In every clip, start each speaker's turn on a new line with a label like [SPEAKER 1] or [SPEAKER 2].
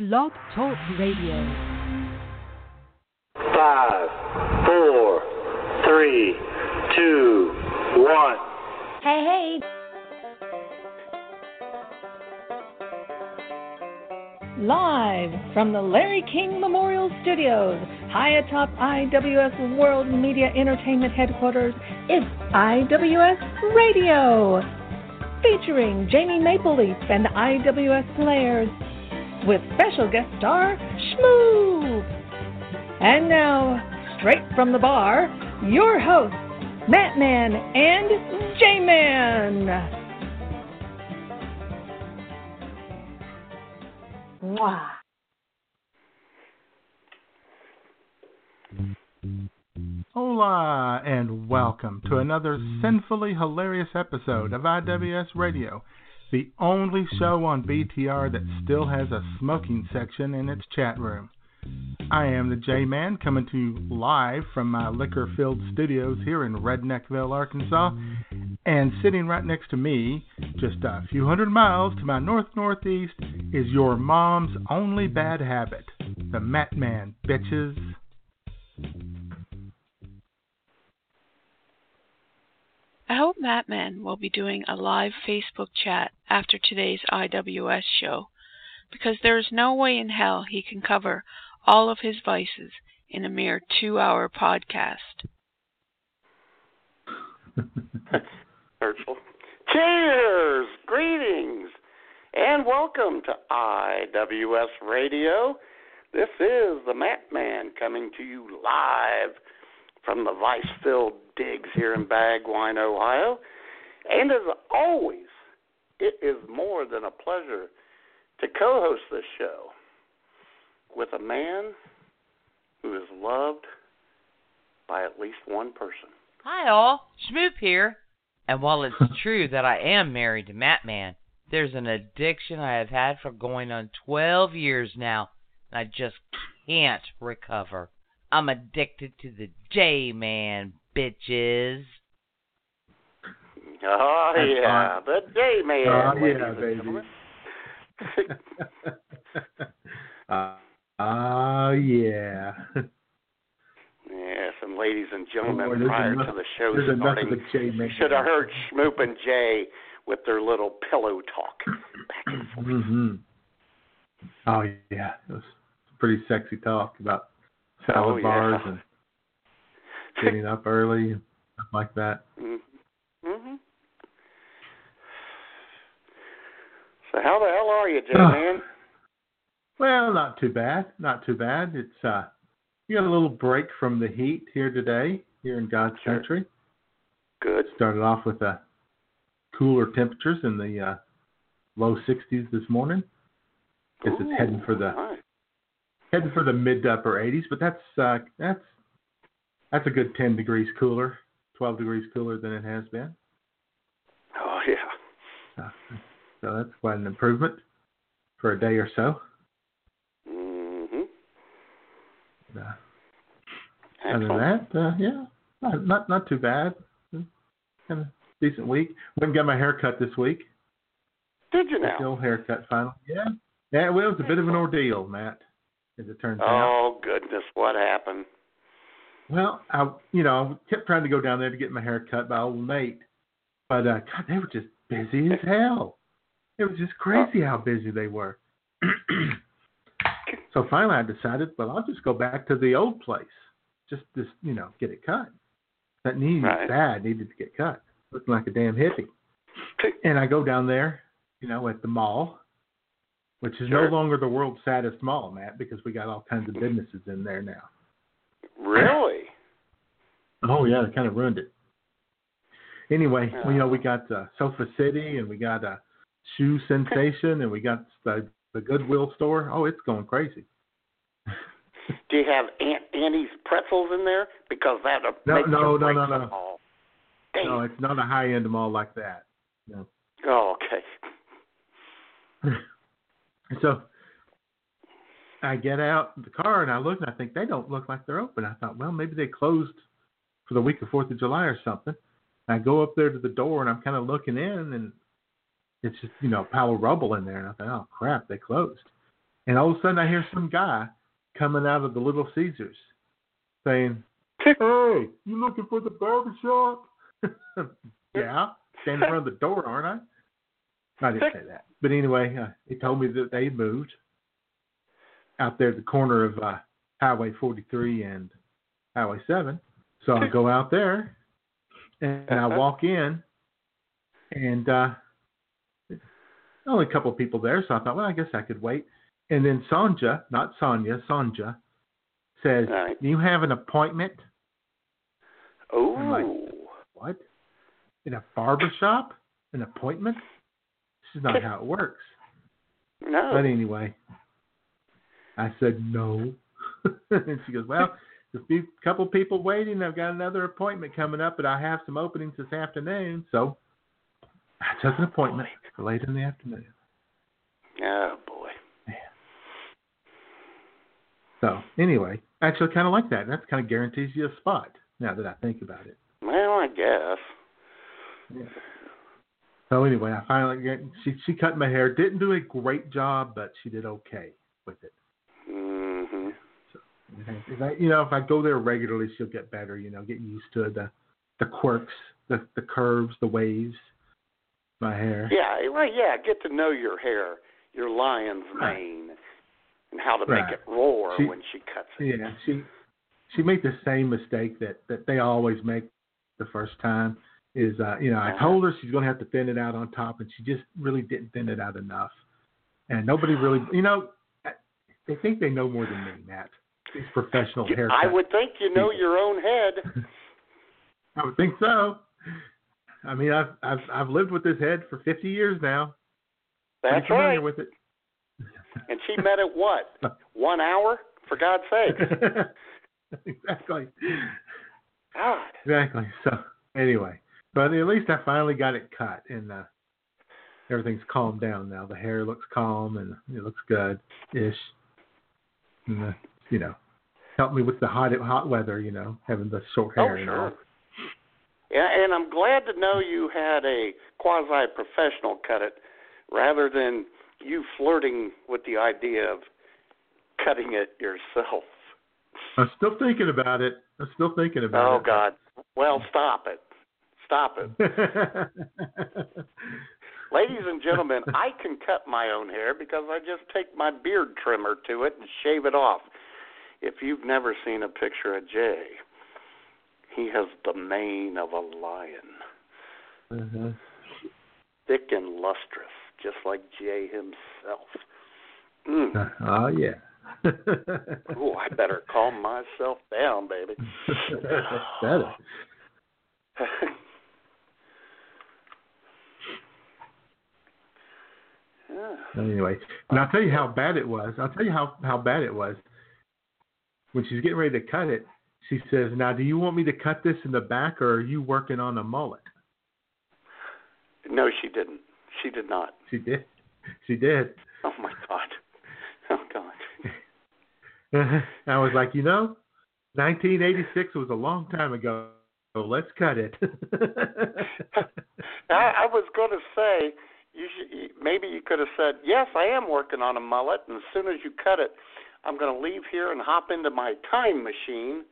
[SPEAKER 1] Blog Talk Radio.
[SPEAKER 2] Five, four, three, two, one.
[SPEAKER 3] Hey, hey.
[SPEAKER 4] Live from the Larry King Memorial Studios, high atop IWS World Media Entertainment headquarters, is IWS Radio. Featuring Jamie Mapleleaf and IWS Players, with special guest star Shmoo. And now, straight from the bar, your hosts, Matt Man and J Man. Mwah.
[SPEAKER 5] Hola, and welcome to another sinfully hilarious episode of IWS Radio, the only show on mm-hmm. BTR that still has a smoking section in its chat room. I am the J Man coming to you live from my liquor filled studios here in Redneckville, Arkansas. And sitting right next to me, just a few hundred miles to my north northeast, is your mom's only bad habit, the Mat Man, bitches.
[SPEAKER 6] I hope Matman will be doing a live Facebook chat after today's IWS show, because there is no way in hell he can cover all of his vices in a mere two hour podcast.
[SPEAKER 7] That's Hurtful. Cheers! Greetings! And welcome to IWS Radio. This is the Mat Man coming to you live from the vice filled digs here in Bagwine, Ohio. And as always, it is more than a pleasure to co host this show with a man who is loved by at least one person.
[SPEAKER 8] Hi all, Schmoop here. And while it's true that I am married to Matt Man, there's an addiction I have had for going on 12 years now, and I just can't recover. I'm addicted to the J Man, bitches.
[SPEAKER 7] Oh,
[SPEAKER 5] That's
[SPEAKER 7] yeah, the J Man.
[SPEAKER 5] Oh, yeah,
[SPEAKER 7] and
[SPEAKER 5] baby.
[SPEAKER 7] gentlemen.
[SPEAKER 5] uh, oh, yeah.
[SPEAKER 7] Yes, and ladies and gentlemen,
[SPEAKER 5] Boy, there's
[SPEAKER 7] prior
[SPEAKER 5] enough-
[SPEAKER 7] to the show starting,
[SPEAKER 5] of the J
[SPEAKER 7] you should have heard Schmoop and Jay with their little pillow talk back and forth.
[SPEAKER 5] hmm Oh, yeah. It was pretty sexy talk about salad
[SPEAKER 7] Oh, yeah.
[SPEAKER 5] bars and getting up early and stuff like that.
[SPEAKER 7] Mm-hmm. So how the hell are you, J
[SPEAKER 5] Ah.
[SPEAKER 7] Man?
[SPEAKER 5] Well, not too bad. Not too bad. It's uh you got a little break from the heat here today, here in God's
[SPEAKER 7] Sure.
[SPEAKER 5] country.
[SPEAKER 7] Good.
[SPEAKER 5] Started off with uh cooler temperatures in the uh low sixties this morning. Guess it's heading for the. Heading for the mid to upper eighties, but that's uh that's that's a good ten degrees cooler, twelve degrees cooler than it has been.
[SPEAKER 7] Oh yeah.
[SPEAKER 5] Uh, so that's quite an improvement for a day or so.
[SPEAKER 7] Mm-hmm.
[SPEAKER 5] Uh, Other than that, uh, yeah, not, not not too bad. Kind of decent week. Went and got my hair cut this week.
[SPEAKER 7] Did you
[SPEAKER 5] the
[SPEAKER 7] now?
[SPEAKER 5] old haircut finally. Yeah, yeah. Well, it was a bit of an ordeal, Matt, as it turns out.
[SPEAKER 7] Oh goodness, what happened?
[SPEAKER 5] Well, I you know I kept trying to go down there to get my hair cut by old Nate, but uh, God, they were just busy as hell. It was just crazy how busy they were. so finally, I decided, well, I'll just go back to the old place, just just you know get it cut. That needed
[SPEAKER 7] Right.
[SPEAKER 5] bad needed to get cut, looking like a damn hippie. And I go down there, you know, at the mall, which is
[SPEAKER 7] Sure.
[SPEAKER 5] no longer the world's saddest mall, Matt, because we got all kinds of businesses in there now.
[SPEAKER 7] Really?
[SPEAKER 5] Oh yeah, they kind of ruined it. Anyway,
[SPEAKER 7] Yeah.
[SPEAKER 5] you know, we got uh, Sofa City and we got uh, Shoe Sensation and we got the the Goodwill store. Oh, it's going crazy.
[SPEAKER 7] Do you have Aunt Annie's pretzels in there? Because that
[SPEAKER 5] No,
[SPEAKER 7] makes
[SPEAKER 5] no, no, no, no.
[SPEAKER 7] all. Damn.
[SPEAKER 5] No, it's not a high end mall like that. No.
[SPEAKER 7] Oh, okay.
[SPEAKER 5] So I get out the car and I look and I think they don't look like they're open. I thought, well, maybe they closed for the week of Fourth of July or something. And I go up there to the door and I'm kind of looking in and it's just you know a pile of rubble in there. And I thought, oh crap, they closed. And all of a sudden, I hear some guy coming out of the Little Caesars saying, "Hey, you looking for the barber shop?" yeah, standing in front of the door, aren't I? I didn't say that, but anyway, uh, he told me that they moved out there at the corner of uh, Highway 43 and Highway 7. So I go out there and, and I walk in, and uh, only a couple of people there. So I thought, well, I guess I could wait. And then Sonja, not Sonia, Sonja, says,
[SPEAKER 7] Right.
[SPEAKER 5] "You have an appointment."
[SPEAKER 7] Oh,
[SPEAKER 5] like, What? In a barber shop? An appointment? This is not how it works.
[SPEAKER 7] no.
[SPEAKER 5] But anyway, I said no. and she goes, Well, there's a few, couple people waiting. I've got another appointment coming up, but I have some openings this afternoon. So I took an appointment for later in the afternoon.
[SPEAKER 7] Oh boy.
[SPEAKER 5] So anyway, actually, kind of like that. That kind of guarantees you a spot now that I think about it.
[SPEAKER 7] Well, I guess.
[SPEAKER 5] So anyway, I finally get, she she cut my hair. Didn't do a great job, but she did okay with it.
[SPEAKER 7] Mm Mhm.
[SPEAKER 5] If I, you know, if I go there regularly, she'll get better. You know, get used to the the quirks, the the curves, the waves. My hair.
[SPEAKER 7] Yeah, well, yeah. Get to know your hair, your lion's
[SPEAKER 5] Right.
[SPEAKER 7] mane, and how to
[SPEAKER 5] Right.
[SPEAKER 7] make it roar
[SPEAKER 5] She-
[SPEAKER 7] when she cuts it.
[SPEAKER 5] Yeah, she she made the same mistake that that they always make the first time. Is uh, you know, I told her she's going to have to thin it out on top, and she just really didn't thin it out enough. And nobody really, you know, they think they know more than me, Matt. These professional haircuts.
[SPEAKER 7] I would think you know
[SPEAKER 5] people.
[SPEAKER 7] your own head.
[SPEAKER 5] I would think so. I mean, I've I've I've lived with this head for 50 years now.
[SPEAKER 7] That's right.
[SPEAKER 5] with it.
[SPEAKER 7] And she met it what? One hour? For God's sake.
[SPEAKER 5] exactly.
[SPEAKER 7] God.
[SPEAKER 5] Exactly. So anyway, but at least I finally got it cut, and uh, everything's calmed down now. The hair looks calm and it looks good ish. And uh, you know, help me with the hot hot weather. You know, having the short hair
[SPEAKER 7] Oh,
[SPEAKER 5] and
[SPEAKER 7] sure.
[SPEAKER 5] all.
[SPEAKER 7] Yeah, and I'm glad to know you had a quasi professional cut it rather than you flirting with the idea of cutting it yourself.
[SPEAKER 5] I'm still thinking about it. I'm still thinking about
[SPEAKER 7] Oh
[SPEAKER 5] it.
[SPEAKER 7] Oh God. Well, stop it. Stop it. Ladies and gentlemen, I can cut my own hair because I just take my beard trimmer to it and shave it off. If you've never seen a picture of Jay, he has the mane of a lion,
[SPEAKER 5] uh-huh.
[SPEAKER 7] thick and lustrous, just like Jay himself. Mm.
[SPEAKER 5] Oh yeah.
[SPEAKER 7] Ooh, I better calm myself down, baby.
[SPEAKER 5] Better.
[SPEAKER 7] yeah.
[SPEAKER 5] Anyway, and I'll tell you how bad it was. I'll tell you how how bad it was. When she's getting ready to cut it, she says, "Now, do you want me to cut this in the back, or are you working on a mullet?"
[SPEAKER 7] No, she didn't. She did not.
[SPEAKER 5] She did. She did.
[SPEAKER 7] Oh my God. Oh God.
[SPEAKER 5] I was like, you know, 1986 was a long time ago. So let's cut it.
[SPEAKER 7] I, I was going to say, you should, maybe you could have said, "Yes, I am working on a mullet, and as soon as you cut it, I'm going to leave here and hop into my time machine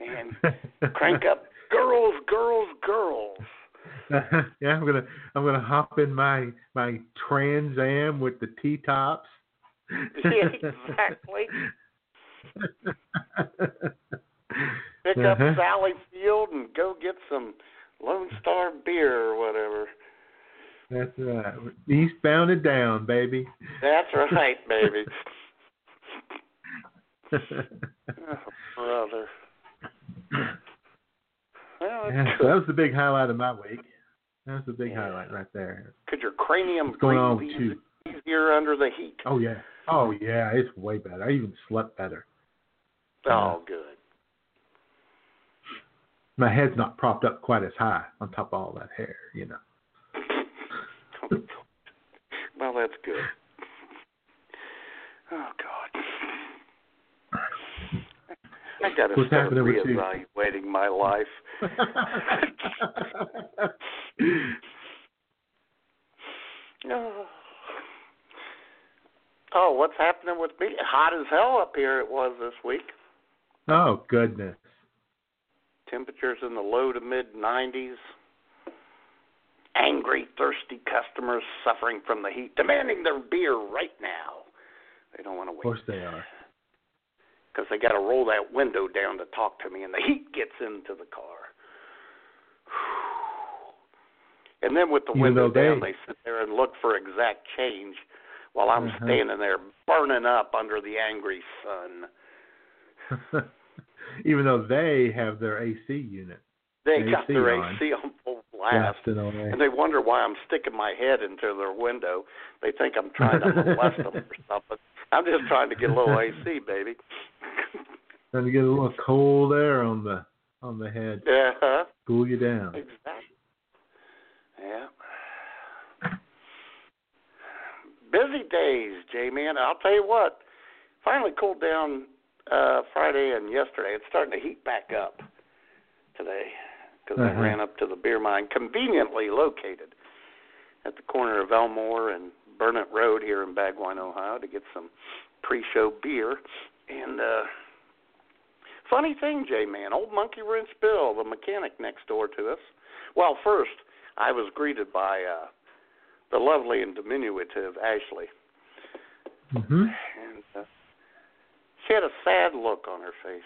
[SPEAKER 7] and crank up girls, girls, girls."
[SPEAKER 5] yeah, I'm gonna I'm gonna hop in my my Trans Am with the T tops.
[SPEAKER 7] Yeah, exactly. Pick up
[SPEAKER 5] Uh-huh.
[SPEAKER 7] Sally Field and go get some Lone Star beer or whatever.
[SPEAKER 5] That's right. Eastbound and down, baby.
[SPEAKER 7] That's right, baby. Oh, brother. Well,
[SPEAKER 5] Yeah, so that was the big highlight of my week. That was the big highlight right there.
[SPEAKER 7] Could your cranium
[SPEAKER 5] What's going on
[SPEAKER 7] breathe
[SPEAKER 5] with you?
[SPEAKER 7] eas- easier under the heat?
[SPEAKER 5] Oh yeah. Oh yeah, it's way better. I even slept better.
[SPEAKER 7] Oh, uh, good.
[SPEAKER 5] My head's not propped up quite as high on top of all that hair, you know.
[SPEAKER 7] well, that's good. Oh God. I got to
[SPEAKER 5] What's
[SPEAKER 7] start
[SPEAKER 5] happening with you?
[SPEAKER 7] reevaluating my life. Oh. oh, what's happening? happening with me? Hot as hell up here it was this week.
[SPEAKER 5] Oh goodness.
[SPEAKER 7] Temperatures in the low to mid 90s. Angry, thirsty customers suffering from the heat, demanding their beer right now. They don't want to wait.
[SPEAKER 5] Of course they are.
[SPEAKER 7] because they got to roll that window down to talk to me, and the heat gets into the car. And then with the
[SPEAKER 5] Even
[SPEAKER 7] window
[SPEAKER 5] they-
[SPEAKER 7] down, they sit there and look for exact change while I'm
[SPEAKER 5] Uh-huh.
[SPEAKER 7] standing there burning up under the angry sun.
[SPEAKER 5] Even though they have their AC unit
[SPEAKER 7] They
[SPEAKER 5] AC
[SPEAKER 7] got their
[SPEAKER 5] on.
[SPEAKER 7] AC on full blast, and they wonder why I'm sticking my head into their window. They think I'm trying to molest them or something. I'm just trying to get a little AC, baby.
[SPEAKER 5] Trying to get a little cold air on the on the head,
[SPEAKER 7] yeah, huh?
[SPEAKER 5] cool you down.
[SPEAKER 7] exactly. Yeah. Busy days, J man. I'll tell you what. Finally cooled down uh Friday and yesterday. It's starting to heat back up today because
[SPEAKER 5] Uh-huh.
[SPEAKER 7] I ran up to the beer mine, conveniently located at the corner of Elmore and Burnett Road here in Bagwine, Ohio, to get some pre-show beer. And uh funny thing, J man, old Monkey Wrench Bill, the mechanic next door to us. Well, first I was greeted by uh the lovely and diminutive Ashley,
[SPEAKER 5] Mhm.
[SPEAKER 7] and uh, she had a sad look on her face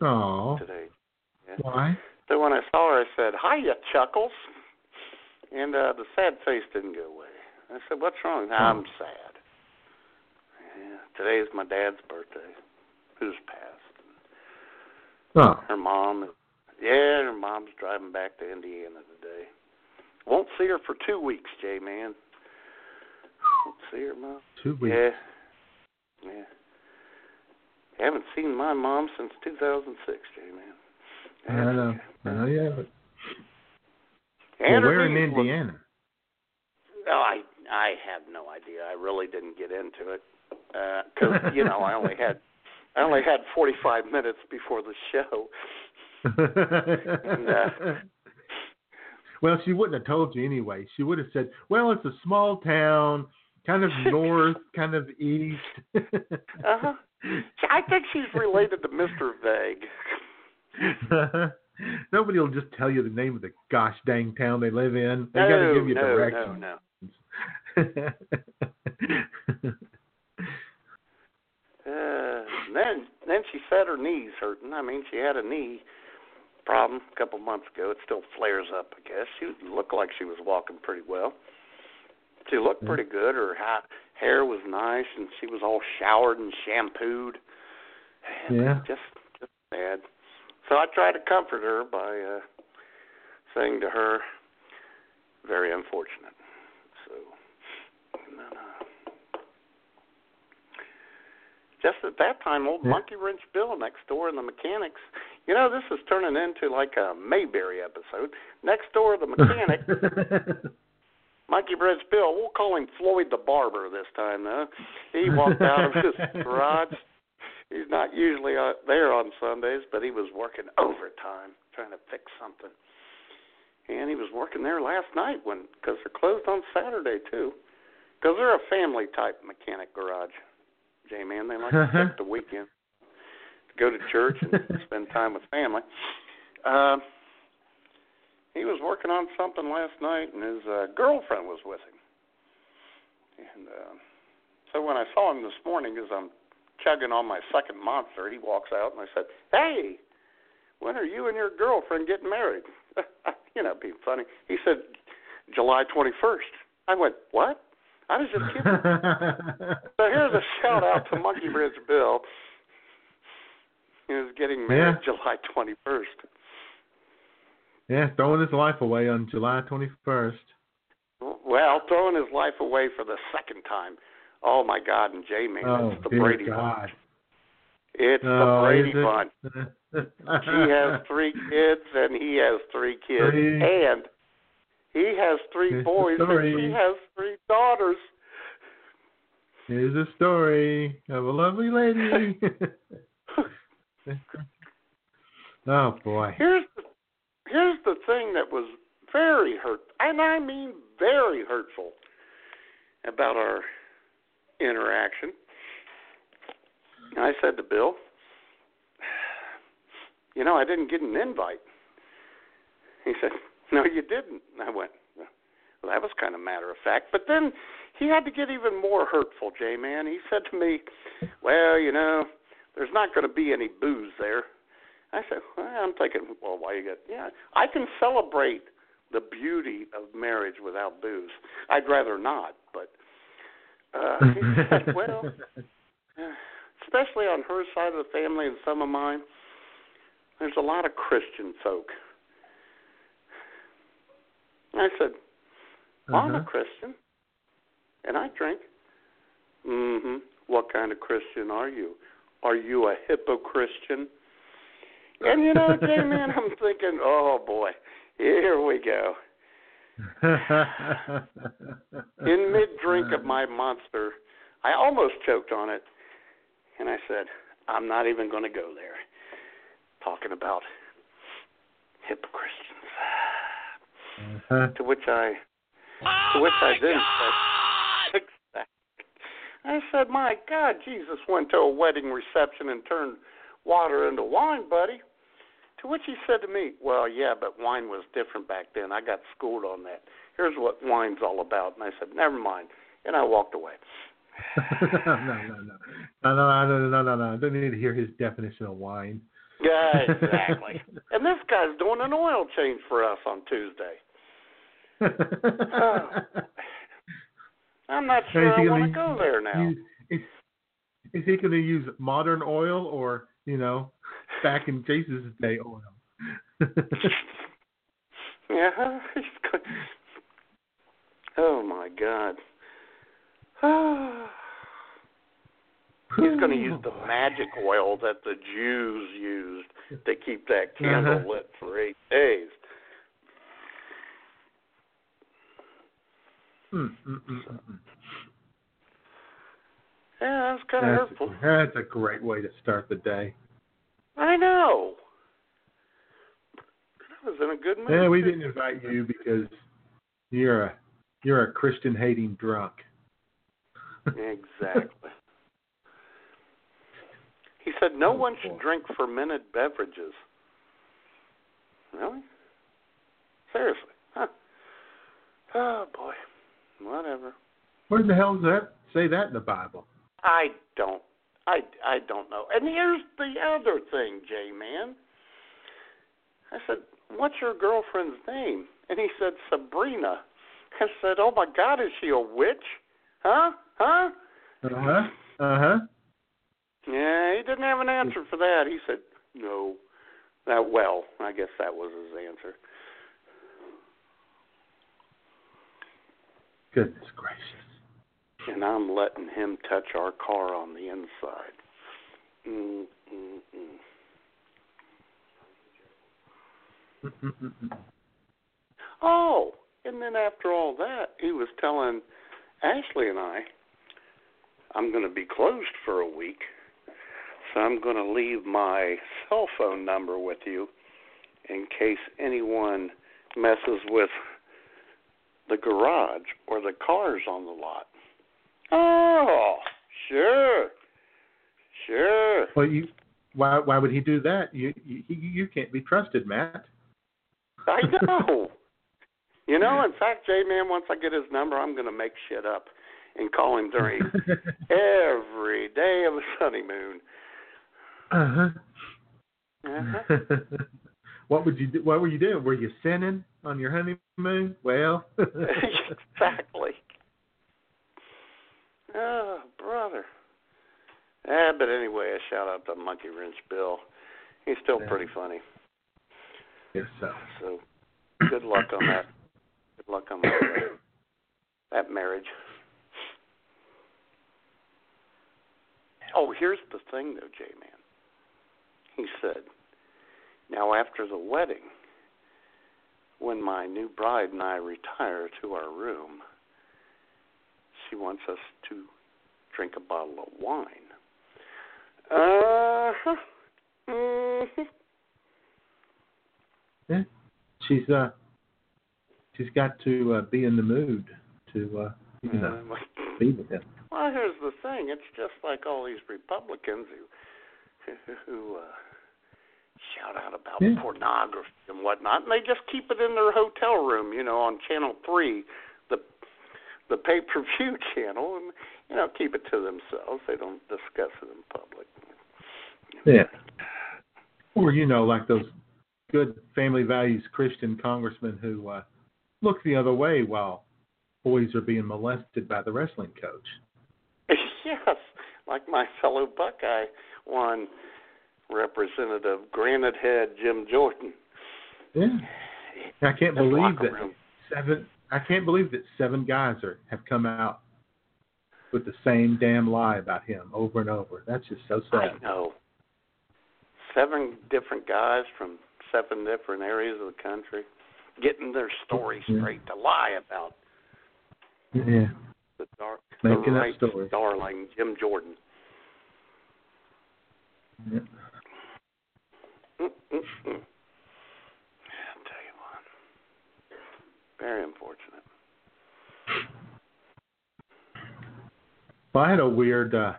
[SPEAKER 5] Oh.
[SPEAKER 7] today. Yeah.
[SPEAKER 5] Why?
[SPEAKER 7] So when I saw her, I said, "Hi, "Hiya, Chuckles," and uh, the sad face didn't go away. I said, "What's wrong?" I'm sad. Yeah, today is my dad's birthday, who's passed.
[SPEAKER 5] Oh.
[SPEAKER 7] Her mom, yeah, her mom's driving back to Indiana today. Won't see her for two weeks, J man. Won't see her, mom.
[SPEAKER 5] Two weeks.
[SPEAKER 7] Yeah, yeah. Haven't seen my mom since 2006, J man.
[SPEAKER 5] I know. I know you have it.
[SPEAKER 7] And
[SPEAKER 5] well,
[SPEAKER 7] her
[SPEAKER 5] we're in Indiana.
[SPEAKER 7] Oh, I I have no idea. I really didn't get into it because you know I only had I only had 45 minutes before the show. uh,
[SPEAKER 5] well, she wouldn't have told you anyway. She would have said, "Well, it's a small town, kind of north, kind of east."
[SPEAKER 7] Uh-huh. I think she's related to Mr. Vague.
[SPEAKER 5] Nobody will just tell you the name of the gosh dang town they live in. They
[SPEAKER 7] no,
[SPEAKER 5] got to give you
[SPEAKER 7] no,
[SPEAKER 5] directions.
[SPEAKER 7] no, no. Uh, then then she said her knees hurting. I mean, she had a knee problem a couple months ago. It still flares up, I guess. She looked like she was walking pretty well. She looked pretty good. Her ha- hair was nice, and she was all showered and shampooed. And
[SPEAKER 5] Yeah.
[SPEAKER 7] Just just sad. So I tried to comfort her by uh saying to her, "Very unfortunate." So. and then, uh, just at that time, old
[SPEAKER 5] Yeah.
[SPEAKER 7] Monkey Wrench Bill next door and the mechanics. You know, this is turning into like a Mayberry episode. Next door, the mechanic, Monkey Wrench Bill. We'll call him Floyd the Barber this time, though. He walked out of his garage. He's not usually uh, there on Sundays, but he was working overtime trying to fix something. And he was working there last night when because they're closed on Saturday too. Because they're a family type mechanic garage. J man, they like to take the weekend to go to church and spend time with family. Uh, he was working on something last night, and his uh, girlfriend was with him. And uh, so when I saw him this morning, as I'm chugging on my second monster, he walks out, and I said, "Hey, when are you and your girlfriend getting married?" you know, being funny. He said, "July 21st." I went, "What?" I was just kidding. So here's a shout out to Monkey Bridge Bill. He was getting married July 21st.
[SPEAKER 5] yeah, throwing his life away on July 21st.
[SPEAKER 7] Well, throwing his life away for the second time. Oh my God! And J Man,
[SPEAKER 5] oh,
[SPEAKER 7] it's the Brady
[SPEAKER 5] God.
[SPEAKER 7] Bunch. It's the
[SPEAKER 5] Oh,
[SPEAKER 7] Brady
[SPEAKER 5] it?
[SPEAKER 7] Bunch. She has three kids, and he has three kids,
[SPEAKER 5] Three.
[SPEAKER 7] and he has three
[SPEAKER 5] It's
[SPEAKER 7] boys, and she has three daughters.
[SPEAKER 5] Here's a story of a lovely lady. oh boy.
[SPEAKER 7] Here's the here's the thing that was very hurt, and I mean very hurtful about our interaction. And I said to Bill, you know, I didn't get an invite. He said, no, you didn't. And I went, well, that was kind of matter of fact. But then he had to get even more hurtful, J Man. He said to me, well, you know, there's not going to be any booze there. I said, well, I'm thinking, well, why you get? Yeah, I can celebrate the beauty of marriage without booze. I'd rather not, but uh, said, well, especially on her side of the family and some of mine, there's a lot of Christian folk. I said, well, I'm a
[SPEAKER 5] Uh-huh.
[SPEAKER 7] Christian, and I drink. Mm-hmm. What kind of Christian are you? Are you a hippo Christian? And you know, J man, I'm thinking, oh boy, here we go. In mid drink of my monster, I almost choked on it, and I said, I'm not even going to go there. Talking about hippo Christians.
[SPEAKER 5] Uh-huh.
[SPEAKER 7] To which I, to which I then said, I said, my God, Jesus went to a wedding reception and turned water into wine, buddy. To which he said to me, Well, yeah, but wine was different back then. I got schooled on that. Here's what wine's all about. And I said, Never mind. And I walked away.
[SPEAKER 5] no, no, no, no, no, no, no, no, no. I don't need to hear his definition of wine.
[SPEAKER 7] Yeah, exactly. and this guy's doing an oil change for us on Tuesday. Oh. I'm not sure I want to go there now.
[SPEAKER 5] use- Is, is he going to use modern oil or, you know, back in Jesus' day oil?
[SPEAKER 7] Yeah. Oh my God. He's going to use the magic oil that the Jews used to keep that candle
[SPEAKER 5] Uh-huh.
[SPEAKER 7] lit for eight days.
[SPEAKER 5] Mm, mm, mm.
[SPEAKER 7] Yeah, that's kind of hurtful.
[SPEAKER 5] that's a great way to start the day.
[SPEAKER 7] I know. I was in a good mood.
[SPEAKER 5] Yeah, we didn't invite you because you're a you're a Christian hating drunk.
[SPEAKER 7] Exactly. He said no
[SPEAKER 5] Oh,
[SPEAKER 7] one
[SPEAKER 5] boy.
[SPEAKER 7] should drink fermented beverages. Really? Seriously? Huh? Oh boy. Whatever.
[SPEAKER 5] Where the hell does that say that in the Bible?
[SPEAKER 7] I don't. I I don't know. And here's the other thing, Jay man. I said, "What's your girlfriend's name?" And he said, "Sabrina." I said, "Oh my God, is she a witch? Huh? Huh?"
[SPEAKER 5] Uh huh. Uh huh.
[SPEAKER 7] Yeah, he didn't have an answer for that. He said, "No." That well, I guess that was his answer.
[SPEAKER 5] Goodness gracious.
[SPEAKER 7] And I'm letting him touch our car on the inside. Mm mm mm. Oh, and then after all that, he was telling Ashley and I, I'm going to be closed for a week, so I'm going to leave my cell phone number with you in case anyone messes with the garage or the cars on the lot. Oh, sure, sure.
[SPEAKER 5] well, you why why would he do that? You you you can't be trusted, Matt.
[SPEAKER 7] I know. You know, in fact, J Man, once I get his number, I'm going to make shit up and call him during every day of the honeymoon.
[SPEAKER 5] uh
[SPEAKER 7] Uh-huh.
[SPEAKER 5] huh. what would you do? What were you doing? Were you sinning on your honeymoon? Well.
[SPEAKER 7] exactly. Oh, brother. Ah, but anyway, a shout out to Monkey Wrench Bill. He's still
[SPEAKER 5] Yeah.
[SPEAKER 7] pretty funny.
[SPEAKER 5] Yes, so.
[SPEAKER 7] So, good luck on that. Good luck on that that marriage. Oh, here's the thing, though, J Man. He said, "Now after the wedding, when my new bride and I retire to our room, she wants us to drink a bottle of wine." Uh huh. Mm-hmm.
[SPEAKER 5] Yeah. She's uh she's got to uh, be in the mood to uh you know
[SPEAKER 7] Uh,
[SPEAKER 5] be with him.
[SPEAKER 7] Well, here's the thing. It's just like all these Republicans who who uh, shout out about
[SPEAKER 5] Yeah.
[SPEAKER 7] pornography and whatnot, and they just keep it in their hotel room, you know, on Channel Three, the the pay per view channel, and you know, keep it to themselves. They don't discuss it in public.
[SPEAKER 5] Yeah. Or you know, like those good family values Christian congressmen who uh, look the other way while boys are being molested by the wrestling coach.
[SPEAKER 7] yes, like my fellow Buckeye one, Representative Granite Head Jim Jordan.
[SPEAKER 5] Yeah. I can't believe that
[SPEAKER 7] room.
[SPEAKER 5] seven. I can't believe that seven guys are have come out with the same damn lie about him over and over. That's just so sad.
[SPEAKER 7] I know. Seven different guys from seven different areas of the country getting their story
[SPEAKER 5] Yeah.
[SPEAKER 7] straight to lie about
[SPEAKER 5] Yeah.
[SPEAKER 7] the dark
[SPEAKER 5] Making
[SPEAKER 7] the
[SPEAKER 5] up
[SPEAKER 7] right
[SPEAKER 5] stories.
[SPEAKER 7] darling Jim Jordan.
[SPEAKER 5] yeah.
[SPEAKER 7] Mm-mm-mm. I'll tell you what. Very unfortunate.
[SPEAKER 5] Well, I had a weird, uh,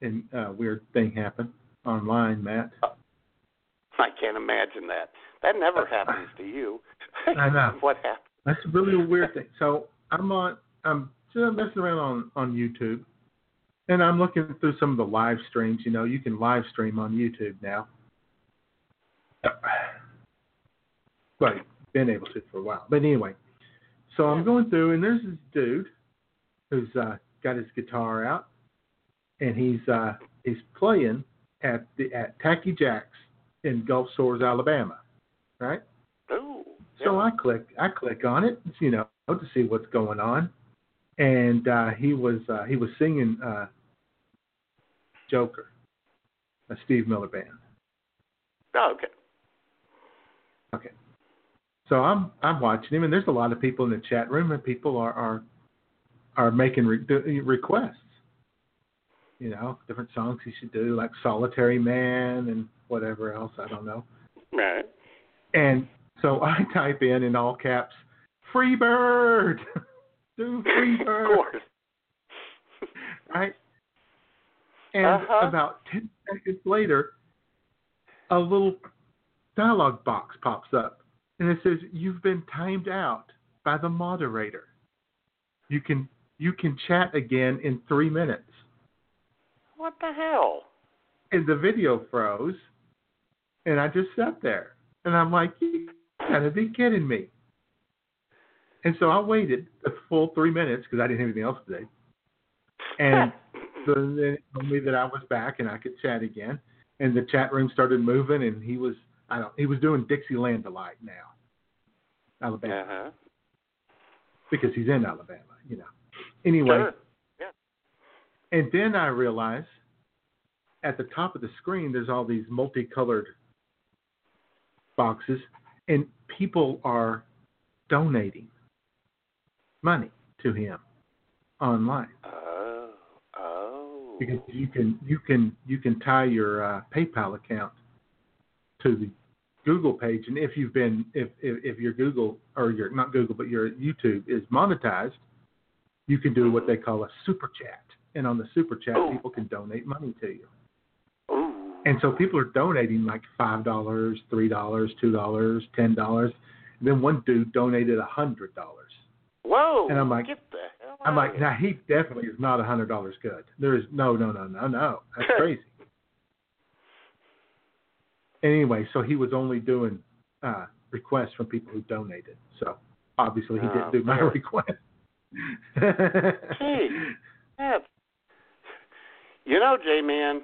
[SPEAKER 5] in, uh, weird thing happen online, Matt.
[SPEAKER 7] I can't imagine that. That never happens to you.
[SPEAKER 5] I know.
[SPEAKER 7] what happened?
[SPEAKER 5] That's really a weird thing. So I'm on, I'm just messing around on on YouTube, and I'm looking through some of the live streams. You know, you can live stream on YouTube now. Well, been able to for a while, but anyway. So I'm going through, and there's this dude who's uh, got his guitar out, and he's uh, he's playing at the at Tacky Jacks in Gulf Shores, Alabama, right?
[SPEAKER 7] Ooh.
[SPEAKER 5] So. I click I click on it, you know, to see what's going on. And uh he was uh he was singing uh Joker, a Steve Miller band.
[SPEAKER 7] Oh, okay.
[SPEAKER 5] Okay. So I'm I'm watching him and there's a lot of people in the chat room and people are are are making re- requests. You know, different songs he should do like Solitary Man and whatever else, I don't know.
[SPEAKER 7] Right.
[SPEAKER 5] And so I type in in all caps, "Free bird, do free Bird.
[SPEAKER 7] Of
[SPEAKER 5] bird,"
[SPEAKER 7] course.
[SPEAKER 5] right? And
[SPEAKER 7] Uh-huh.
[SPEAKER 5] about ten seconds later, a little dialog box pops up, and it says, "You've been timed out by the moderator. You can you can chat again in three minutes."
[SPEAKER 7] What the hell?
[SPEAKER 5] And the video froze, and I just sat there, and I'm like, "You gotta be kidding me!" And so I waited the full three minutes because I didn't have anything else to do. And so then it told me that I was back and I could chat again. And the chat room started moving, and he was I don't he was doing Dixieland delight now, Alabama,
[SPEAKER 7] Uh-huh.
[SPEAKER 5] because he's in Alabama, you know. Anyway,
[SPEAKER 7] Sure.
[SPEAKER 5] and then I realized at the top of the screen there's all these multicolored boxes, and people are donating money to him online.
[SPEAKER 7] Oh. Oh.
[SPEAKER 5] because you can you can you can tie your uh, PayPal account to the Google page, and if you've been if if, if your Google or your not Google but your YouTube is monetized, you can do what they call a super chat, and on the super chat,
[SPEAKER 7] Oh.
[SPEAKER 5] people can donate money to you. And so people are donating like five dollars, three dollars, two dollars, ten dollars. Then one dude donated a hundred dollars.
[SPEAKER 7] Whoa.
[SPEAKER 5] and I'm like-
[SPEAKER 7] get the hell
[SPEAKER 5] I'm like, now he definitely is not a hundred dollars good. There is no, no, no, no, no. That's crazy. Anyway, so he was only doing uh, requests from people who donated. So obviously he
[SPEAKER 7] Oh,
[SPEAKER 5] didn't do my request.
[SPEAKER 7] Gee. That's, you know, J Man,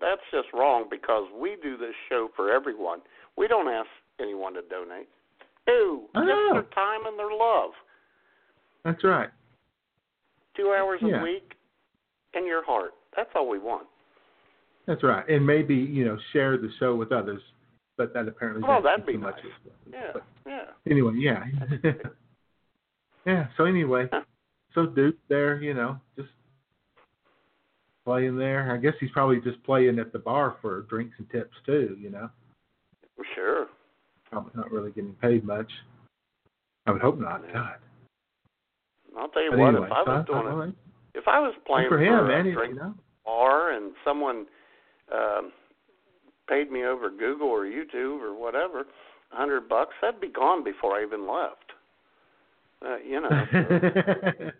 [SPEAKER 7] that's just wrong because we do this show for everyone. We don't ask anyone to donate. No, just their time and their love.
[SPEAKER 5] That's right.
[SPEAKER 7] Two hours
[SPEAKER 5] Yeah.
[SPEAKER 7] a week and your heart. That's all we want.
[SPEAKER 5] That's right. And maybe you know share the show with others, but that apparently
[SPEAKER 7] Oh, that'd be
[SPEAKER 5] too much.
[SPEAKER 7] nice.
[SPEAKER 5] as.
[SPEAKER 7] Yeah,
[SPEAKER 5] But
[SPEAKER 7] yeah.
[SPEAKER 5] anyway, yeah, yeah. So anyway,
[SPEAKER 7] Huh.
[SPEAKER 5] so Duke there, you know, just playing there. I guess he's probably just playing at the bar for drinks and tips too. You know, For
[SPEAKER 7] Sure.
[SPEAKER 5] probably not really getting paid much. I would hope not. God.
[SPEAKER 7] I'll tell you
[SPEAKER 5] But
[SPEAKER 7] what,
[SPEAKER 5] anyway,
[SPEAKER 7] if I was doing it if I was playing
[SPEAKER 5] for him,
[SPEAKER 7] a
[SPEAKER 5] man.
[SPEAKER 7] drink
[SPEAKER 5] You know,
[SPEAKER 7] bar and someone um, paid me over Google or YouTube or whatever, a hundred bucks, that'd be gone before I even left. Uh, you know.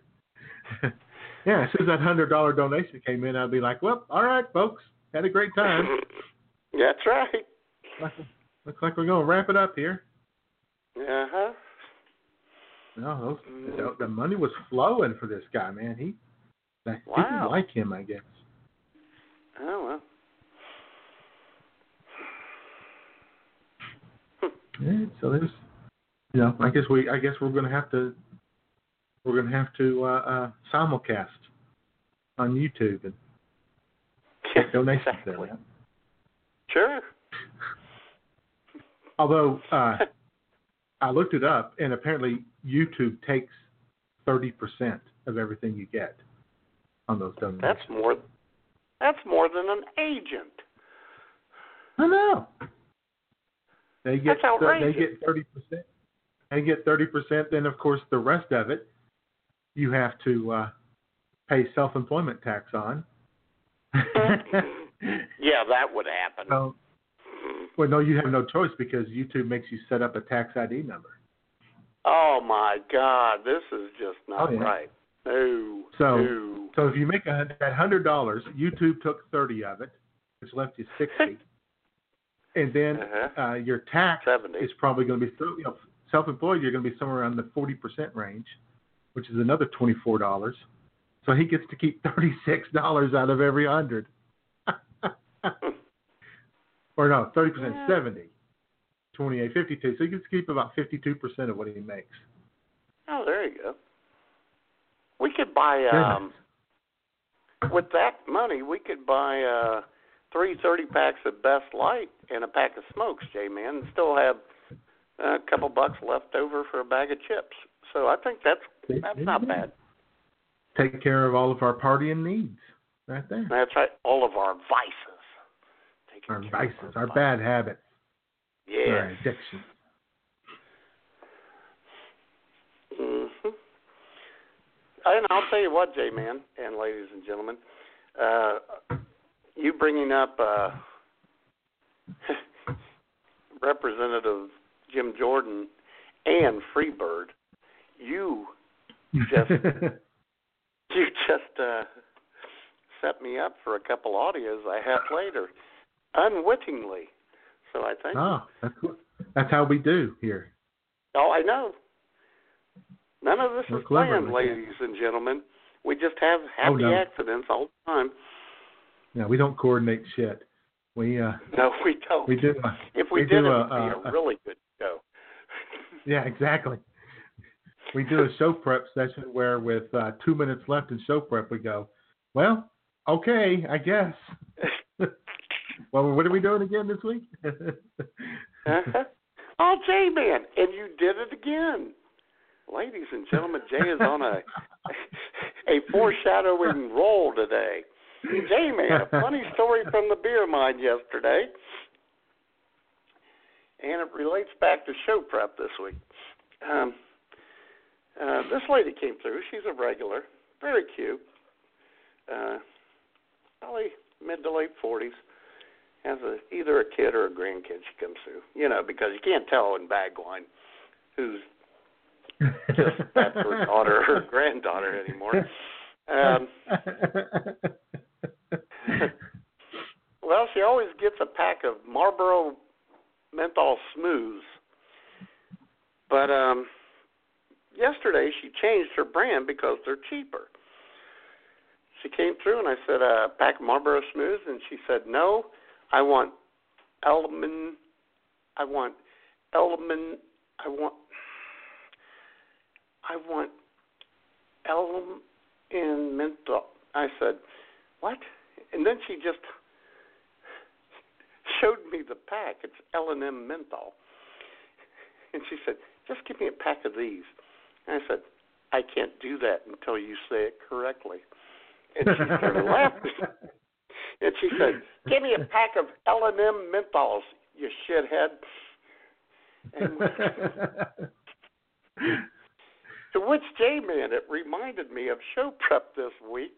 [SPEAKER 5] yeah, as soon as that hundred dollar donation came in, I'd be like, "Well, all right, folks, had a great time.
[SPEAKER 7] That's right.
[SPEAKER 5] looks, looks like we're gonna wrap it up here."
[SPEAKER 7] Uh huh.
[SPEAKER 5] No, those, the, the money was flowing for this guy, man. He,
[SPEAKER 7] Wow.
[SPEAKER 5] people like him, I guess.
[SPEAKER 7] Oh well.
[SPEAKER 5] Yeah, so there's, you know, I guess we, I guess we're gonna have to, we're gonna have to uh, uh, simulcast on YouTube and donations there.
[SPEAKER 7] exactly.
[SPEAKER 5] man.
[SPEAKER 7] Sure.
[SPEAKER 5] Although uh, I looked it up, and apparently YouTube takes thirty percent of everything you get on those donations.
[SPEAKER 7] That's more. That's more than an agent.
[SPEAKER 5] I know. They get they get thirty percent. They get thirty percent. Then of course the rest of it, you have to uh, pay self-employment tax on.
[SPEAKER 7] Yeah, that would happen.
[SPEAKER 5] so, well, no, you have no choice because YouTube makes you set up a tax ID number.
[SPEAKER 7] Oh my God, this is just not
[SPEAKER 5] Oh, yeah.
[SPEAKER 7] right. No.
[SPEAKER 5] So-
[SPEAKER 7] no.
[SPEAKER 5] So if you make a, that hundred dollars, YouTube took thirty of it, which left you sixty, and then
[SPEAKER 7] Uh-huh.
[SPEAKER 5] uh, your tax
[SPEAKER 7] Seventy.
[SPEAKER 5] is probably going to be so- you know self-employed. You're going to be somewhere around the forty percent range, which is another twenty-four dollars. So he gets to keep thirty-six dollars out of every hundred. or no, thirty percent,
[SPEAKER 7] Yeah.
[SPEAKER 5] seventy. 28, 52. So he gets to keep about 52% of what he makes.
[SPEAKER 7] Oh, there you go. We could buy
[SPEAKER 5] Very nice.
[SPEAKER 7] um with that money we could buy uh three thirty packs of Best Light and a pack of smokes, J man, and still have a couple bucks left over for a bag of chips. So I think that's that's not bad.
[SPEAKER 5] Take care of all of our partying needs right there.
[SPEAKER 7] That's right. All of our vices. Taking
[SPEAKER 5] Our vices, our bad habits, our
[SPEAKER 7] Yes.
[SPEAKER 5] addictions.
[SPEAKER 7] hmm And I'll tell you what, J man and ladies and gentlemen, uh, you bringing up uh, Representative Jim Jordan and Freebird, you Just- you just uh, set me up for a couple audios I have later, unwittingly. So I think.
[SPEAKER 5] oh, that's. That's how we do here.
[SPEAKER 7] Oh, I know. None of this
[SPEAKER 5] We're
[SPEAKER 7] is planned, ladies and gentlemen. We just have happy
[SPEAKER 5] Oh, no.
[SPEAKER 7] accidents all the time.
[SPEAKER 5] Yeah, we don't coordinate shit. We uh,
[SPEAKER 7] No, we don't.
[SPEAKER 5] we do. Uh,
[SPEAKER 7] If we,
[SPEAKER 5] we
[SPEAKER 7] did,
[SPEAKER 5] do
[SPEAKER 7] it
[SPEAKER 5] a-
[SPEAKER 7] would be a,
[SPEAKER 5] a- a-
[SPEAKER 7] really good show.
[SPEAKER 5] yeah, exactly. We do a show prep session where, with uh, two minutes left in show prep, we go, well, okay, I guess. well, what are we doing again this week?
[SPEAKER 7] Uh-huh. Oh, J Man, and you did it again. Ladies and gentlemen, Jay is on a a foreshadowing roll today. J Man, a funny story from the beer mine yesterday, and it relates back to show prep this week. Um, uh, this lady came through. She's a regular, very cute, uh, probably mid to late forties has a either a kid or a grandkid she comes through. You know, because you can't tell in Bagwine who's just that's her daughter or granddaughter anymore. Um, well, she always gets a pack of Marlboro menthol smooths. But um yesterday she changed her brand because they're cheaper. She came through and I said, uh, pack of Marlboro smooths and she said, No, I want Elman I want Elman I want I want Elm in menthol. I said, What? And then she just showed me the pack. It's L and M menthol. And she said, Just give me a pack of these. And I said, I can't do that until you say it correctly. And she started laughing. And she said, "Give me a pack of L and M menthols, you shithead." And To which J Man, it reminded me of show prep this week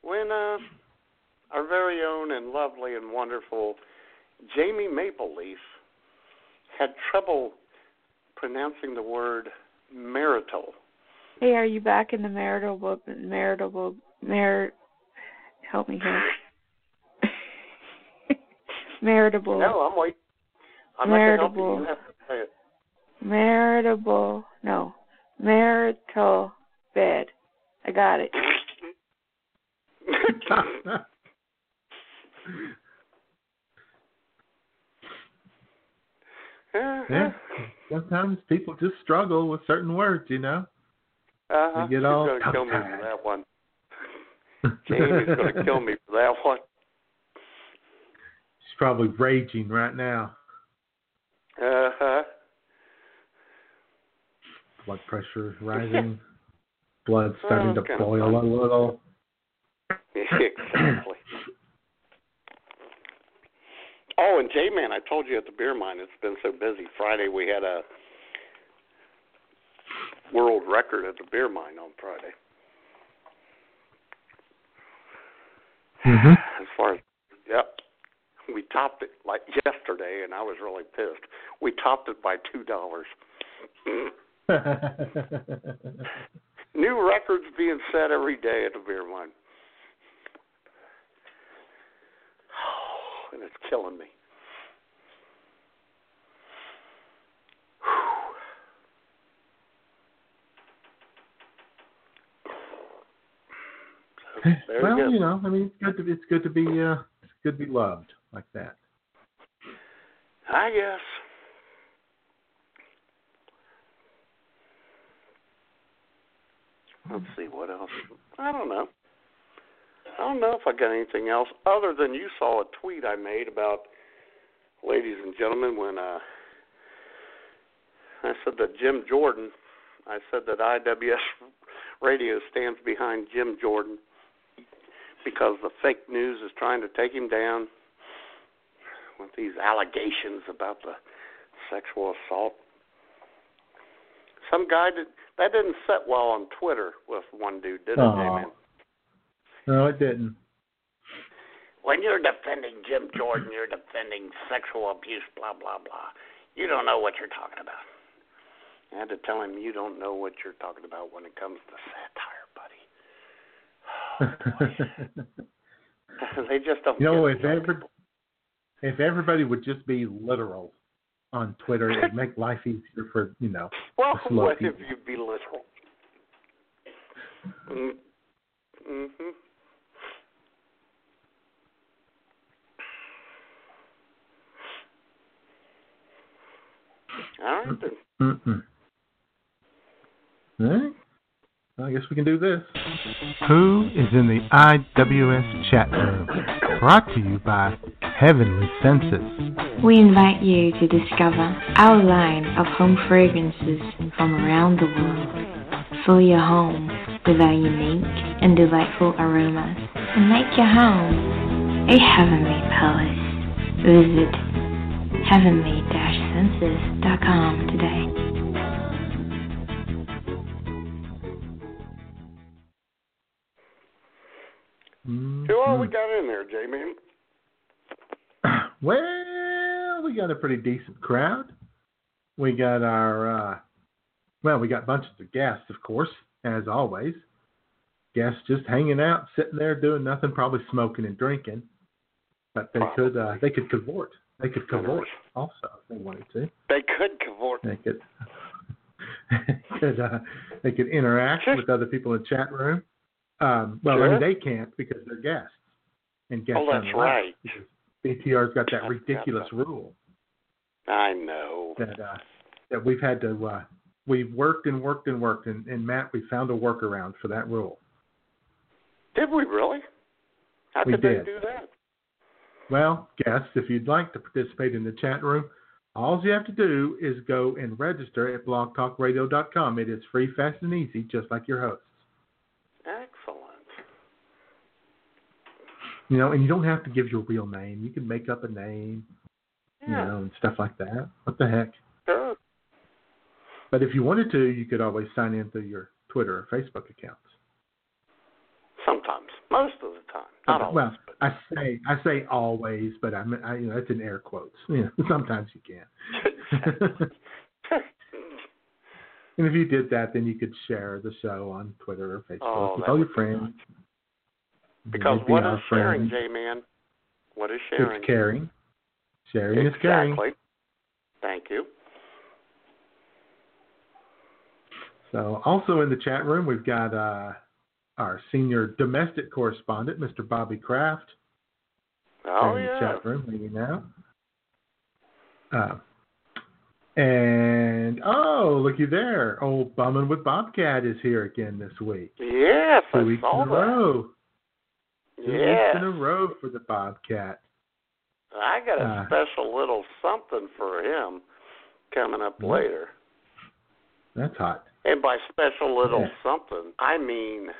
[SPEAKER 7] when uh, our very own and lovely and wonderful Jamie Mapleleaf had trouble pronouncing the word marital.
[SPEAKER 6] Hey, are you back in the marital book? Marital book? Mar. Help me here. Maritable.
[SPEAKER 7] No, I'm waiting. I'm
[SPEAKER 6] Maritable.
[SPEAKER 7] not help you. You have to say it.
[SPEAKER 6] Maritable. No. Marital bed. I got it.
[SPEAKER 5] yeah. Sometimes people just struggle with certain words, you know. They get
[SPEAKER 7] She's
[SPEAKER 5] all
[SPEAKER 7] gonna kill me for that one. Jamie's gonna kill me for that one.
[SPEAKER 5] She's probably raging right now.
[SPEAKER 7] Uh huh.
[SPEAKER 5] Blood pressure rising. Blood starting
[SPEAKER 7] Oh,
[SPEAKER 5] to boil a little.
[SPEAKER 7] exactly. Oh, and J Man, I told you at the beer mine, it's been so busy. Friday we had a world record at the beer mine on Friday.
[SPEAKER 5] hmm
[SPEAKER 7] As far as yep, we topped it like yesterday, and I was really pissed. We topped it by two dollars. New records being set every day at the beer mine. And it's killing me. So,
[SPEAKER 5] well,
[SPEAKER 7] you
[SPEAKER 5] you know, I mean, it's good to it's good to be uh, it's good to be loved like that.
[SPEAKER 7] I guess. Let's see what else. I don't know. I don't know if I got anything else other than you saw a tweet I made about, ladies and gentlemen, when uh, I said that Jim Jordan, I said that IWS Radio stands behind Jim Jordan because the fake news is trying to take him down with these allegations about the sexual assault. Some guy did that didn't sit well on Twitter with one dude, did it,
[SPEAKER 5] Aw.
[SPEAKER 7] J-Man?
[SPEAKER 5] No, it didn't.
[SPEAKER 7] When you're defending Jim Jordan, you're defending sexual abuse, blah blah blah. You don't know what you're talking about. I had to tell him you don't know what you're talking about when it comes to satire, buddy. they just don't.
[SPEAKER 5] you know, if
[SPEAKER 7] young
[SPEAKER 5] ever if everybody would just be literal on Twitter, it'd make life easier for you know.
[SPEAKER 7] Well, what if
[SPEAKER 5] people.
[SPEAKER 7] you be literal? Mm, Mm-hmm. All right then.
[SPEAKER 5] Mm-mm. All right. Well, I guess we can do this. Who is in the IWS chat room? Brought to you by Heavenly Senses.
[SPEAKER 3] We invite you to discover our line of home fragrances from around the world. Fill your home with our unique and delightful aromas and make your home a heavenly palace. Visit heavenly-senses.com today.
[SPEAKER 7] Who all we got in there, J-Man?
[SPEAKER 5] Well, we got a pretty decent crowd. We got our, uh, well, we got bunches of guests, of course, as always. Guests just hanging out, sitting there doing nothing, probably smoking and drinking. But they could, uh, they could cavort. They could cavort also if they wanted to.
[SPEAKER 7] They could cavort.
[SPEAKER 5] They could, could uh, they could interact with other people in the chat room. Um, well, I mean, they can't because they're guests, and guests
[SPEAKER 7] Oh, that's right.
[SPEAKER 5] BTR's got that ridiculous rule
[SPEAKER 7] I know.
[SPEAKER 5] that uh, that we've had to uh, we've worked and worked and worked, and, and Matt, we found a workaround for that rule.
[SPEAKER 7] Did we really? How
[SPEAKER 5] We
[SPEAKER 7] did,
[SPEAKER 5] did.
[SPEAKER 7] they do that?
[SPEAKER 5] Well, guests, if you'd like to participate in the chat room, all you have to do is go and register at blogtalkradio.com. It is free, fast, and easy, just like your hosts.
[SPEAKER 7] Excellent.
[SPEAKER 5] You know, and you don't have to give your real name. You can make up a name, you know, and stuff like that. What the heck?
[SPEAKER 7] Sure.
[SPEAKER 5] But if you wanted to, you could always sign in through your Twitter or Facebook accounts.
[SPEAKER 7] Most of the time, not always.
[SPEAKER 5] well,
[SPEAKER 7] but
[SPEAKER 5] I say I say always, but I, mean, I you know that's in air quotes. You know, sometimes you can. and if you did that, then you could share the show on Twitter or Facebook
[SPEAKER 7] Oh,
[SPEAKER 5] with all your friends.
[SPEAKER 7] because
[SPEAKER 5] They'd be
[SPEAKER 7] what is sharing,
[SPEAKER 5] friends.
[SPEAKER 7] J-Man? What is sharing?
[SPEAKER 5] It's caring. Sharing is caring.
[SPEAKER 7] Exactly. Thank you.
[SPEAKER 5] So, also in the chat room, we've got uh, our senior domestic correspondent, Mr. Bobby Kraft,
[SPEAKER 7] Oh
[SPEAKER 5] in
[SPEAKER 7] yeah.
[SPEAKER 5] the chat room hanging out. Uh, and oh, looky there! Old Bumming with Bobcat is here again this week.
[SPEAKER 7] Yes,
[SPEAKER 5] Two
[SPEAKER 7] I
[SPEAKER 5] weeks
[SPEAKER 7] saw
[SPEAKER 5] in a row. Two
[SPEAKER 7] Yes.
[SPEAKER 5] weeks in a row for the Bobcat.
[SPEAKER 7] I got a
[SPEAKER 5] Uh,
[SPEAKER 7] special little something for him coming up later.
[SPEAKER 5] That's hot.
[SPEAKER 7] And by special little
[SPEAKER 5] Yeah.
[SPEAKER 7] something, I mean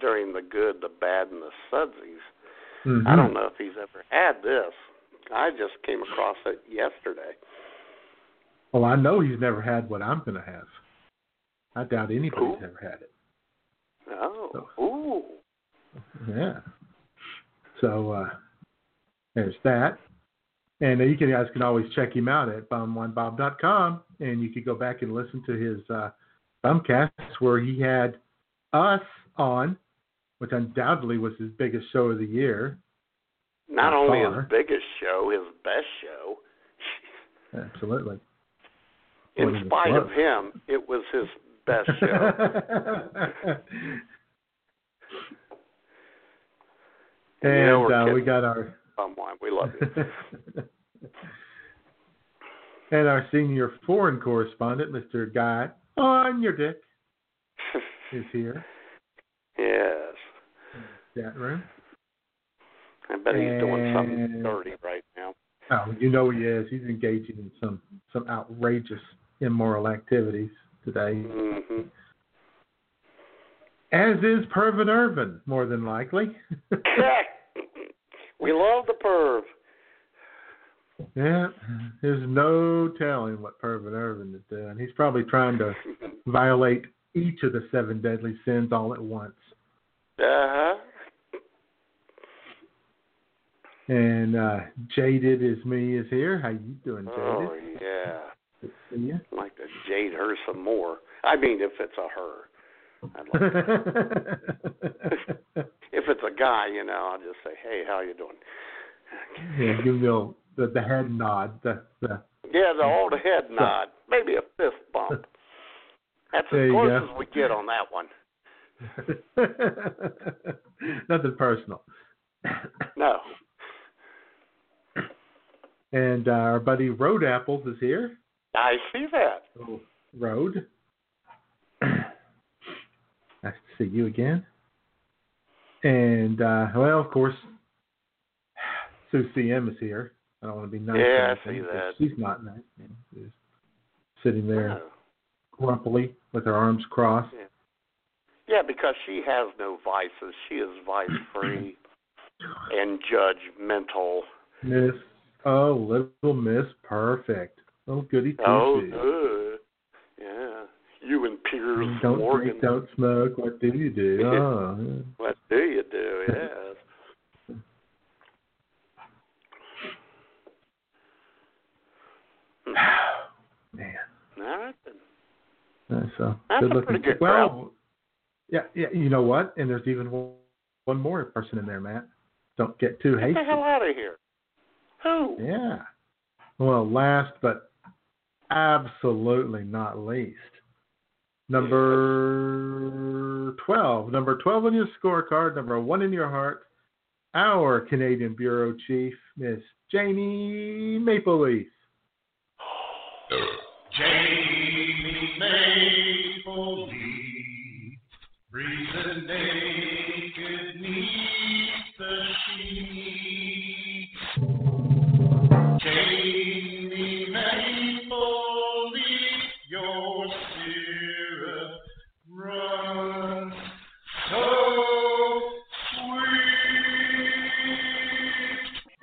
[SPEAKER 7] during the good, the bad, and the sudsies.
[SPEAKER 5] Mhm.
[SPEAKER 7] I don't know if he's ever had this. I just came across it yesterday.
[SPEAKER 5] Well, I know he's never had what I'm going to have. I doubt anybody's
[SPEAKER 7] Ooh.
[SPEAKER 5] ever had it.
[SPEAKER 7] Oh, ooh.
[SPEAKER 5] Yeah. So uh, there's that. And you can, guys can always check him out at bum1bob.com, and you could go back and listen to his uh, bumcasts where he had us on, which undoubtedly was his biggest show of the year.
[SPEAKER 7] Not only
[SPEAKER 5] far.
[SPEAKER 7] his biggest show, his best show.
[SPEAKER 5] Absolutely.
[SPEAKER 7] In spite of him, it was his best show.
[SPEAKER 5] And
[SPEAKER 7] we're
[SPEAKER 5] uh, we got our
[SPEAKER 7] Someone, we love you.
[SPEAKER 5] and our senior foreign correspondent, Mr. Guy on your dick, is here.
[SPEAKER 7] Yes.
[SPEAKER 5] Chat room.
[SPEAKER 7] I bet he's doing something dirty right now.
[SPEAKER 5] Oh, you know he is. He's engaging in some some outrageous immoral activities today,
[SPEAKER 7] hmm
[SPEAKER 5] as is Pervin Irvin, more than likely.
[SPEAKER 7] we love the perv.
[SPEAKER 5] yeah, there's no telling what Pervin Irvin is doing. He's probably trying to violate each of the seven deadly sins all at once.
[SPEAKER 7] Uh-huh.
[SPEAKER 5] And uh, Jaded is me is here. How you doing, Jaded?
[SPEAKER 7] Oh, yeah.
[SPEAKER 5] To you.
[SPEAKER 7] I'd like to jade her some more. I mean, if it's a her. I'd like if it's a guy, you know, I'll just say, hey, how you doing?
[SPEAKER 5] yeah, give me a, the the head nod. The the
[SPEAKER 7] Yeah, the old head nod. Maybe a fist bump. That's
[SPEAKER 5] There
[SPEAKER 7] as close as we get on that one.
[SPEAKER 5] Nothing personal.
[SPEAKER 7] No.
[SPEAKER 5] And uh, our buddy Road Apples is here.
[SPEAKER 7] I see that.
[SPEAKER 5] Oh, Road. nice to see you again. And uh, well, of course, Sue CM is here. I don't want to be nice.
[SPEAKER 7] Yeah, I see that.
[SPEAKER 5] She's not nice. She's sitting there
[SPEAKER 7] Oh.
[SPEAKER 5] grumpily with her arms crossed.
[SPEAKER 7] Yeah, because she has no vices. She is vice free and judgmental.
[SPEAKER 5] Miss, oh, little Miss Perfect. Oh, goody two
[SPEAKER 7] Oh,
[SPEAKER 5] shoes.
[SPEAKER 7] good. Yeah. You and Piers
[SPEAKER 5] Don't
[SPEAKER 7] Morgan.
[SPEAKER 5] drink, don't smoke. What do you do? Oh, uh-huh. yeah.
[SPEAKER 7] What do you do? Yes.
[SPEAKER 5] man.
[SPEAKER 7] All right then.
[SPEAKER 5] So
[SPEAKER 7] That's
[SPEAKER 5] good
[SPEAKER 7] a
[SPEAKER 5] looking.
[SPEAKER 7] pretty good
[SPEAKER 5] well,
[SPEAKER 7] crowd.
[SPEAKER 5] Yeah, yeah. You know what? And there's even one, one more person in there, Matt. Don't get too hasty.
[SPEAKER 7] Get
[SPEAKER 5] hasty.
[SPEAKER 7] the hell out of here. Who?
[SPEAKER 5] Yeah. Well, last but absolutely not least, number 12. Number 12 on your scorecard, number one in your heart, our Canadian Bureau Chief, Miss Jamie Maple Leaf.
[SPEAKER 9] Jamie Maple Leaf, breathing
[SPEAKER 10] I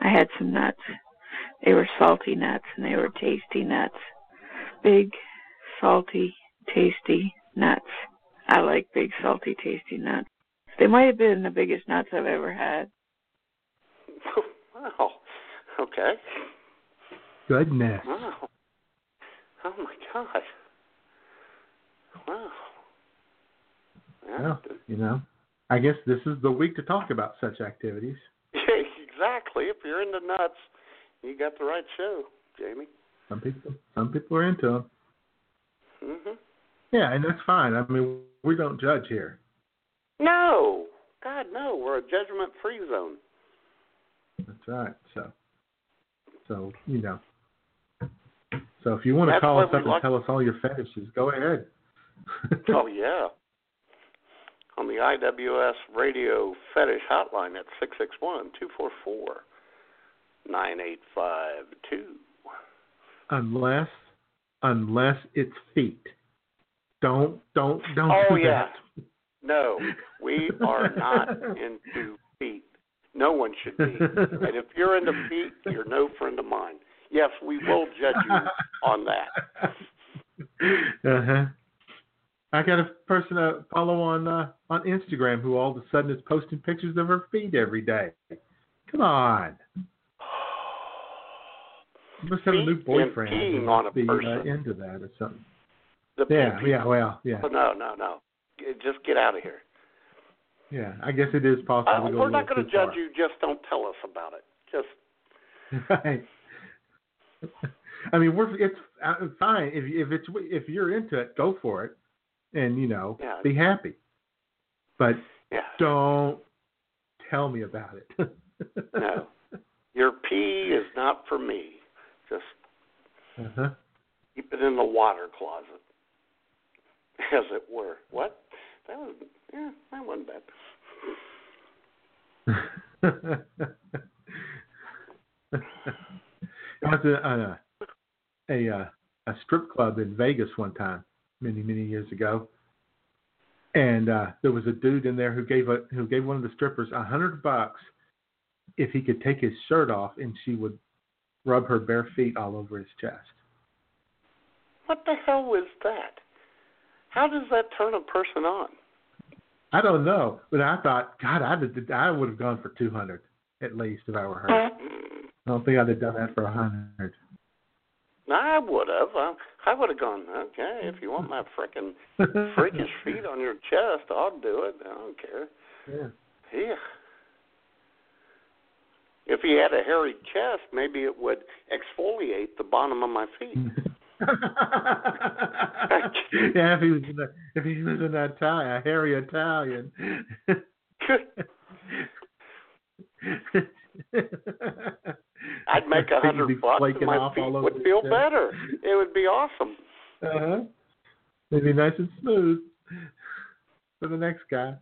[SPEAKER 10] had some nuts. They were salty nuts and they were tasty nuts. Big, salty tasty nuts. I like big, salty, tasty nuts. They might have been the biggest nuts I've ever had.
[SPEAKER 7] wow. Okay.
[SPEAKER 5] Goodness.
[SPEAKER 7] Wow. Oh my God. Wow. Yeah.
[SPEAKER 5] Well, you know, I guess this is the week to talk about such activities.
[SPEAKER 7] exactly. If you're into nuts, you got the right show, Jamie.
[SPEAKER 5] Some people, some people are into them.
[SPEAKER 7] Mhm.
[SPEAKER 5] Yeah, and that's fine. I mean, we don't judge here.
[SPEAKER 7] No. God, no. We're a judgment-free zone.
[SPEAKER 5] That's right. So, so you know. So if you want to
[SPEAKER 7] That's
[SPEAKER 5] call us up and tell us all your fetishes, go ahead.
[SPEAKER 7] oh yeah. On the IWS radio fetish hotline at six six one two four four nine eight five two.
[SPEAKER 5] unless, unless it's feet. Don't, don't, don't.
[SPEAKER 7] Oh
[SPEAKER 5] do
[SPEAKER 7] yeah.
[SPEAKER 5] that.
[SPEAKER 7] No, we are not into feet. No one should be. And if you're into feet, you're no friend of mine. Yes, we will judge you on that.
[SPEAKER 5] Uh huh. I got a person to follow on uh, on Instagram who all of a sudden is posting pictures of her feet every day. Come on. You must have a new
[SPEAKER 7] Feet and
[SPEAKER 5] boyfriend.
[SPEAKER 7] peeing on a
[SPEAKER 5] be uh, into that or something.
[SPEAKER 7] The
[SPEAKER 5] Yeah,
[SPEAKER 7] pee-pee.
[SPEAKER 5] yeah, well, yeah,
[SPEAKER 7] But no, no, no. Just get out of here.
[SPEAKER 5] yeah. I guess it is possible.
[SPEAKER 7] Uh,
[SPEAKER 5] to go
[SPEAKER 7] we're not going to judge you. Just don't tell us about it. Just.
[SPEAKER 5] Right. I mean, we're it's uh, fine if if it's if you're into it, go for it, and you know,
[SPEAKER 7] Yeah.
[SPEAKER 5] be happy. But
[SPEAKER 7] yeah.
[SPEAKER 5] don't tell me about it.
[SPEAKER 7] No. Your pee is not for me. Just
[SPEAKER 5] Uh-huh.
[SPEAKER 7] keep it in the water closet, as it were. What? That was yeah. That wasn't bad.
[SPEAKER 5] I was at a a, uh, a strip club in Vegas one time, many many years ago, and uh, there was a dude in there who gave a who gave one of the strippers a hundred bucks if he could take his shirt off, and she would rub her bare feet all over his chest.
[SPEAKER 7] What the hell was that? How does that turn a person on?
[SPEAKER 5] I don't know, but I thought, God, I did, I would have gone for two hundred at least if I were her. I don't think I'd have done that for a hundred.
[SPEAKER 7] I would have. I, I would have gone. Okay, if you want my frickin' freakish feet on your chest, I'll do it. I don't care.
[SPEAKER 5] Yeah.
[SPEAKER 7] Yeah. If he had a hairy chest, maybe it would exfoliate the bottom of my feet.
[SPEAKER 5] yeah, if he was in a, if he was an Italian, a hairy Italian.
[SPEAKER 7] I'd make a hundred bucks, and my feet would feel better. It would be awesome.
[SPEAKER 5] Uh huh. They'd be nice and smooth for the next guy.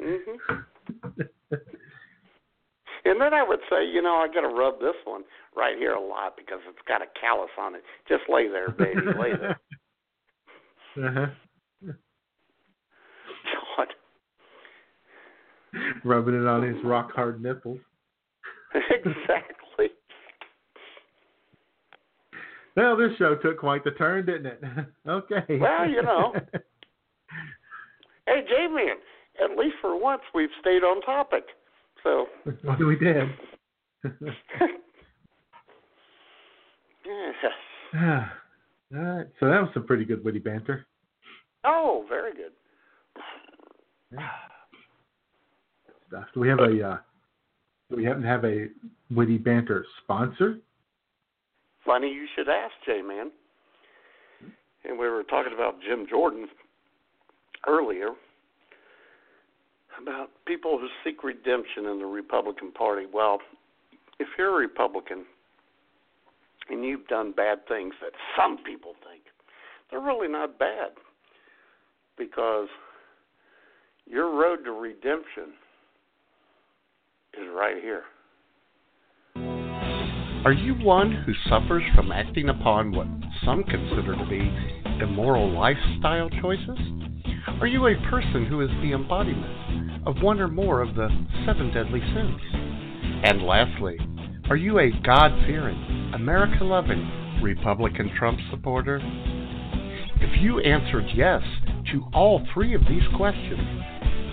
[SPEAKER 7] hmm And then I would say, you know, I got to rub this one right here a lot because it's got a callus on it. Just lay there, baby, lay there.
[SPEAKER 5] Uh-huh.
[SPEAKER 7] God.
[SPEAKER 5] Rubbing it on his rock hard nipples.
[SPEAKER 7] exactly.
[SPEAKER 5] Well, this show took quite the turn, didn't it? okay.
[SPEAKER 7] Well, you know. Hey, J Man, at least for once we've stayed on topic. So,
[SPEAKER 5] we did.
[SPEAKER 7] yes.
[SPEAKER 5] All right. So that was some pretty good witty banter.
[SPEAKER 7] Oh, very good.
[SPEAKER 5] Stuff. Do we have a? Uh, do we happen to have a witty banter sponsor?
[SPEAKER 7] Funny you should ask, Jay Man. And we were talking about Jim Jordan earlier about people who seek redemption in the Republican Party. Well, if you're a Republican and you've done bad things that some people think, they're really not bad because your road to redemption is right here.
[SPEAKER 11] Are you one who suffers from acting upon what some consider to be immoral lifestyle choices? Are you a person who is the embodiment of one or more of the seven deadly sins? And lastly, are you a God fearing, America loving Republican Trump supporter?
[SPEAKER 7] If you answered yes to all three of these questions,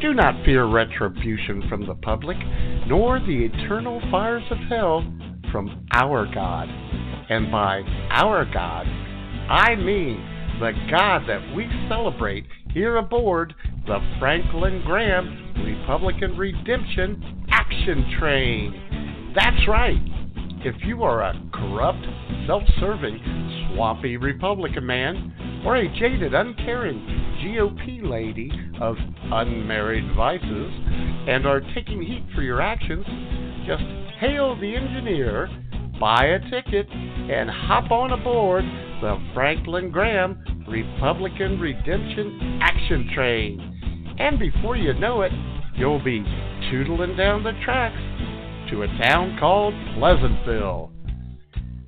[SPEAKER 7] do not fear retribution from the public, nor the eternal fires of hell from our God. And by our God, I mean the God that we celebrate here aboard the Franklin Graham Republican Redemption Action Train. That's right. If you are a corrupt, self serving, swampy Republican man, or a jaded, uncaring GOP lady of unmarried vices, and are taking heat for your actions, just hail the engineer, buy a ticket, and hop on aboard the Franklin Graham Republican Redemption Action Train. And before you know it, you'll be tootling down the tracks to a town called Pleasantville.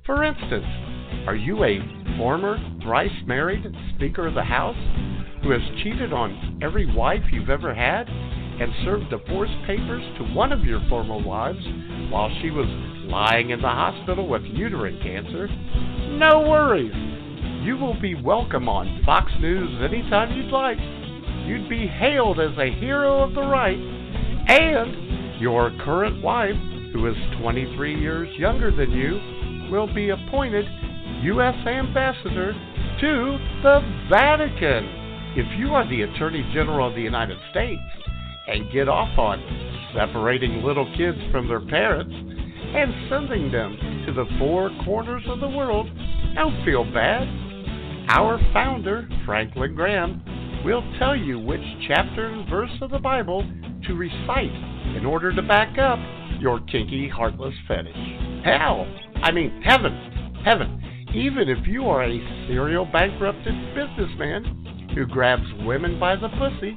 [SPEAKER 7] For instance, are you a former thrice married Speaker of the House who has cheated on every wife you've ever had and served divorce papers to one of your former wives while she was lying in the hospital with uterine cancer? No worries. You will be welcome on Fox News anytime you'd like. You'd be hailed as a hero of the right, and your current wife, who is 23 years younger than you, will be appointed U.S. Ambassador to the Vatican. If you are the Attorney General of the United States and get off on separating little kids from their parents and sending them to the four corners of the world, don't feel bad. Our founder, Franklin Graham, will tell you which chapter and verse of the Bible to recite in order to back up your kinky, heartless fetish. Hell, I mean, heaven, heaven, even if you are a serial bankrupted businessman who grabs women by the pussy,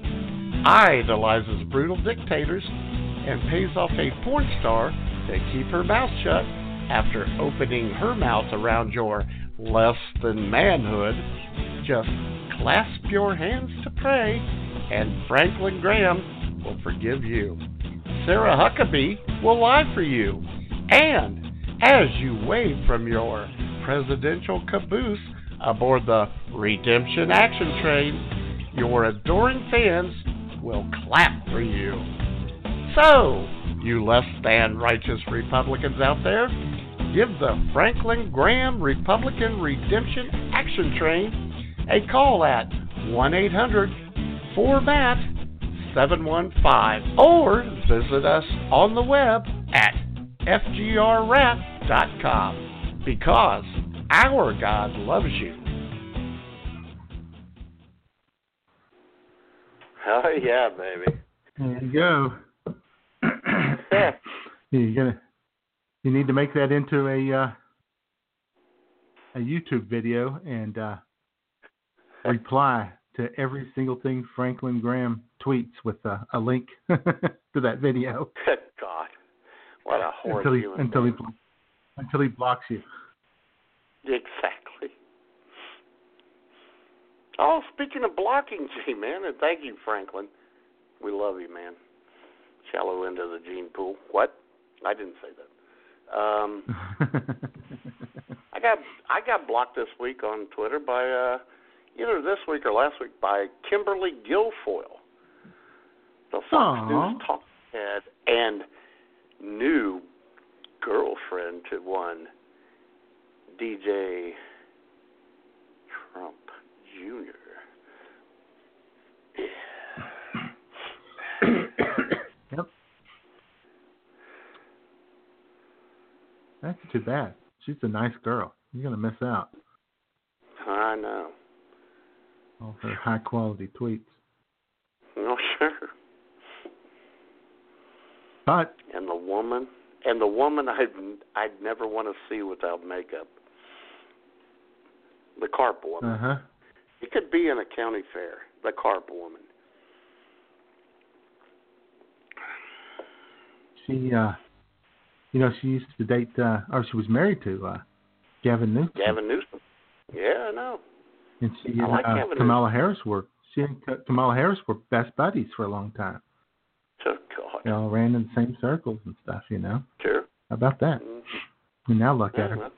[SPEAKER 7] idolizes brutal dictators, and pays off a porn star to keep her mouth shut after opening her mouth around your less than manhood, just clasp your hands to pray, and Franklin Graham will forgive you. Sarah Huckabee will lie for you. And as you wave from your presidential caboose aboard the Redemption Action Train, your adoring fans will clap for you. So, you less than righteous Republicans out there, give the Franklin Graham Republican Redemption Action Train a call at 1 800 4 MAT 715 or visit us on the web at fgrrap.com because our God loves you.
[SPEAKER 12] Oh yeah, baby.
[SPEAKER 5] There you go. you gonna you need to make that into a uh, a YouTube video and uh, reply to every single thing Franklin Graham tweets with uh, a link to that video.
[SPEAKER 12] Good God, what a horrible
[SPEAKER 5] until he until he until he blocks you.
[SPEAKER 12] Exactly. Oh, speaking of blocking, gee, man, and thank you, Franklin. We love you, man. Shallow end of the gene pool. What? I didn't say that. Um, I got I got blocked this week on Twitter by uh, either this week or last week by Kimberly Guilfoyle, the Fox
[SPEAKER 5] Aw.
[SPEAKER 12] News talk head and new girlfriend to one DJ Trump Jr.
[SPEAKER 5] Yep. That's too bad. She's a nice girl. You're gonna miss out.
[SPEAKER 12] I know.
[SPEAKER 5] All her high quality tweets.
[SPEAKER 12] No, sure.
[SPEAKER 5] But
[SPEAKER 12] And the woman, and the woman I'd I'd never want to see without makeup. The carp woman.
[SPEAKER 5] uh huh.
[SPEAKER 12] It could be in a county fair. The carp woman.
[SPEAKER 5] She uh you know, she used to date uh or she was married to uh Gavin Newsom.
[SPEAKER 12] Gavin Newsom. Yeah, I know.
[SPEAKER 5] And she and
[SPEAKER 12] like
[SPEAKER 5] uh, Kamala Harris were she and Ka- Kamala Harris were best buddies for a long time.
[SPEAKER 12] Oh God.
[SPEAKER 5] They all ran in the same circles and stuff, you know.
[SPEAKER 12] Sure.
[SPEAKER 5] How about that?
[SPEAKER 12] Mhm.
[SPEAKER 5] And now look at her.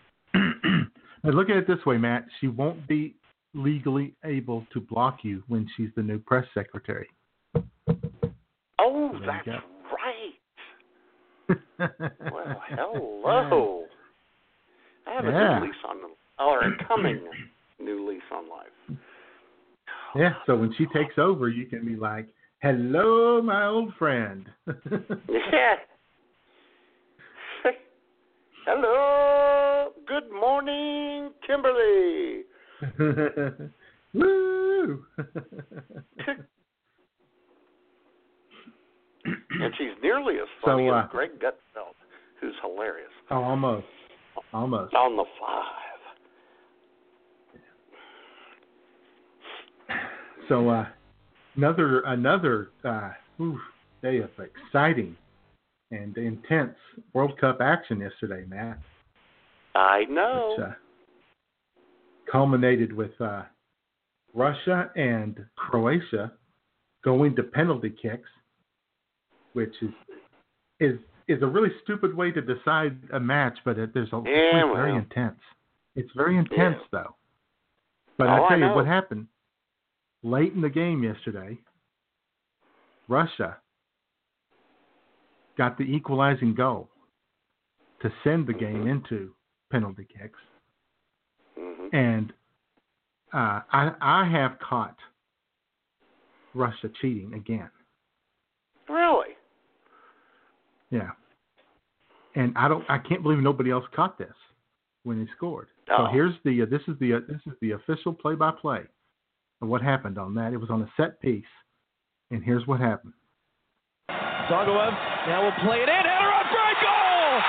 [SPEAKER 5] but look at it this way, Matt. She won't be legally able to block you when she's the new press secretary.
[SPEAKER 7] Oh, that's right. Well, hello. I have a new lease on, or a coming new lease on life.
[SPEAKER 5] Yeah, so when she takes over, you can be like, "Hello, my old friend."
[SPEAKER 7] Yeah. Hello. Good morning, Kimberly.
[SPEAKER 5] Woo!
[SPEAKER 7] And she's nearly as
[SPEAKER 5] So,
[SPEAKER 7] funny
[SPEAKER 5] uh,
[SPEAKER 7] as Greg Gutfeld, who's hilarious.
[SPEAKER 5] oh, almost, almost.
[SPEAKER 7] On the five.
[SPEAKER 5] So uh, another another uh, oof, day of exciting and intense World Cup action yesterday, Matt.
[SPEAKER 7] I know.
[SPEAKER 5] Which, uh, culminated with uh, Russia and Croatia going to penalty kicks, which is is is a really stupid way to decide a match, but it, there's a
[SPEAKER 7] Yeah,
[SPEAKER 5] it's very intense. It's very intense though. But
[SPEAKER 7] Oh,
[SPEAKER 5] I
[SPEAKER 7] I
[SPEAKER 5] tell you what happened late in the game yesterday. Russia got the equalizing goal to send the game into penalty kicks and uh, I I have caught Russia cheating again.
[SPEAKER 7] Really?
[SPEAKER 5] Yeah, and I don't I can't believe nobody else caught this when he scored. So
[SPEAKER 7] Oh.
[SPEAKER 5] here's the uh, this is the uh, this is the official play by play of what happened on that. It was on a set piece, and here's what happened.
[SPEAKER 13] Dzagoev now will play it in. Header up for a goal!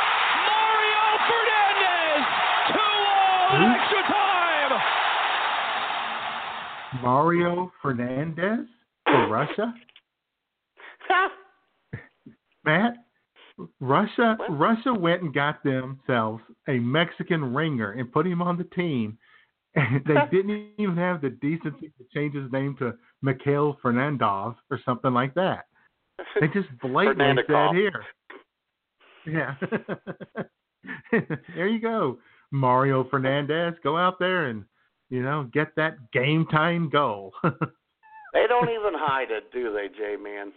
[SPEAKER 13] Mário Fernandes! 2 in
[SPEAKER 5] Who?
[SPEAKER 13] extra time!
[SPEAKER 5] Mário Fernandes for Russia. Matt, Russia Russia went and got themselves a Mexican ringer and put him on the team, and they didn't even have the decency to change his name to Mikhail Fernandez or something like that. They just blatantly said here. Yeah. there you go, Mário Fernandes. Go out there and you know get that game time goal.
[SPEAKER 7] They don't even hide it, do they, J Man?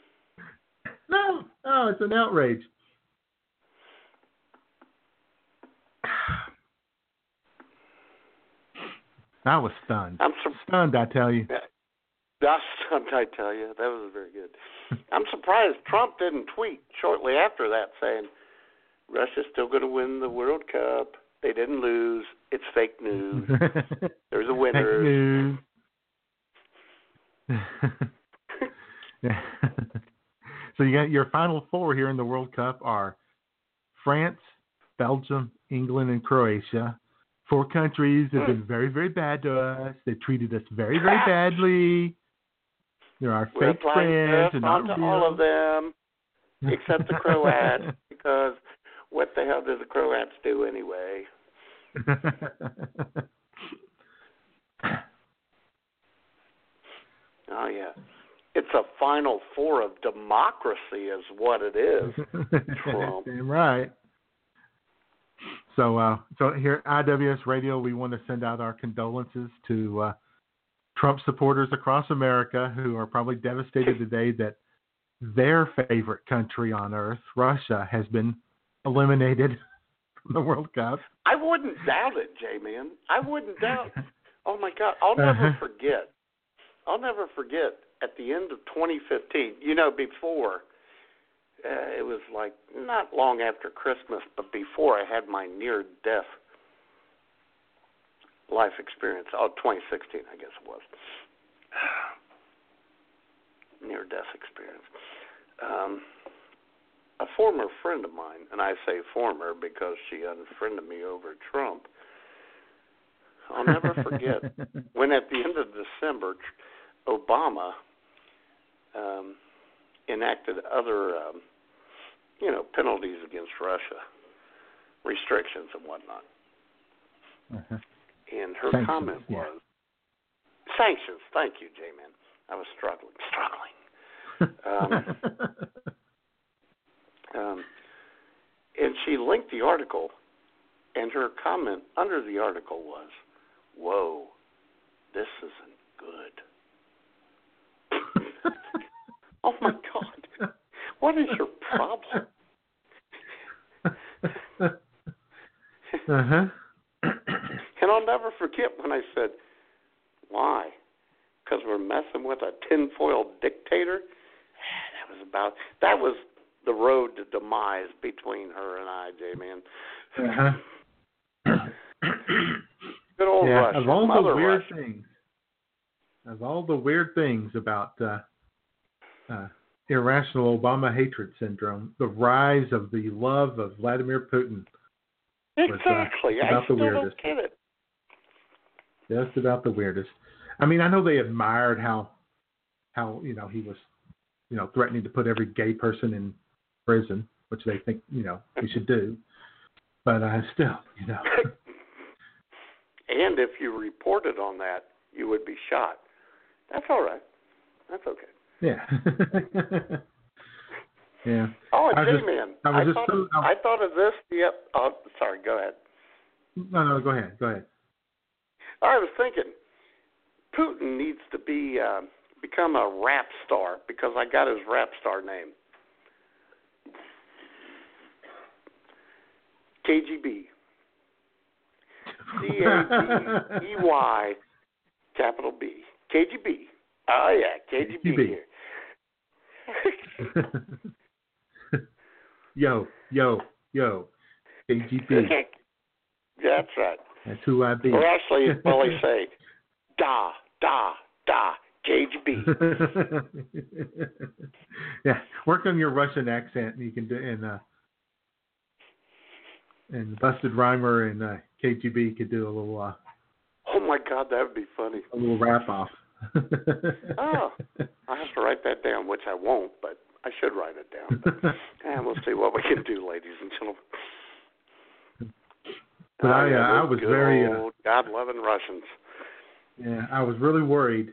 [SPEAKER 5] no, no, it's an outrage. I was stunned.
[SPEAKER 7] I'm sur-
[SPEAKER 5] Stunned, I tell you.
[SPEAKER 7] That's stunned, I tell you. That was very good. I'm surprised Trump didn't tweet shortly after that saying Russia's still going to win the World Cup. They didn't lose. It's fake news. There's a winner.
[SPEAKER 5] Fake news. Yeah. so you got your final four here in the World Cup are France, Belgium, England, and Croatia. Four countries have been very, very bad to us. They treated us very, very badly. There are
[SPEAKER 7] We're
[SPEAKER 5] fake friends. They're not real.
[SPEAKER 7] all of them, except the Croats, because what the hell do the Croats do anyway? Oh yeah, it's a final four of democracy, is what it is. Trump.
[SPEAKER 5] Right. So, uh, so here at IWS Radio, we want to send out our condolences to uh, Trump supporters across America who are probably devastated today that their favorite country on earth, Russia, has been eliminated the World Cup.
[SPEAKER 7] I wouldn't doubt it, J Man. I wouldn't doubt. Oh my God, I'll never
[SPEAKER 5] Uh-huh.
[SPEAKER 7] forget. I'll never forget at the end of 2015. You know, before uh, it was like not long after Christmas, but before I had my near-death life experience. Oh, 2016, I guess it was. Near-death experience. Um, a former friend of mine, and I say former because she unfriended me over Trump. I'll never forget when at the end of December, Obama um, enacted other, um, you know, penalties against Russia, restrictions and whatnot.
[SPEAKER 5] Uh-huh.
[SPEAKER 7] And her
[SPEAKER 5] Sanctions,
[SPEAKER 7] comment
[SPEAKER 5] yeah.
[SPEAKER 7] was sanctions. Thank you, J-Man. I was struggling, struggling. Um, um, and she linked the article, and her comment under the article was, "Whoa, this isn't good. oh my God. What is your problem?
[SPEAKER 5] uh-huh.
[SPEAKER 7] And I'll never forget when I said, Why? Because we're messing with a tinfoil dictator? That was about, that was the road to demise between her and I, J Man.
[SPEAKER 5] Uh-huh.
[SPEAKER 7] Good old
[SPEAKER 5] yeah,
[SPEAKER 7] Russia.
[SPEAKER 5] of all
[SPEAKER 7] Mother
[SPEAKER 5] the weird
[SPEAKER 7] Russia.
[SPEAKER 5] things, of all the weird things about uh, uh, irrational Obama hatred syndrome, the rise of the love of Vladimir Putin was, uh,
[SPEAKER 7] Exactly. I
[SPEAKER 5] about the weirdest.
[SPEAKER 7] don't get it.
[SPEAKER 5] just about the weirdest. I mean, I know they admired how how you know he was, you know, threatening to put every gay person in prison, which they think you know we should do. But uh, still, you know,
[SPEAKER 7] And if you reported on that, you would be shot. That's all right. That's okay.
[SPEAKER 5] yeah, yeah.
[SPEAKER 7] Oh,
[SPEAKER 5] I was just-
[SPEAKER 7] J-Man,
[SPEAKER 5] I was just
[SPEAKER 7] thought,
[SPEAKER 5] so-
[SPEAKER 7] I thought of this. Yep. Oh, sorry. Go ahead.
[SPEAKER 5] No, no, go ahead, go ahead.
[SPEAKER 7] I was thinking, Putin needs to be uh, become a rap star because I got his rap star name. KGB. C A B E Y, capital B. KGB. Oh yeah, KGB,
[SPEAKER 5] KGB.
[SPEAKER 7] here.
[SPEAKER 5] yo, yo, yo, KGB.
[SPEAKER 7] That's right.
[SPEAKER 5] That's who I be.
[SPEAKER 7] Or actually, well, they say, da, da, da, KGB.
[SPEAKER 5] yeah, work on your Russian accent, and you can do and uh, and Busted Rhymer and uh, KGB could do a little uh,
[SPEAKER 7] Oh my God, that would be funny.
[SPEAKER 5] a little wrap off.
[SPEAKER 7] Oh, I have to write that down, which I won't, but I should write it down. But, and we'll see what we can do, ladies and gentlemen.
[SPEAKER 5] But I,
[SPEAKER 7] Oh,
[SPEAKER 5] uh, I was very, uh,
[SPEAKER 7] God-loving Russians.
[SPEAKER 5] Yeah, I was really worried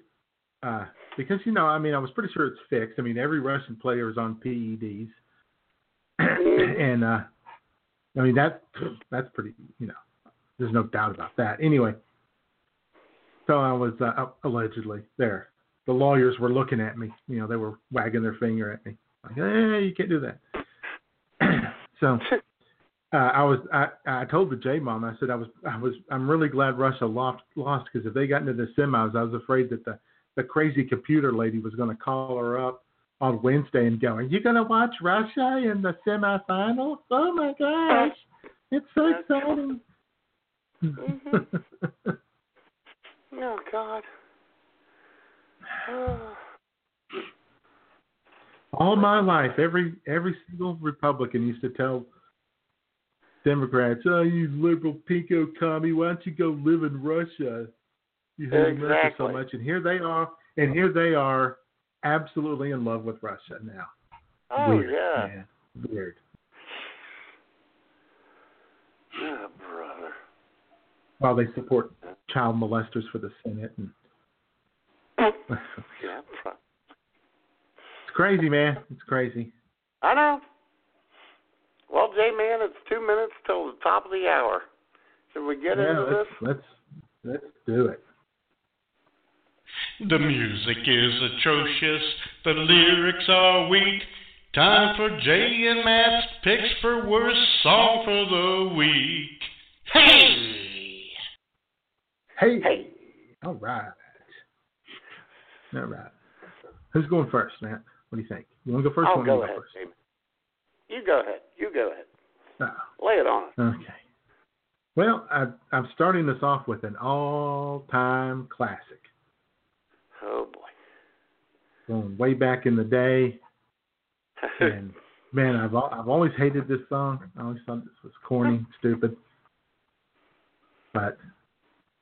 [SPEAKER 5] uh, because you know, I mean, I was pretty sure it's fixed. I mean, every Russian player is on PEDs, and uh, I mean that that's pretty, you know, there's no doubt about that. Anyway, so I was uh, allegedly there. The lawyers were looking at me. You know, they were wagging their finger at me, like, "Hey, you can't do that." so uh, I was I, I told the J mom I said I was I was I'm really glad Russia lost lost because if they got into the semis I was afraid that the the crazy computer lady was going to call her up on Wednesday and go, "Are you going to watch Russia in the semifinals? Oh my gosh, it's so exciting!" Mm-hmm.
[SPEAKER 7] Oh God. Oh.
[SPEAKER 5] All my life, every every single Republican used to tell Democrats, "Oh, you liberal pinko commie, why don't you go live in Russia? You hate America so much." And here they are, and here they are, absolutely in love with Russia now.
[SPEAKER 7] Oh
[SPEAKER 5] Weird,
[SPEAKER 7] yeah.
[SPEAKER 5] man. weird.
[SPEAKER 7] Oh, brother.
[SPEAKER 5] While they support child molesters for the Senate, and
[SPEAKER 7] Yeah.
[SPEAKER 5] it's crazy, man. It's crazy.
[SPEAKER 7] I know. Well, J man, it's two minutes till the top of the hour. Should we get
[SPEAKER 5] yeah,
[SPEAKER 7] into
[SPEAKER 5] let's,
[SPEAKER 7] this?
[SPEAKER 5] let's let's do it.
[SPEAKER 9] The music is atrocious, the lyrics are weak. Time for Jay and Matt's picks for worst song for the week. Hey!
[SPEAKER 5] Hey, hey. All right. All right. Who's going first, Matt? What do you think? You want to go first? or
[SPEAKER 7] I'll
[SPEAKER 5] want me
[SPEAKER 7] go ahead,
[SPEAKER 5] first?
[SPEAKER 7] Jamie. You go ahead. You go ahead.
[SPEAKER 5] Oh,
[SPEAKER 7] Lay it on us.
[SPEAKER 5] okay. Well, I, I'm starting this off with an all-time classic,
[SPEAKER 7] Oh boy.
[SPEAKER 5] going way back in the day. And man, I've I've always hated this song. I always thought this was corny, stupid. But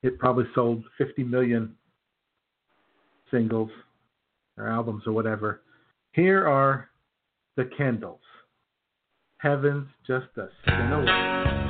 [SPEAKER 5] it probably sold 50 million singles or albums or whatever. Here are the Kendalls. Heaven's just a sin away.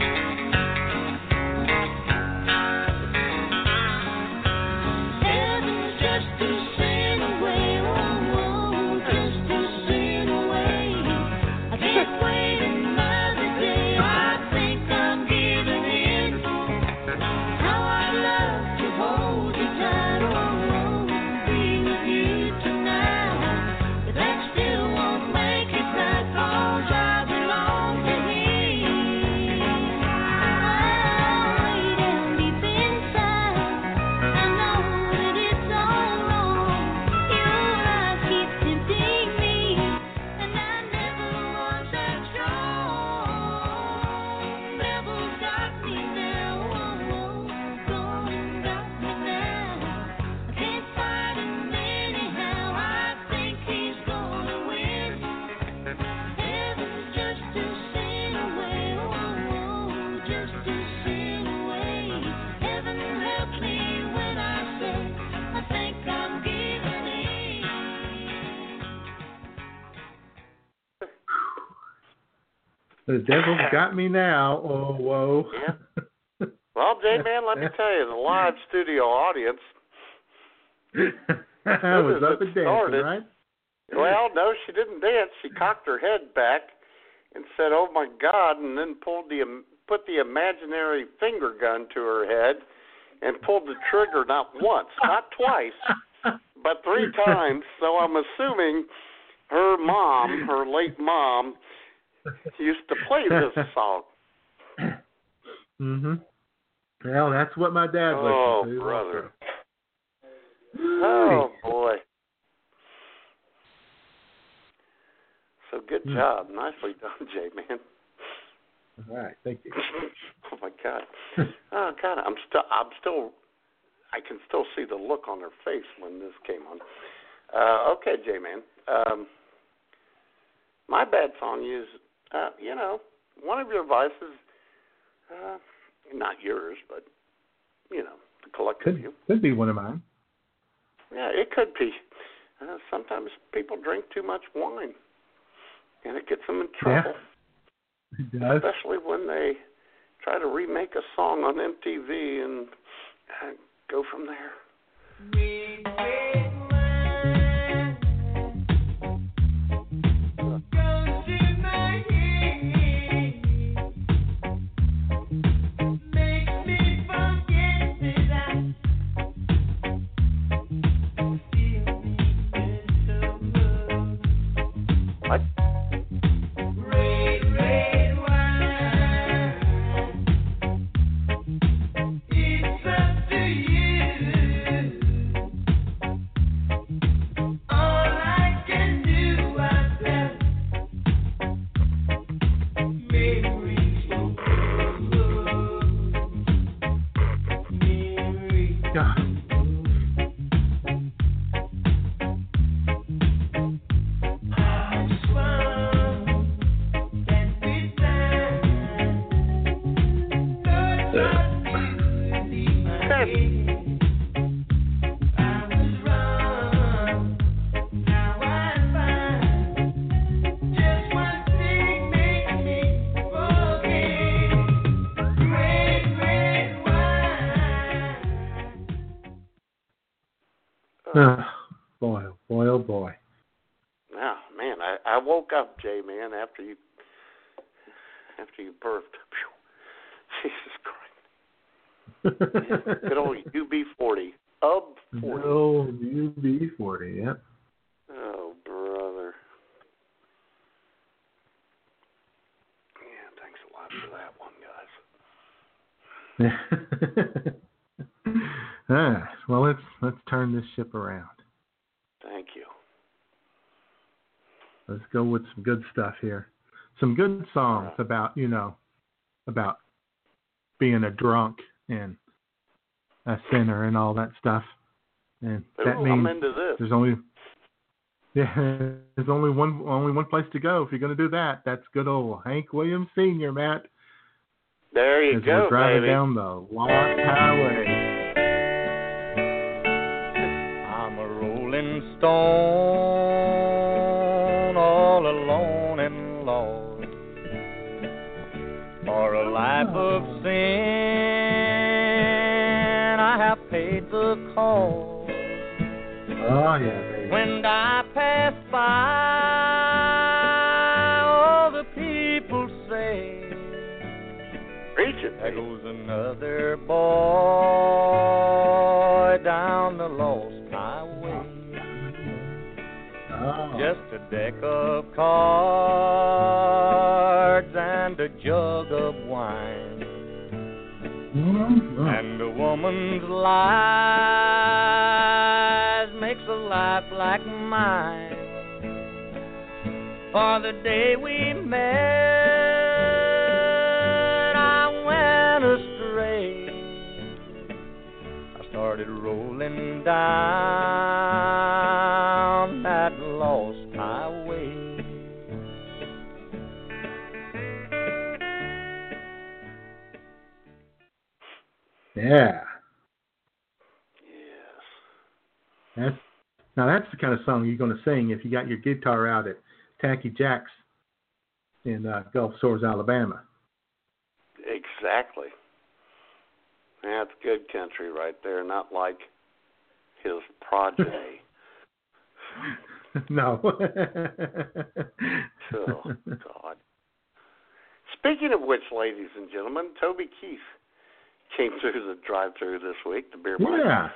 [SPEAKER 5] The devil's got me now. Oh, whoa.
[SPEAKER 7] Yeah. Well, J Man, let me tell you, the live studio audience.
[SPEAKER 5] I was up and dancing, right?
[SPEAKER 7] Well, no, she didn't dance. She cocked her head back and said, "Oh my God!" and then pulled the put the imaginary finger gun to her head and pulled the trigger not once, not twice, but three times. So I'm assuming her mom, her late mom, used to play this song.
[SPEAKER 5] Mhm. Well, that's what my dad
[SPEAKER 7] Oh,
[SPEAKER 5] listened to.
[SPEAKER 7] brother. Oh boy. So good
[SPEAKER 5] Hmm.
[SPEAKER 7] job. Nicely done, Jay man.
[SPEAKER 5] All right, thank you.
[SPEAKER 7] Oh my God. Oh God, I'm still I'm still I can still see the look on her face when this came on. Uh okay, J man. Um my bad song is uh, you know, one of your vices uh not yours, but you know, the collective
[SPEAKER 5] Could
[SPEAKER 7] view.
[SPEAKER 5] could be one of mine.
[SPEAKER 7] Yeah, it could be. Uh, sometimes people drink too much wine, and it gets them in trouble.
[SPEAKER 5] It does.
[SPEAKER 7] Especially when they try to remake a song on MTV and uh, go from there. What? Man, after you after you birthed. Phew. Jesus Christ. Good old UB forty. UB forty.
[SPEAKER 5] No, UB40, yep.
[SPEAKER 7] Oh brother. Yeah, thanks a lot for that one, guys.
[SPEAKER 5] Right, well, let's let's turn this ship around.
[SPEAKER 7] Thank you.
[SPEAKER 5] Let's go with some good stuff here. Some good songs about, you know, about being a drunk and a sinner and all that stuff. And that means
[SPEAKER 7] I'm into this.
[SPEAKER 5] there's only yeah, there's only one only one place to go if you're going to do that. That's good old Hank Williams Sr., Matt.
[SPEAKER 7] There you
[SPEAKER 5] as
[SPEAKER 7] go,
[SPEAKER 5] we're driving
[SPEAKER 7] baby.
[SPEAKER 5] down the Lost Highway.
[SPEAKER 14] I'm a rolling stone, the cost.
[SPEAKER 5] Oh yeah, baby.
[SPEAKER 14] When I pass by, all the people say,
[SPEAKER 7] Preach it.
[SPEAKER 14] There goes another boy down the lost highway.
[SPEAKER 5] Oh.
[SPEAKER 14] Just a deck of cards and a jug of wine.
[SPEAKER 5] Mhm.
[SPEAKER 14] And a woman's lies makes a life like mine. For the day we met, I went astray. I started rolling down
[SPEAKER 5] Yeah.
[SPEAKER 7] Yes.
[SPEAKER 5] That's now that's the kind of song you're going to sing if you got your guitar out at Tacky Jack's in uh, Gulf Shores, Alabama.
[SPEAKER 7] Exactly. That's good country right there, not like his progeny.
[SPEAKER 5] no.
[SPEAKER 7] oh, God. Speaking of which, ladies and gentlemen, Toby Keith came through the drive-through this week, the beer mart.
[SPEAKER 5] Yeah.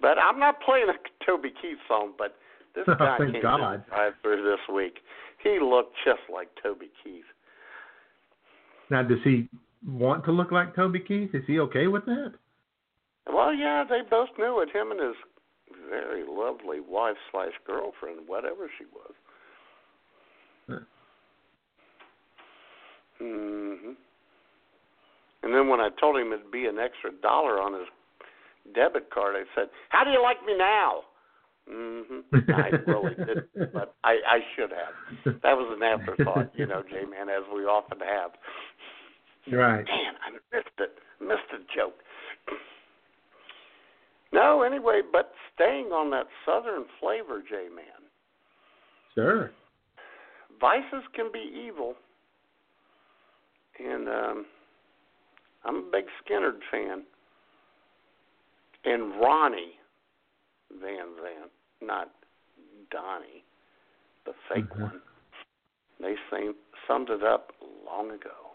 [SPEAKER 7] But I'm not playing a Toby Keith song, but this
[SPEAKER 5] Oh,
[SPEAKER 7] guy came
[SPEAKER 5] God.
[SPEAKER 7] through the drive-through this week. He looked just like Toby Keith.
[SPEAKER 5] Now, does he want to look like Toby Keith? Is he okay with that?
[SPEAKER 7] Well, yeah, they both knew it. Him and his very lovely wife slash girlfriend, whatever she was.
[SPEAKER 5] Huh.
[SPEAKER 7] hmm And then when I told him it'd be an extra dollar on his debit card, I said, "How do you like me now?" Mm-hmm. I really didn't, but I I should have. That was an afterthought, you know, J man, as we often have.
[SPEAKER 5] Right.
[SPEAKER 7] Man, I missed it. Missed a joke. No, anyway, but staying on that southern flavor, J man.
[SPEAKER 5] Sure.
[SPEAKER 7] Vices can be evil. And um I'm a big Skynyrd fan. And Ronnie Van Zant, not Donnie, the fake
[SPEAKER 5] Mhm.
[SPEAKER 7] one. They same, summed it up long ago.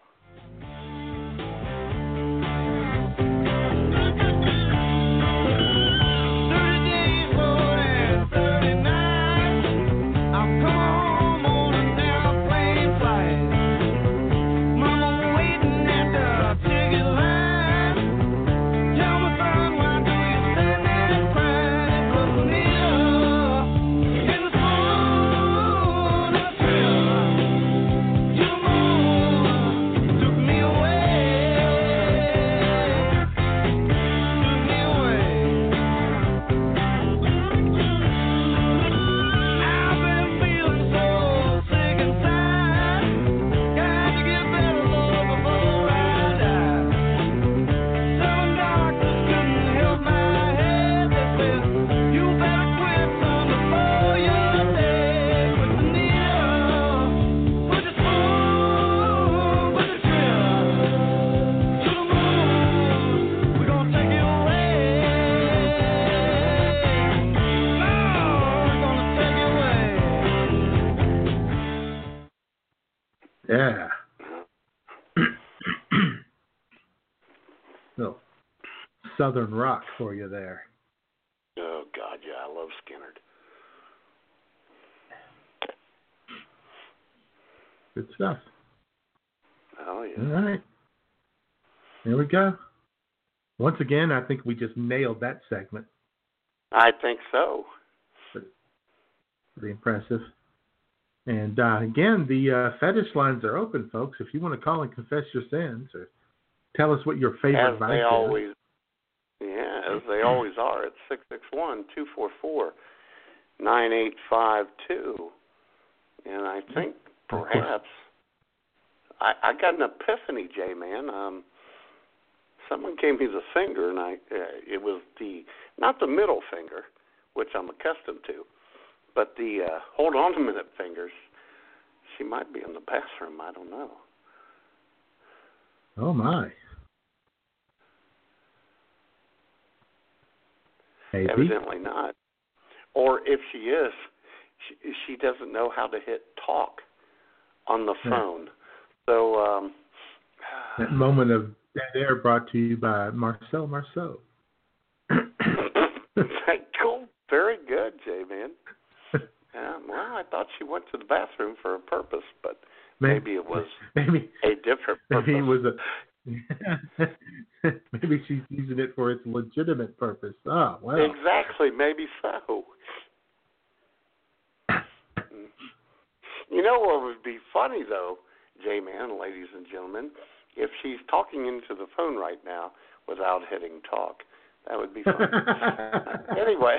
[SPEAKER 5] Southern rock for you there.
[SPEAKER 7] Oh God, yeah, I love Skynyrd.
[SPEAKER 5] Good stuff.
[SPEAKER 7] Oh yeah.
[SPEAKER 5] All right. There we go. Once again, I think we just nailed that segment.
[SPEAKER 7] I think so.
[SPEAKER 5] Pretty impressive. And uh, again, the uh, fetish lines are open, folks. If you want to call and confess your sins or tell us what your favorite
[SPEAKER 7] as
[SPEAKER 5] vice
[SPEAKER 7] they
[SPEAKER 5] is.
[SPEAKER 7] Yeah, as they always are. It's six six one two four four nine eight five two, and I think perhaps I, I got an epiphany, J man. Um, someone gave me the finger, and I uh, it was the not the middle finger, which I'm accustomed to, but the uh, hold on a minute fingers. She might be in the bathroom. I don't know.
[SPEAKER 5] Oh my. Maybe.
[SPEAKER 7] Evidently not. Or if she is, she, she doesn't know how to hit talk on the
[SPEAKER 5] Yeah.
[SPEAKER 7] phone. So, um,
[SPEAKER 5] That moment of dead air brought to you by Marcel Marceau.
[SPEAKER 7] cool. Very good, Jay man. Yeah, well, I thought she went to the bathroom for a purpose, but maybe it was
[SPEAKER 5] maybe
[SPEAKER 7] a different purpose.
[SPEAKER 5] maybe it was a maybe she's using it for its legitimate purpose. Oh wow.
[SPEAKER 7] Exactly, maybe so. you know what would be funny though, J man, ladies and gentlemen, if she's talking into the phone right now without hitting talk. That would be funny. anyway,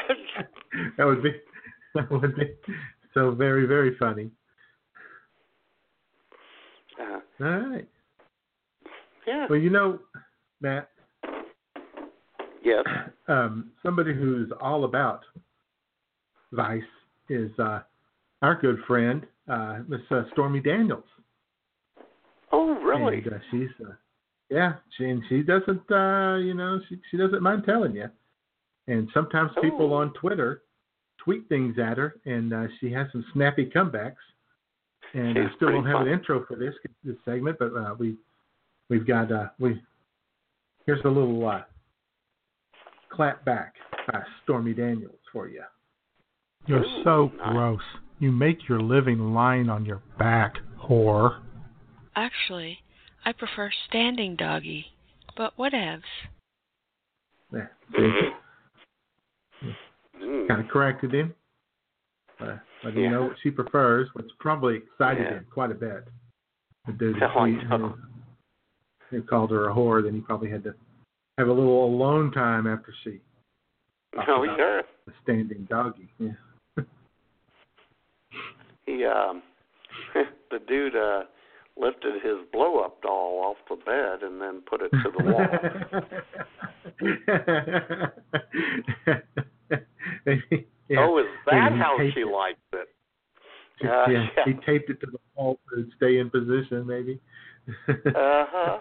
[SPEAKER 5] that would be that would be so very very funny.
[SPEAKER 7] uh,
[SPEAKER 5] All right.
[SPEAKER 7] Yeah.
[SPEAKER 5] Well, you know, Matt,
[SPEAKER 7] Yes.
[SPEAKER 5] Um, somebody who's all about Vice is uh, our good friend, uh, Miss uh, Stormy Daniels.
[SPEAKER 7] Oh, really?
[SPEAKER 5] And, uh, she's, uh, yeah, she and she doesn't, uh, you know, she she doesn't mind telling you. And sometimes people
[SPEAKER 7] Oh.
[SPEAKER 5] on Twitter tweet things at her, and uh, she has some snappy comebacks. And I still don't have
[SPEAKER 7] fun.
[SPEAKER 5] an intro for this this segment, but uh, we we've got uh, we here's a little uh, clap back by Stormy Daniels for you. You're
[SPEAKER 7] Ooh,
[SPEAKER 5] so
[SPEAKER 7] nice.
[SPEAKER 5] gross. You make your living lying on your back, whore.
[SPEAKER 6] Actually, I prefer standing doggy, but whatevs.
[SPEAKER 5] Yeah,
[SPEAKER 7] Mm.
[SPEAKER 5] kind of corrected him. Uh, let him
[SPEAKER 7] Yeah.
[SPEAKER 5] know what she prefers, which probably excited
[SPEAKER 7] Yeah.
[SPEAKER 5] him quite a bit. The dude
[SPEAKER 7] I
[SPEAKER 5] who,
[SPEAKER 7] know.
[SPEAKER 5] who, who called her a whore, then he probably had to have a little alone time after she
[SPEAKER 7] Oh,
[SPEAKER 5] about
[SPEAKER 7] sure.
[SPEAKER 5] the standing doggy. Yeah.
[SPEAKER 7] He um the dude uh lifted his blow up doll off the bed and then put it to the wall.
[SPEAKER 5] Yeah.
[SPEAKER 7] Oh, is that
[SPEAKER 5] he
[SPEAKER 7] how she
[SPEAKER 5] it.
[SPEAKER 7] likes it?
[SPEAKER 5] Yeah,
[SPEAKER 7] Uh,
[SPEAKER 5] yeah,
[SPEAKER 7] yeah.
[SPEAKER 5] he taped it to the wall it'd stay in position, maybe.
[SPEAKER 7] Uh-huh.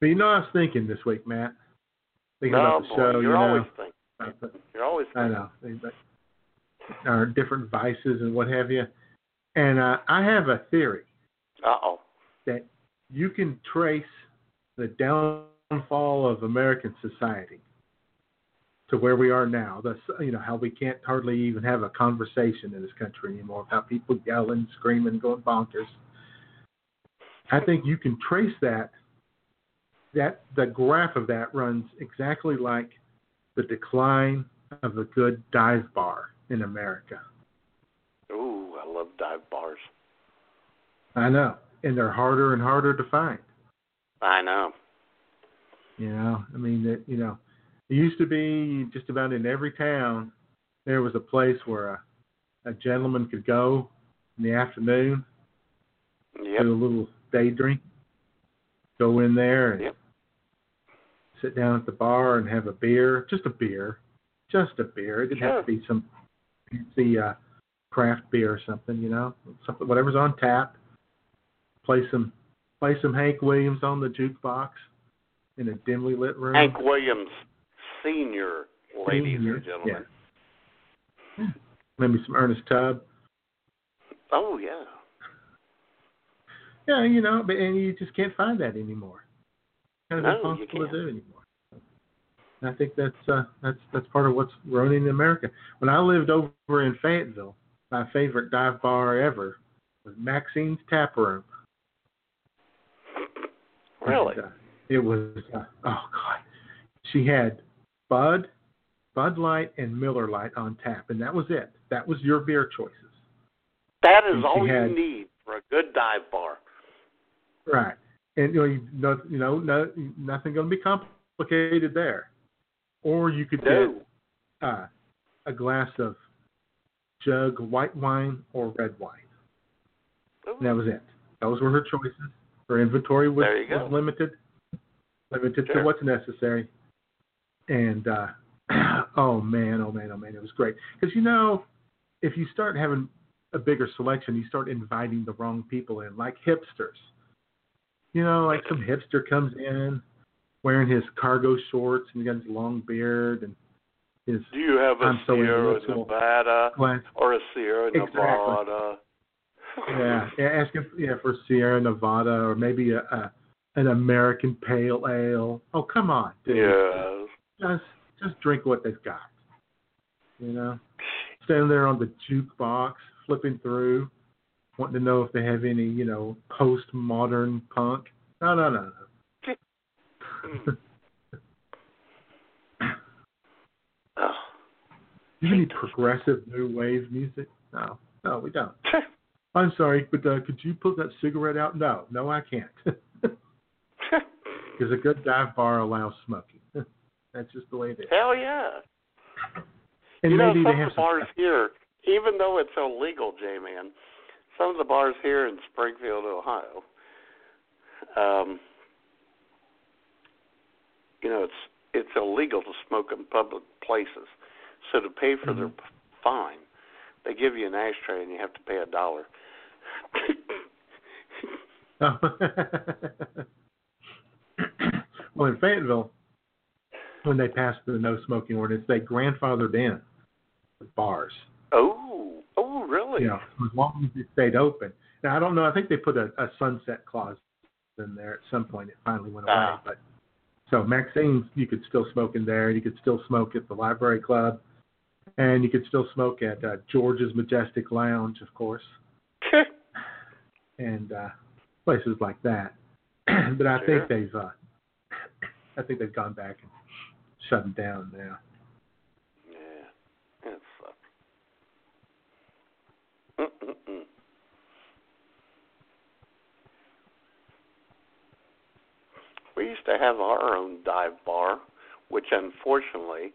[SPEAKER 5] but you know, I was thinking this week, Matt. Thinking
[SPEAKER 7] Oh,
[SPEAKER 5] about the
[SPEAKER 7] boy,
[SPEAKER 5] show,
[SPEAKER 7] you're
[SPEAKER 5] you know.
[SPEAKER 7] always thinking. You're always
[SPEAKER 5] I know. Our different vices and what have you. And uh, I have a theory
[SPEAKER 7] Uh oh.
[SPEAKER 5] that you can trace the downfall of American society to where we are now. That's you know how we can't hardly even have a conversation in this country anymore without people yelling, screaming, going bonkers. I think you can trace that. That the graph of that runs exactly like the decline of a good dive bar in America.
[SPEAKER 7] Ooh, I love dive bars.
[SPEAKER 5] I know, and they're harder and harder to find.
[SPEAKER 7] I know.
[SPEAKER 5] You know, I mean that. You know, it used to be just about in every town there was a place where a, a gentleman could go in the afternoon,
[SPEAKER 7] Yep.
[SPEAKER 5] do a little day drink, go in there and
[SPEAKER 7] Yep.
[SPEAKER 5] sit down at the bar and have a beer, just a beer, just a beer. It didn't have to be some fancy uh, craft beer or something. You know, something whatever's on tap. Play some, play some Hank Williams on the jukebox in a dimly lit room.
[SPEAKER 7] Hank Williams Senior, ladies
[SPEAKER 5] Senior,
[SPEAKER 7] and gentlemen.
[SPEAKER 5] maybe some Ernest Tubb.
[SPEAKER 7] Oh yeah.
[SPEAKER 5] Yeah, you know, but and you just can't find that anymore. Kind of
[SPEAKER 7] No,
[SPEAKER 5] impossible to do anymore. And I think that's uh, that's that's part of what's ruining America. When I lived over in Fayetteville, my favorite dive bar ever was Maxine's Tap Room.
[SPEAKER 7] Really?
[SPEAKER 5] And, uh, it was uh, oh god, she had Bud, Bud Light, and Miller Light on tap, and that was it. That was your beer choices.
[SPEAKER 7] That is
[SPEAKER 5] And
[SPEAKER 7] all
[SPEAKER 5] had-
[SPEAKER 7] you need for a good dive bar.
[SPEAKER 5] Right. And you know, you no, you know, no, nothing going to be complicated there. Or you could
[SPEAKER 7] No.
[SPEAKER 5] get uh, a glass of jug white wine or red wine. And that was it. Those were her choices. Her inventory was,
[SPEAKER 7] There you go.
[SPEAKER 5] was limited, limited
[SPEAKER 7] Sure.
[SPEAKER 5] to what's necessary. And uh, oh man, oh man, oh man, it was great. Because you know, if you start having a bigger selection, you start inviting the wrong people in, like hipsters. You know, like some hipster comes in wearing his cargo shorts and he got his long beard and his
[SPEAKER 7] Do you have a
[SPEAKER 5] I'm
[SPEAKER 7] Sierra
[SPEAKER 5] intellectual.
[SPEAKER 7] Nevada
[SPEAKER 5] glass.
[SPEAKER 7] or a Sierra
[SPEAKER 5] Exactly.
[SPEAKER 7] Nevada?
[SPEAKER 5] Yeah, yeah, asking yeah for Sierra Nevada or maybe a, a an American Pale Ale. Oh come on, dude.
[SPEAKER 7] Yes.
[SPEAKER 5] Just just drink what they've got. You know, standing there on the jukebox, flipping through, wanting to know if they have any you know postmodern punk. No, no, no, no.
[SPEAKER 7] Oh.
[SPEAKER 5] Do you have any progressive new wave music? No, no, we don't. I'm sorry, but uh, could you put that cigarette out? No, no, I can't. Because a good dive bar allows smoking. That's just the way it is.
[SPEAKER 7] Hell yeah.
[SPEAKER 5] And
[SPEAKER 7] you know, some of the bars here, even though it's illegal, J man, some of the bars here in Springfield, Ohio, um, you know, it's it's illegal to smoke in public places. So to pay for their fine, they give you an ashtray and you have to pay a dollar.
[SPEAKER 5] well, in Fayetteville, when they passed the no smoking ordinance, they grandfathered in the bars.
[SPEAKER 7] Oh, oh, really?
[SPEAKER 5] Know, as long as it stayed open. Now I don't know. I think they put a, a sunset clause in there at some point. It finally went away,
[SPEAKER 7] Ah.
[SPEAKER 5] but so Maxine's, you could still smoke in there. You could still smoke at the Library Club, and you could still smoke at uh, George's Majestic Lounge, of course, and uh, places like that. but I
[SPEAKER 7] Sure.
[SPEAKER 5] think they've, uh, I think they've gone back and shut down now.
[SPEAKER 7] Yeah, it sucks. Mm-mm-mm. We used to have our own dive bar, which unfortunately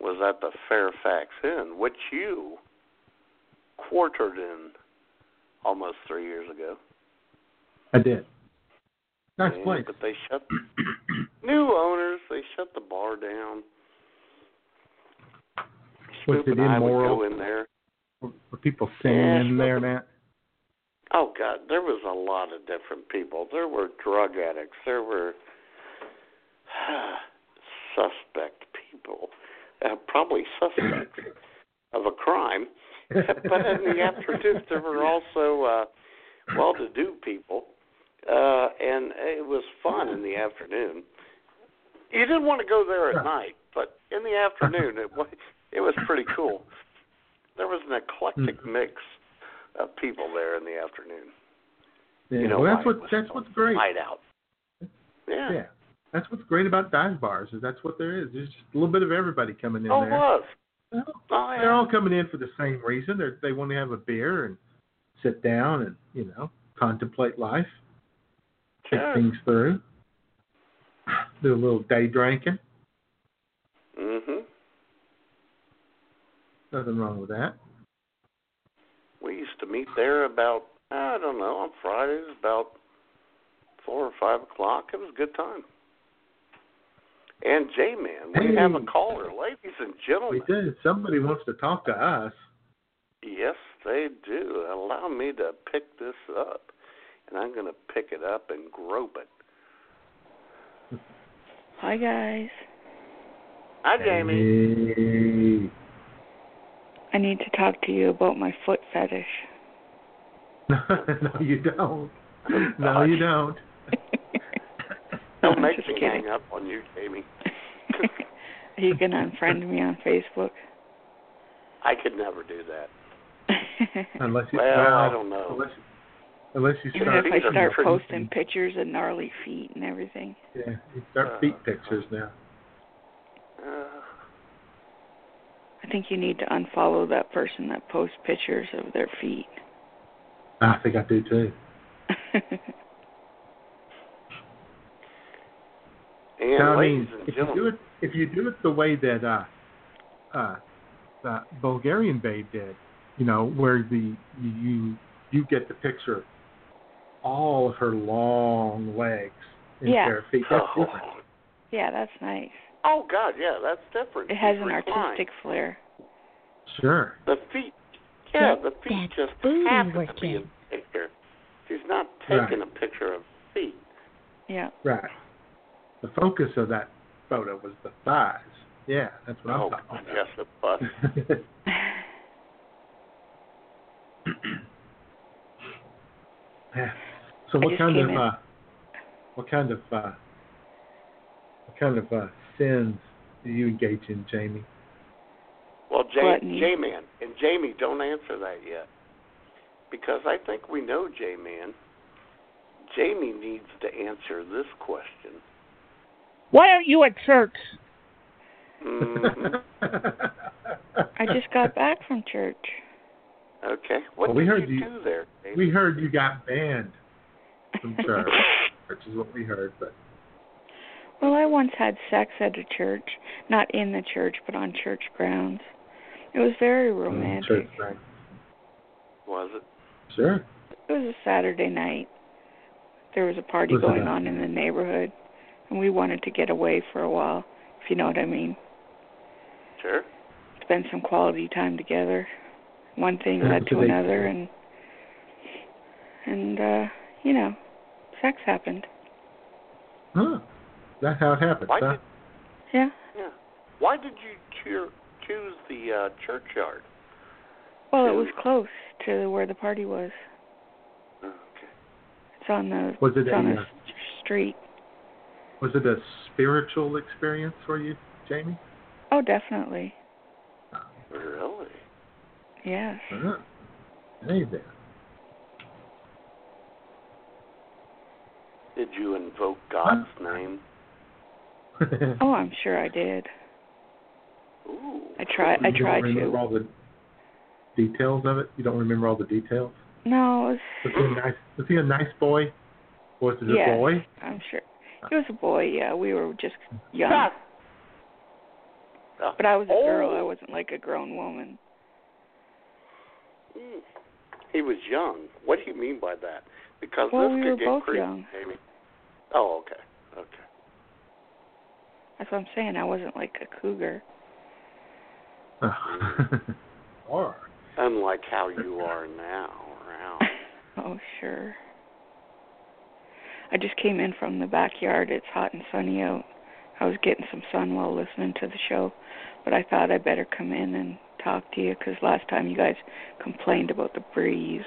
[SPEAKER 7] was at the Fairfax Inn, which you quartered in almost three years ago.
[SPEAKER 5] I did. Nice
[SPEAKER 7] Yeah,
[SPEAKER 5] place.
[SPEAKER 7] But they shut new owners. They shut the bar down.
[SPEAKER 5] Was it
[SPEAKER 7] and I would go in there.
[SPEAKER 5] Were people singing
[SPEAKER 7] Yeah,
[SPEAKER 5] in there,
[SPEAKER 7] smoking-
[SPEAKER 5] Matt?
[SPEAKER 7] Oh God, there was a lot of different people. There were drug addicts. There were suspect people, uh, probably suspects of a crime. but in the afternoon, there were also uh, well-to-do people, uh, and it was fun in the afternoon. You didn't want to go there at night, but in the afternoon, it was it was pretty cool. There was an eclectic mix of people there in the afternoon.
[SPEAKER 5] Yeah,
[SPEAKER 7] You know
[SPEAKER 5] well, that's what that's what's great.
[SPEAKER 7] Hideout. Yeah.
[SPEAKER 5] Yeah, that's what's great about dive bars is that's what there is. There's just a little bit of everybody coming in
[SPEAKER 7] Oh,
[SPEAKER 5] there.
[SPEAKER 7] was.
[SPEAKER 5] Well,
[SPEAKER 7] Oh,
[SPEAKER 5] They're all coming in for the same reason. They they want to have a beer and sit down and you know contemplate life, think
[SPEAKER 7] Sure.
[SPEAKER 5] things through, do a little day drinking.
[SPEAKER 7] Mhm.
[SPEAKER 5] Nothing wrong with that.
[SPEAKER 7] We used to meet there about I don't know on Fridays about four or five o'clock. It was a good time. And J Man, we have a caller, ladies and gentlemen.
[SPEAKER 5] We did. Somebody wants to talk to us.
[SPEAKER 7] Yes, they do. Allow me to pick this up, and I'm going to pick it up and grope it.
[SPEAKER 10] Hi guys.
[SPEAKER 7] Hi, Jamie.
[SPEAKER 5] Hey.
[SPEAKER 10] I need to talk to you about my foot fetish.
[SPEAKER 5] no, you don't. No, you don't.
[SPEAKER 7] Don't
[SPEAKER 10] I'm
[SPEAKER 7] make
[SPEAKER 10] just
[SPEAKER 7] me
[SPEAKER 10] kidding.
[SPEAKER 7] hang up on you, Jamie.
[SPEAKER 10] Are you gonna unfriend me on Facebook?
[SPEAKER 7] I could never do that.
[SPEAKER 5] Unless you,
[SPEAKER 7] Well, I don't know.
[SPEAKER 5] Unless, unless you
[SPEAKER 10] Even
[SPEAKER 5] start
[SPEAKER 10] if I start
[SPEAKER 7] pretty-
[SPEAKER 10] posting pictures of gnarly feet and everything.
[SPEAKER 5] Yeah, you start feet pictures now.
[SPEAKER 7] Uh,
[SPEAKER 10] I think you need to unfollow that person that posts pictures of their feet.
[SPEAKER 5] I think I do too.
[SPEAKER 7] and
[SPEAKER 5] Now, I
[SPEAKER 7] ladies
[SPEAKER 5] mean,
[SPEAKER 7] and
[SPEAKER 5] if you do
[SPEAKER 7] gentlemen,
[SPEAKER 5] it, if you do it the way that uh, uh, the Bulgarian babe did, you know, where the you you get the picture of all of her long legs and
[SPEAKER 10] Yeah.
[SPEAKER 5] bare feet. That's
[SPEAKER 7] Oh.
[SPEAKER 5] different.
[SPEAKER 10] yeah, that's nice.
[SPEAKER 7] oh God, yeah, that's different.
[SPEAKER 10] It has
[SPEAKER 7] She's
[SPEAKER 10] an
[SPEAKER 7] reclined.
[SPEAKER 10] artistic flair.
[SPEAKER 5] Sure.
[SPEAKER 7] The feet, yeah,
[SPEAKER 1] Get
[SPEAKER 7] the feet
[SPEAKER 1] that
[SPEAKER 7] just
[SPEAKER 1] booty
[SPEAKER 7] happen to be
[SPEAKER 1] working.
[SPEAKER 7] in the picture. She's not taking
[SPEAKER 5] Right.
[SPEAKER 7] a picture of feet.
[SPEAKER 10] Yeah.
[SPEAKER 5] Right. The focus of that photo was the thighs. Yeah, that's what
[SPEAKER 7] Oh
[SPEAKER 5] I'm
[SPEAKER 7] God,
[SPEAKER 5] talking
[SPEAKER 7] yes, it was.
[SPEAKER 5] about. Yeah. So what kind of uh, what kind of uh, what kind of uh, sins do you engage in, Jamie?
[SPEAKER 7] Well, J
[SPEAKER 10] Gluttony.
[SPEAKER 7] J Man and Jamie, don't answer that yet, because I think we know J Man. Jamie needs to answer this question.
[SPEAKER 15] Why aren't you at church?
[SPEAKER 7] Mhm.
[SPEAKER 10] I just got back from church.
[SPEAKER 7] Okay, what
[SPEAKER 5] Well, we
[SPEAKER 7] did
[SPEAKER 5] heard
[SPEAKER 7] you,
[SPEAKER 5] you-
[SPEAKER 7] do there? Jamie?
[SPEAKER 5] we heard you got banned from church, which is what we heard, but
[SPEAKER 10] Well, I once had sex at a church, not in the church, but on church grounds. It was very
[SPEAKER 5] mm,
[SPEAKER 10] romantic.
[SPEAKER 5] church thing.
[SPEAKER 7] Was it?
[SPEAKER 5] Sure.
[SPEAKER 10] It was a Saturday night. There was a party
[SPEAKER 5] Was
[SPEAKER 10] going on in the neighborhood, and we wanted to get away for a while, if you know what I mean.
[SPEAKER 7] Sure.
[SPEAKER 10] Spend some quality time together. One thing
[SPEAKER 5] Yeah,
[SPEAKER 10] led to another, and and uh, you know, sex happened.
[SPEAKER 5] Huh. That's how it happened.
[SPEAKER 7] Why
[SPEAKER 5] huh?
[SPEAKER 7] did
[SPEAKER 10] Yeah.
[SPEAKER 7] yeah? Why did you choo- choose the uh, churchyard?
[SPEAKER 10] Well, it was close to where the party was.
[SPEAKER 7] Okay.
[SPEAKER 10] It's on the
[SPEAKER 5] Was it
[SPEAKER 10] it's on
[SPEAKER 5] a,
[SPEAKER 10] the
[SPEAKER 5] uh,
[SPEAKER 10] street.
[SPEAKER 5] Was it a spiritual experience for you, Jamie?
[SPEAKER 10] Oh, definitely.
[SPEAKER 7] Really?
[SPEAKER 10] Yes.
[SPEAKER 5] Huh. Hey there.
[SPEAKER 7] Did you invoke God's name?
[SPEAKER 10] Oh, I'm sure I did.
[SPEAKER 7] Ooh.
[SPEAKER 10] I tried. I tried
[SPEAKER 5] don't remember
[SPEAKER 10] to.
[SPEAKER 5] all the details of it? You don't remember all the details?
[SPEAKER 10] No, it
[SPEAKER 5] Was he a nice? Was he a nice boy? Was it
[SPEAKER 10] was.
[SPEAKER 5] a
[SPEAKER 10] yes,
[SPEAKER 5] boy?
[SPEAKER 10] I'm sure. He was a boy. Yeah, we were just young. But I was a girl. I wasn't like a grown woman.
[SPEAKER 7] He was young. What do you mean by that? Because
[SPEAKER 10] Well,
[SPEAKER 7] this
[SPEAKER 10] we
[SPEAKER 7] could
[SPEAKER 10] were
[SPEAKER 7] get
[SPEAKER 10] both
[SPEAKER 7] creepy,
[SPEAKER 10] young.
[SPEAKER 7] Amy. Oh, okay. Okay.
[SPEAKER 10] That's what I'm saying. I wasn't like a cougar.
[SPEAKER 5] or
[SPEAKER 7] Unlike how you are now. Wow.
[SPEAKER 10] Oh, sure. I just came in from the backyard. It's hot and sunny out. I was getting some sun while listening to the show, but I thought I'd better come in and talk to you because last time you guys complained about the breeze.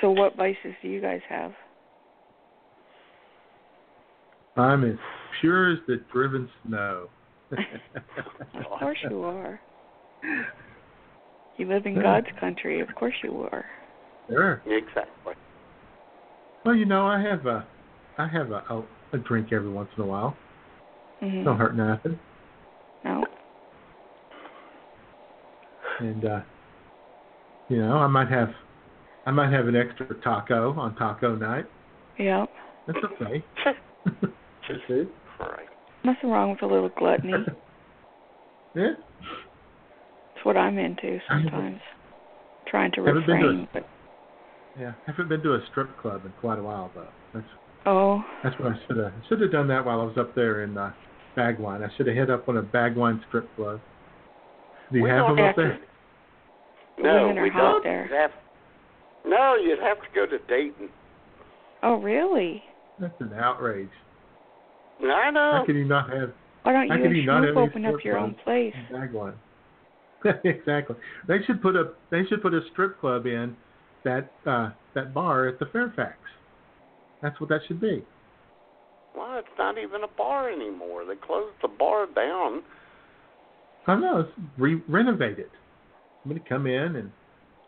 [SPEAKER 10] So, what vices do you guys have?
[SPEAKER 5] I'm as pure as the driven snow.
[SPEAKER 10] Of course you are. You live in God's country. Of course you are.
[SPEAKER 5] Sure.
[SPEAKER 7] Exactly.
[SPEAKER 5] Well, you know, I have a, I have a, a, a drink every once in a while.
[SPEAKER 10] Mhm.
[SPEAKER 5] Don't hurt nothing.
[SPEAKER 10] No.
[SPEAKER 5] And uh, you know, I might have, I might have an extra taco on taco night.
[SPEAKER 10] Yeah.
[SPEAKER 5] That's okay. That's it.
[SPEAKER 7] Right.
[SPEAKER 10] Nothing wrong with a little gluttony.
[SPEAKER 5] Yeah.
[SPEAKER 10] It's what I'm into sometimes. Trying to
[SPEAKER 5] Haven't been to a-
[SPEAKER 10] refrain, but
[SPEAKER 5] Yeah. Haven't been to a strip club in quite a while though. That's
[SPEAKER 10] oh,
[SPEAKER 5] that's what I should have should have done that while I was up there in uh, Bagwine. I should have hit up on a Bagwine strip club. Do you
[SPEAKER 7] We
[SPEAKER 5] have them up
[SPEAKER 10] have to-
[SPEAKER 5] there?
[SPEAKER 7] No, we don't.
[SPEAKER 10] there.
[SPEAKER 7] You'd have, no, you'd have to go to Dayton.
[SPEAKER 10] Oh, really?
[SPEAKER 5] That's an outrage.
[SPEAKER 7] I know.
[SPEAKER 5] How can you not have
[SPEAKER 10] Why don't
[SPEAKER 5] How
[SPEAKER 10] you
[SPEAKER 5] could you not have any
[SPEAKER 10] open up your own place?
[SPEAKER 5] Bagwine? exactly. They should put a they should put a strip club in that uh that bar at the Fairfax. That's what that should be.
[SPEAKER 7] Well, it's not even a bar anymore. They closed the bar down.
[SPEAKER 5] I know. It's re- renovate it. I'm gonna come in and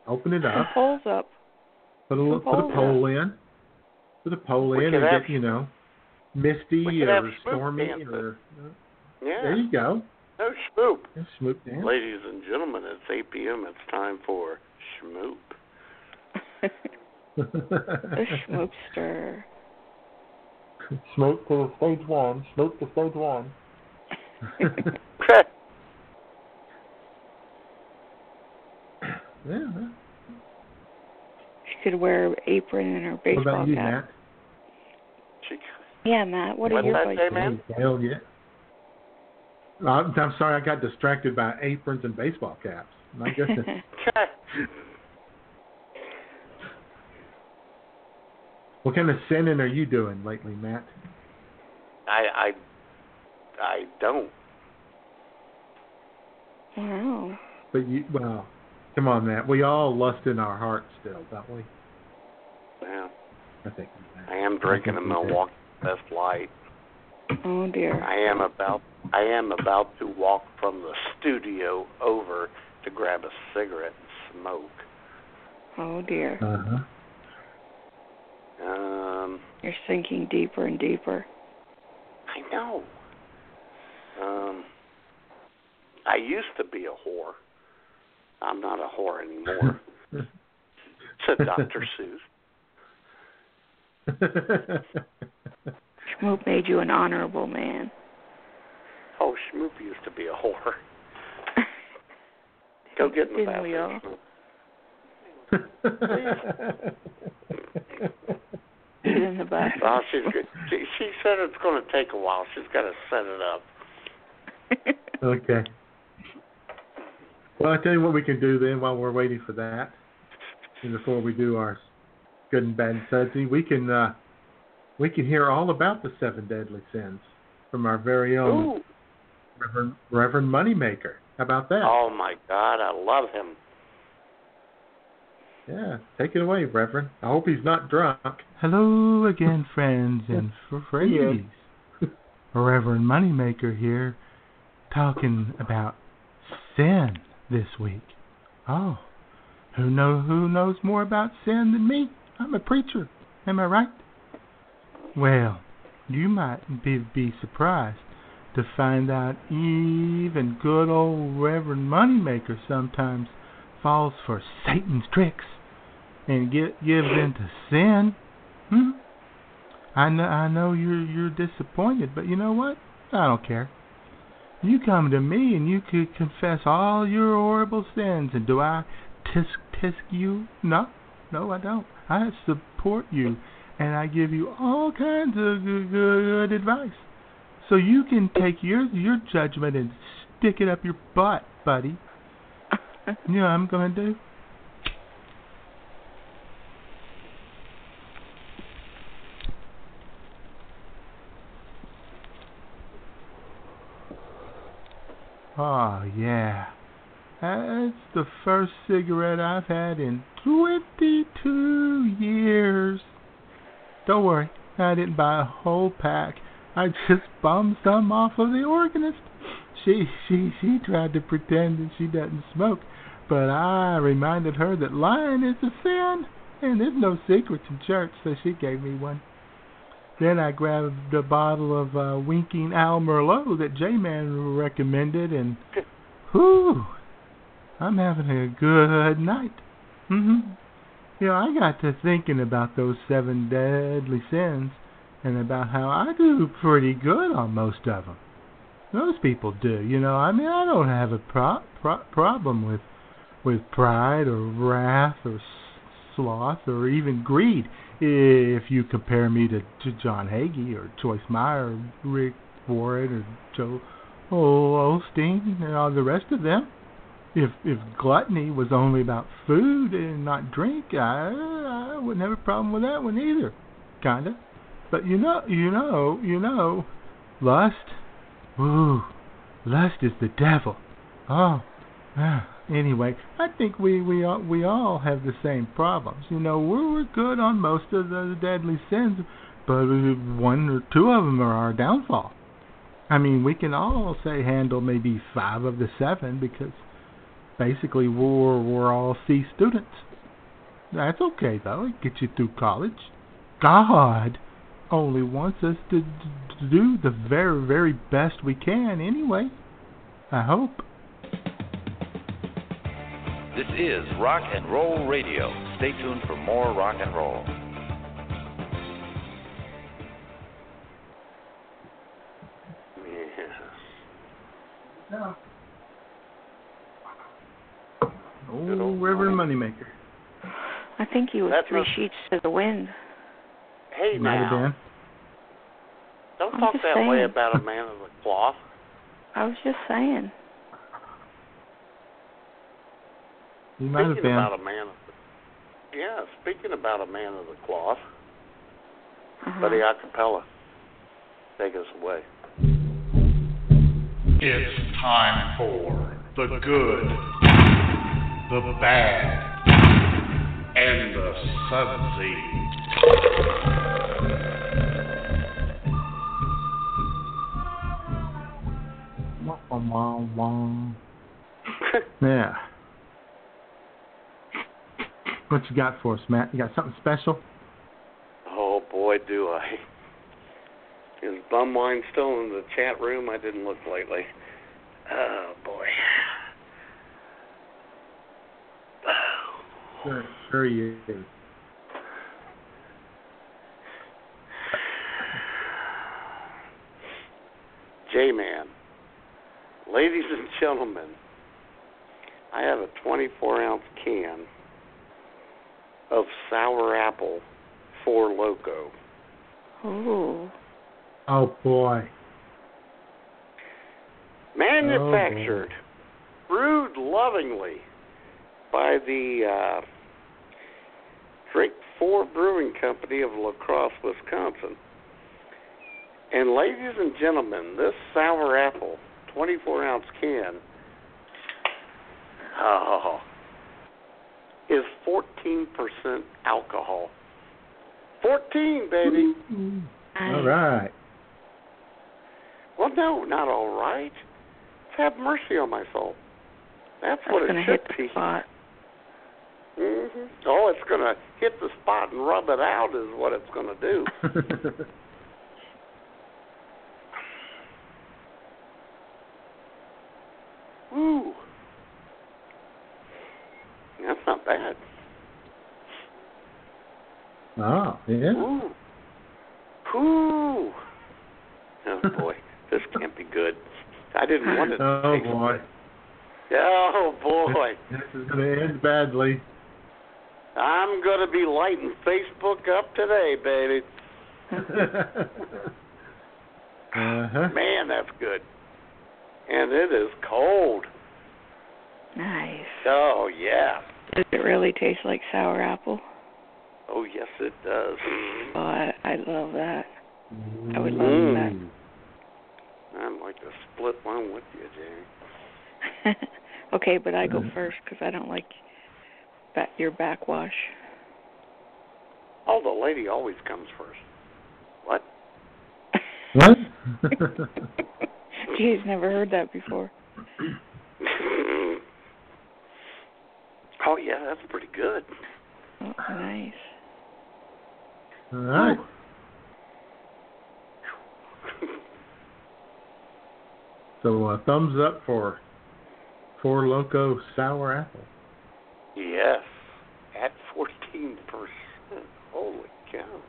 [SPEAKER 5] open it
[SPEAKER 10] Some
[SPEAKER 5] up.
[SPEAKER 10] poles up.
[SPEAKER 5] Put a little, put a pole in. Put a pole
[SPEAKER 7] We
[SPEAKER 5] in and
[SPEAKER 7] have-
[SPEAKER 5] get you know misty
[SPEAKER 7] we could have
[SPEAKER 5] or stormy
[SPEAKER 7] dancing.
[SPEAKER 5] or
[SPEAKER 7] Yeah.
[SPEAKER 5] there you go.
[SPEAKER 7] No schmoop.
[SPEAKER 5] Yeah, Schmoop dance.
[SPEAKER 7] Ladies and gentlemen, it's 8 p.m. It's time for schmoop.
[SPEAKER 10] The schmoopster.
[SPEAKER 5] Smoke to stage one. Smoke to stage one. Yeah. yeah.
[SPEAKER 10] She could wear an apron and her
[SPEAKER 5] What
[SPEAKER 10] baseball
[SPEAKER 5] about you,
[SPEAKER 10] cap.
[SPEAKER 5] Matt?
[SPEAKER 10] Yeah, Matt. What are
[SPEAKER 7] What's
[SPEAKER 10] your
[SPEAKER 7] that
[SPEAKER 10] vices?
[SPEAKER 7] say.
[SPEAKER 5] Hell yeah. Uh, I'm sorry, I got distracted by aprons and baseball caps. My goodness. what kind of sinning are you doing lately, Matt?
[SPEAKER 7] I I I don't.
[SPEAKER 10] Wow.
[SPEAKER 5] But you, well, come on, Matt. We all lust in our hearts still, don't we?
[SPEAKER 7] Yeah.
[SPEAKER 5] I think.
[SPEAKER 7] I am drinking a Milwaukee Best Light.
[SPEAKER 10] Oh dear.
[SPEAKER 7] I am about I am about to walk from the studio over to grab a cigarette and smoke.
[SPEAKER 10] Oh dear.
[SPEAKER 5] Uh huh.
[SPEAKER 7] Um,
[SPEAKER 10] You're sinking deeper and deeper.
[SPEAKER 7] I know. Um, I used to be a whore. I'm not a whore anymore. Said Dr. Seuss.
[SPEAKER 10] Schmoop made you an honorable man.
[SPEAKER 7] Oh, Schmoop used to be a whore. Go get in the
[SPEAKER 10] Didn't
[SPEAKER 7] bathroom.
[SPEAKER 10] Get in the bathroom.
[SPEAKER 7] Oh, she's good. She, she said it's going to take a while. She's got to set it up.
[SPEAKER 5] Okay. Well, I tell you what we can do then while we're waiting for that, and before we do our good and bad and sudsy, we can uh, we can hear all about the seven deadly sins from our very own
[SPEAKER 7] Ooh.
[SPEAKER 5] Reverend Reverend Moneymaker. How about that?
[SPEAKER 7] Oh my God, I love him.
[SPEAKER 5] Yeah, take it away, Reverend. I hope he's not drunk. Hello again, friends and f- friendies. Reverend Moneymaker here, talking about sin this week. Oh, who know who knows more about sin than me? I'm a preacher. Am I right? Well, you might be be surprised to find out even good old Reverend Moneymaker sometimes falls for Satan's tricks and get, gives in to sin. Hmm? I know I know you're you're disappointed, but you know what? I don't care. You come to me and you could confess all your horrible sins, and do I tisk tisk you? No, no, I don't. I support you, and I give you all kinds of good, good advice, so you can take your your judgment and stick it up your butt, buddy. you know what I'm gonna do? Oh, yeah. That's the first cigarette I've had in 22 years. Don't worry, I didn't buy a whole pack. I just bummed some off of the organist. She she she tried to pretend that she doesn't smoke, but I reminded her that lying is a sin, and there's no secrets in church, so she gave me one. Then I grabbed a bottle of uh, Winking Owl Merlot that J-Man recommended, and whew, I'm having a good night. Mm-hmm. You know, I got to thinking about those seven deadly sins, and about how I do pretty good on most of them. Most people do, you know. I mean, I don't have a pro- pro- problem with with pride or wrath or sloth or even greed. If you compare me to, to John Hagee or Joyce Meyer, or Rick Warren or Joe Osteen and all the rest of them, if if gluttony was only about food and not drink, I I wouldn't have a problem with that one either, kinda. But you know, you know, you know, lust. Ooh, lust is the devil. Oh. Anyway, I think we we all, we all have the same problems. You know, we're, we're good on most of the deadly sins, but one or two of them are our downfall. I mean, we can all say handle maybe five of the seven because basically we're we're all C students. That's okay though. It gets you through college. God only wants us to, to do the very very best we can anyway. I hope.
[SPEAKER 16] This is Rock and Roll Radio. Stay tuned for more rock and roll.
[SPEAKER 7] Yeah.
[SPEAKER 5] Oh, Reverend Moneymaker.
[SPEAKER 10] I think he was
[SPEAKER 7] That's
[SPEAKER 10] three
[SPEAKER 7] not-
[SPEAKER 10] sheets to the wind.
[SPEAKER 7] Hey
[SPEAKER 5] Might
[SPEAKER 7] now, don't
[SPEAKER 10] I'm
[SPEAKER 7] talk
[SPEAKER 10] just
[SPEAKER 7] that way about a man of the cloth.
[SPEAKER 10] I was just saying.
[SPEAKER 5] He might have
[SPEAKER 7] Speaking
[SPEAKER 5] been.
[SPEAKER 7] about a man of the, yeah, speaking about a man of the cloth,
[SPEAKER 10] Uh-huh.
[SPEAKER 7] Buddy Acapella, take us away.
[SPEAKER 9] It's time for the good, the bad, and the sudsy.
[SPEAKER 5] Wah, wah, wah. Yeah. What you got for us, Matt? You got something special?
[SPEAKER 7] Oh boy, do I. Is Bumwine still in the chat room? I didn't look lately. Oh boy.
[SPEAKER 5] Sure, sure you is.
[SPEAKER 7] J Man. Ladies and gentlemen, I have a 24 ounce can of sour apple Four Loco.
[SPEAKER 10] Ooh.
[SPEAKER 5] Oh boy.
[SPEAKER 7] Manufactured, brewed lovingly by the uh, Drink Four Brewing Company of La Crosse, Wisconsin. And ladies and gentlemen, this sour apple 24 ounce can oh, is 14% alcohol. 14, baby.
[SPEAKER 5] All right.
[SPEAKER 7] Well, no, not all right. Have mercy on my soul. That's,
[SPEAKER 10] That's
[SPEAKER 7] what it should
[SPEAKER 10] hit the
[SPEAKER 7] be.
[SPEAKER 10] spot.
[SPEAKER 7] hmm Oh, it's going to hit the spot and rub it out, is what it's going to do. Ooh. That's not bad.
[SPEAKER 5] oh, yeah.
[SPEAKER 7] Ooh. Ooh. Oh boy, this can't be good. I didn't want it.
[SPEAKER 5] Oh boy.
[SPEAKER 7] Oh boy.
[SPEAKER 5] This is going to end badly.
[SPEAKER 7] I'm gonna be lighting Facebook up today, baby.
[SPEAKER 5] uh-huh.
[SPEAKER 7] Man, that's good. And it is cold.
[SPEAKER 10] Nice.
[SPEAKER 7] Oh yeah.
[SPEAKER 10] Does it really taste like sour apple?
[SPEAKER 7] Oh yes, it does.
[SPEAKER 10] Oh, I, I love that. I would love that.
[SPEAKER 7] Mm. I'd like to split one with you, Jamie.
[SPEAKER 10] okay, but I go first because I don't like that your backwash.
[SPEAKER 7] Oh, the lady always comes first. What?
[SPEAKER 5] What?
[SPEAKER 10] Geez, never heard that before.
[SPEAKER 7] oh yeah, that's pretty good.
[SPEAKER 10] Nice.
[SPEAKER 5] All right. So uh, thumbs up for Four Loco Sour Apple.
[SPEAKER 7] Yes, at fourteen percent. Holy cow!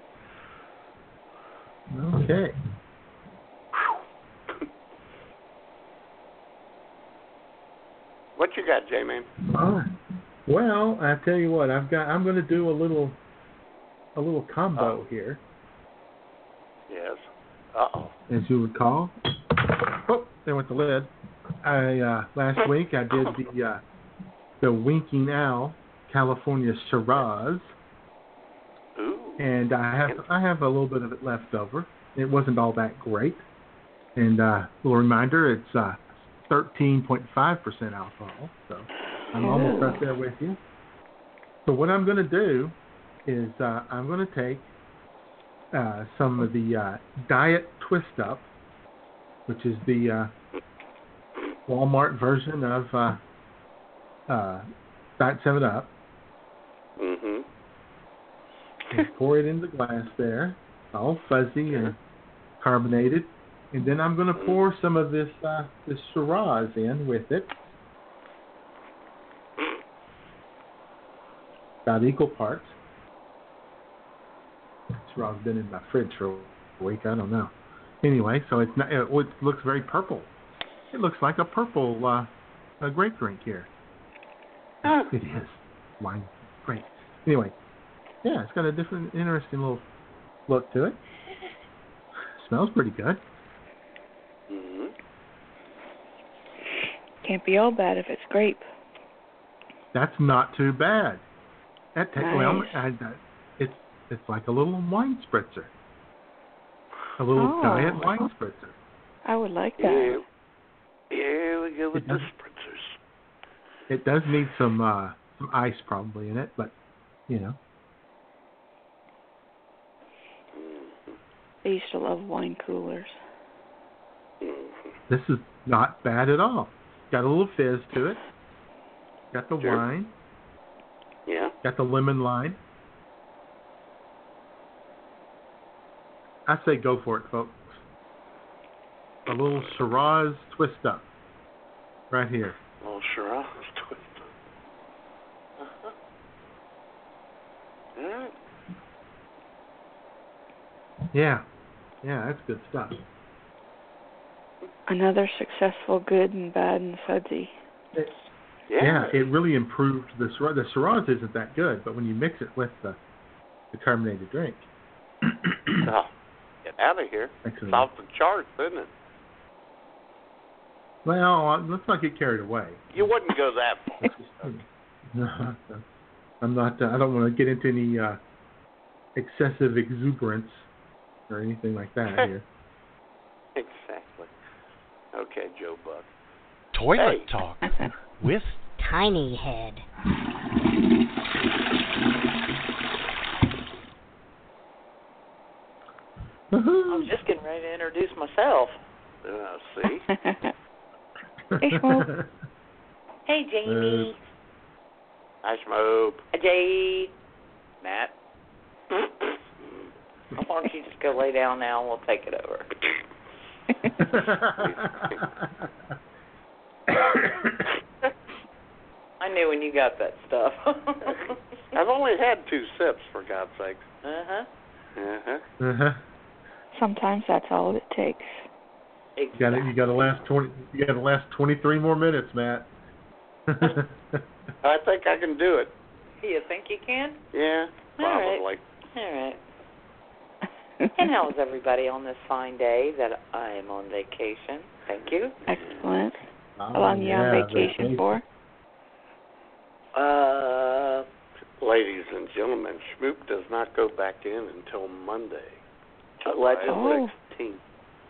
[SPEAKER 5] Okay.
[SPEAKER 7] What you got, J Man?
[SPEAKER 5] All right. Well, I tell you what, I've got. I'm going to do a little, a little combo here,
[SPEAKER 7] Yes. Uh oh.
[SPEAKER 5] as you recall. Oh, there went the lid. I uh, last week I did the uh, the Winking Owl California Shiraz,
[SPEAKER 7] Ooh.
[SPEAKER 5] and I have I have a little bit of it left over. It wasn't all that great, and uh, little reminder, it's uh, 13.5% alcohol, so I'm almost right there with you. So what I'm going to do is uh, I'm going to take uh, some of the uh, Diet Twist Up, which is the uh, Walmart version of uh, uh, Diet Seven Up,
[SPEAKER 7] Mhm.
[SPEAKER 5] and pour it in the glass there, all fuzzy and carbonated. And then I'm going to pour some of this uh, this Shiraz in with it, about equal parts. Shiraz been in my fridge for a week. I don't know. Anyway, so it's not, it looks very purple. It looks like a purple uh, a grape drink here.
[SPEAKER 7] Oh.
[SPEAKER 5] It is wine grape. Anyway, yeah, it's got a different, interesting little look to it. Smells pretty good.
[SPEAKER 7] Mm-hmm.
[SPEAKER 10] Can't be all bad if it's grape.
[SPEAKER 5] That's not too bad. That ta- well,
[SPEAKER 10] Nice.
[SPEAKER 5] I, I, it's it's like a little wine spritzer, a little
[SPEAKER 10] Oh.
[SPEAKER 5] diet wine spritzer.
[SPEAKER 10] I would like that.
[SPEAKER 7] Yeah. Yeah, we go with
[SPEAKER 5] It
[SPEAKER 7] the
[SPEAKER 5] does-
[SPEAKER 7] spritzers.
[SPEAKER 5] It does need some uh, some ice probably in it, but you know,
[SPEAKER 10] I used to love wine coolers.
[SPEAKER 5] this is not bad at all. Got a little fizz to it. Got the
[SPEAKER 7] Sure.
[SPEAKER 5] wine.
[SPEAKER 7] Yeah.
[SPEAKER 5] Got the lemon line. I say go for it, folks. A little Shiraz twist up. Right here.
[SPEAKER 7] Oh, Shiraz twist. Uh-huh. All right.
[SPEAKER 5] Yeah. Yeah, that's good stuff.
[SPEAKER 10] Another successful good and bad and sudsy.
[SPEAKER 5] Yeah. it really improved the Syrah. The Syrahs isn't that good, but when you mix it with the the carbonated drink,
[SPEAKER 7] Oh, get out of here.
[SPEAKER 5] Excellent.
[SPEAKER 7] It's off the charts, isn't it?
[SPEAKER 5] well, uh, let's not get carried away.
[SPEAKER 7] You wouldn't go that far.
[SPEAKER 5] I'm not. Uh, I don't want to get into any uh, excessive exuberance or anything like that here.
[SPEAKER 7] exactly. Okay, Joe Buck.
[SPEAKER 11] Toilet
[SPEAKER 7] Hey.
[SPEAKER 11] talk with
[SPEAKER 1] Tiny Head.
[SPEAKER 17] I was just getting ready to introduce myself.
[SPEAKER 7] Uh, see?
[SPEAKER 10] Hey, Schmo.
[SPEAKER 17] Hey, Jamie.
[SPEAKER 7] Hi, Schmoop.
[SPEAKER 17] Hi, Jay. Matt. Why don't you just go lay down now and we'll take it over? I knew when you got that stuff.
[SPEAKER 7] I've only had two sips, for God's sake.
[SPEAKER 17] Uh huh.
[SPEAKER 7] Uh-huh.
[SPEAKER 5] uh-huh.
[SPEAKER 10] Sometimes that's all it takes.
[SPEAKER 5] You got it. You got to last twenty. You got to last twenty three more minutes, Matt.
[SPEAKER 7] I think I can do it.
[SPEAKER 17] You think you can?
[SPEAKER 7] Yeah,
[SPEAKER 17] All right.
[SPEAKER 7] probably.
[SPEAKER 17] All right. and how is everybody on this fine day that I am on vacation? Thank you.
[SPEAKER 10] Excellent.
[SPEAKER 5] Oh,
[SPEAKER 10] How long you on vacation for?
[SPEAKER 7] Uh, ladies and gentlemen, Schmoop does not go back in until Monday, July
[SPEAKER 10] Allegedly.
[SPEAKER 7] 16th.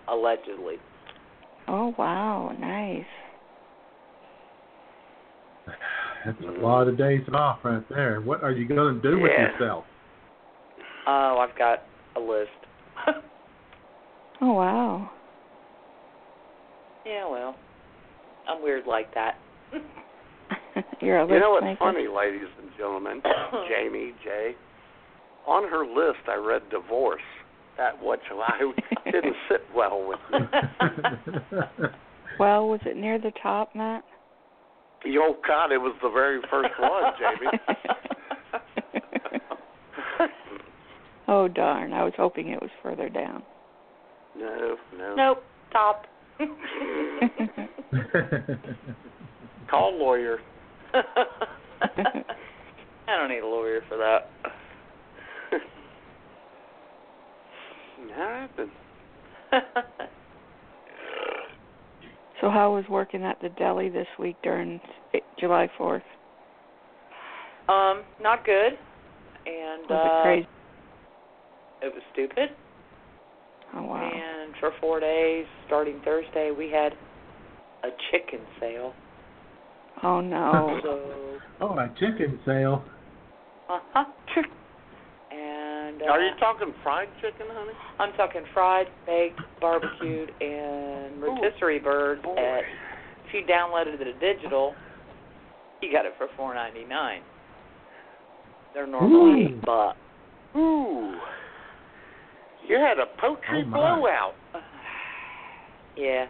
[SPEAKER 17] Allegedly.
[SPEAKER 10] Oh wow, nice.
[SPEAKER 5] That's a lot of days off right there. What are you going to do with yourself?
[SPEAKER 17] Oh, I've got a list.
[SPEAKER 10] Oh wow.
[SPEAKER 17] yeah, well, I'm weird like that.
[SPEAKER 10] You're a
[SPEAKER 7] You know what's
[SPEAKER 10] maker.
[SPEAKER 7] funny, ladies and gentlemen? Jamie, Jay, on her list I read divorce. That which I didn't sit well with me.
[SPEAKER 10] Well, was it near the top, Matt?
[SPEAKER 7] Oh God, it was the very first one, Jamie.
[SPEAKER 10] oh darn, I was hoping it was further down.
[SPEAKER 7] No, no.
[SPEAKER 17] Nope, top.
[SPEAKER 7] Call lawyer.
[SPEAKER 17] I don't need a lawyer for that.
[SPEAKER 7] Happened.
[SPEAKER 10] So how was working at the deli this week during July 4th?
[SPEAKER 17] um, not good. And
[SPEAKER 10] Was
[SPEAKER 17] uh
[SPEAKER 10] it crazy?
[SPEAKER 17] it was stupid.
[SPEAKER 10] Oh wow.
[SPEAKER 17] And for four days, starting Thursday, we had a chicken sale.
[SPEAKER 10] Oh no.
[SPEAKER 17] So,
[SPEAKER 5] oh, a chicken sale.
[SPEAKER 17] uh-huh. And uh,
[SPEAKER 7] Are you talking fried chicken, honey?
[SPEAKER 17] I'm talking fried, baked, barbecued, and rotisserie birds. At if you downloaded the digital, you got it for four ninety nine. They're normally
[SPEAKER 7] Ooh.
[SPEAKER 17] eight bucks.
[SPEAKER 7] Ooh. You had a poultry
[SPEAKER 5] Oh,
[SPEAKER 7] blowout.
[SPEAKER 17] Yeah,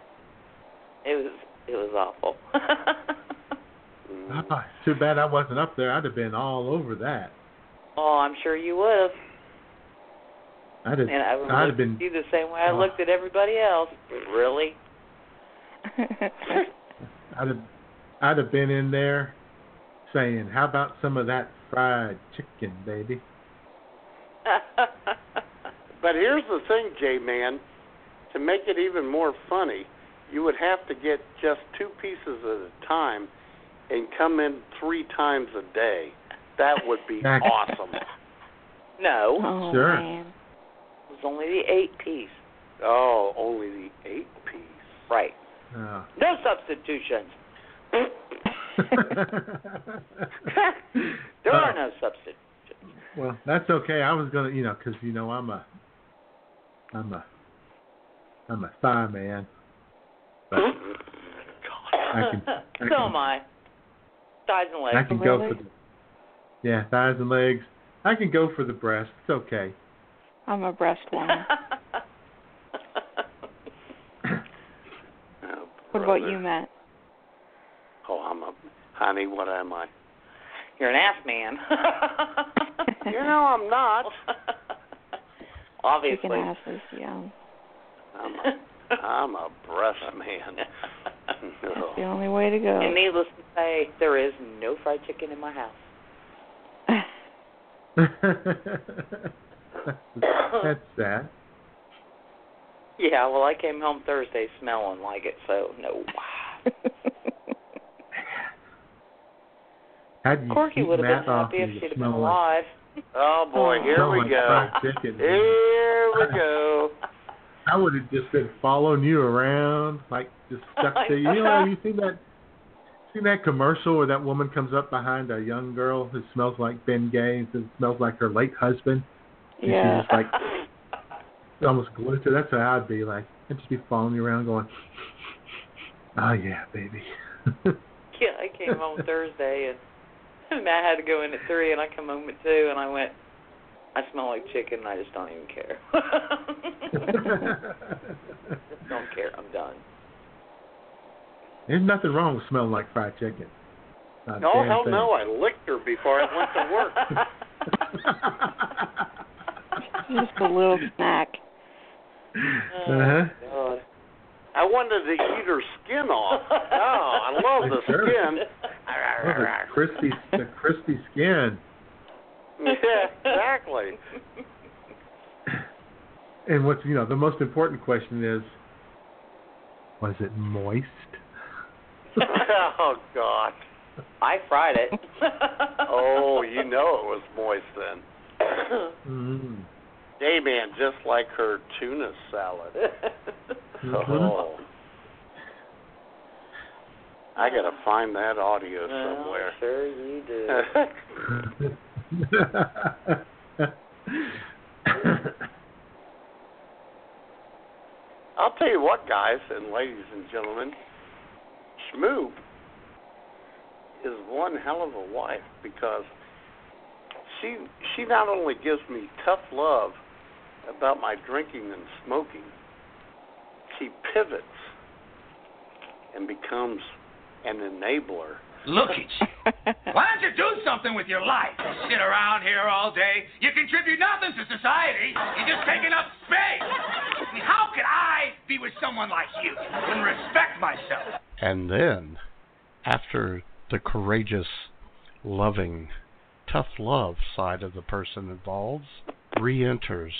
[SPEAKER 17] it was it was awful.
[SPEAKER 5] Too bad I wasn't up there. I'd have been all over that.
[SPEAKER 17] oh, I'm sure you would have.
[SPEAKER 5] I'd have.
[SPEAKER 17] And I would
[SPEAKER 5] I'd have been.
[SPEAKER 17] you the same way I
[SPEAKER 5] Oh.
[SPEAKER 17] looked at everybody else. Really?
[SPEAKER 5] I'd have. I'd have been in there, saying, "How about some of that fried chicken, baby?"
[SPEAKER 7] But here's the thing, J Man. To make it even more funny, you would have to get just two pieces at a time and come in three times a day. That would be awesome.
[SPEAKER 17] no,
[SPEAKER 10] oh
[SPEAKER 5] Sure.
[SPEAKER 10] man.
[SPEAKER 17] it was only the eight piece.
[SPEAKER 7] Oh, only the eight piece.
[SPEAKER 17] Right.
[SPEAKER 5] Oh.
[SPEAKER 17] No substitutions. There are uh, no substitutions.
[SPEAKER 5] Well, that's okay. I was gonna, you know, because you know I'm a, I'm a, I'm a thigh man. But I can, I
[SPEAKER 17] so
[SPEAKER 5] can,
[SPEAKER 17] am I. Thighs and legs.
[SPEAKER 5] I can go for the, yeah, thighs and legs. I can go for the breast. It's okay.
[SPEAKER 10] I'm a breast woman.
[SPEAKER 7] Oh,
[SPEAKER 10] What about you, Matt?
[SPEAKER 7] Oh, I'm a honey. What am I?
[SPEAKER 17] You're an ass man.
[SPEAKER 7] You know I'm not.
[SPEAKER 17] Obviously.
[SPEAKER 10] Chicken asses, yeah.
[SPEAKER 7] I'm a, I'm a breast man.
[SPEAKER 10] That's the only way to go.
[SPEAKER 17] And needless to say, there is no fried chicken in my house.
[SPEAKER 5] That's sad.
[SPEAKER 17] Yeah, well, I came home Thursday smelling like it, so no.
[SPEAKER 5] How do you
[SPEAKER 17] Corky would have been happy if she'd have been
[SPEAKER 5] smell like-
[SPEAKER 17] alive.
[SPEAKER 7] Oh boy, here
[SPEAKER 5] smell
[SPEAKER 7] we go. Here we go.
[SPEAKER 5] I would have just been following you around, like just stuck to you. You know, have you seen that? Seen that commercial where that woman comes up behind a young girl who smells like Ben Gay and smells like her late husband? And
[SPEAKER 10] Yeah.
[SPEAKER 5] She's just like almost glued to. That's how I'd be like. I'd just be following you around, going, "Oh yeah, baby."
[SPEAKER 17] Yeah, I came home Thursday and Matt had to go in at three, and I come home at two, and I went. I smell like chicken, and I just don't even care. just don't care. I'm done.
[SPEAKER 5] There's nothing wrong with smelling like fried chicken. Not
[SPEAKER 7] No, hell
[SPEAKER 5] thing.
[SPEAKER 7] no. I licked her before I went to work.
[SPEAKER 10] Just a little snack.
[SPEAKER 5] Uh-huh.
[SPEAKER 17] God.
[SPEAKER 7] I wanted to eat her skin off. Oh, I love the
[SPEAKER 5] Sure.
[SPEAKER 7] skin.
[SPEAKER 5] Oh, the crispy, the crispy skin.
[SPEAKER 7] Yeah, exactly.
[SPEAKER 5] And what's you know the most important question is, was it moist?
[SPEAKER 7] oh God.
[SPEAKER 17] I fried it.
[SPEAKER 7] Oh, you know it was moist then.
[SPEAKER 5] Mm.
[SPEAKER 7] Hey man, just like her tuna salad.
[SPEAKER 5] Mhm.
[SPEAKER 7] Oh. I gotta find that audio somewhere.
[SPEAKER 17] Sure you do.
[SPEAKER 7] I'll tell you what, guys and ladies and gentlemen, Schmoop is one hell of a wife because she she not only gives me tough love about my drinking and smoking, she pivots and becomes an enabler.
[SPEAKER 18] Look at you. Why don't you do something with your life? Sit around here all day. You contribute nothing to society. You're just taking up space. I mean, how could I be with someone like you and respect myself?
[SPEAKER 11] And then, after the courageous, loving, tough love side of the person involved re enters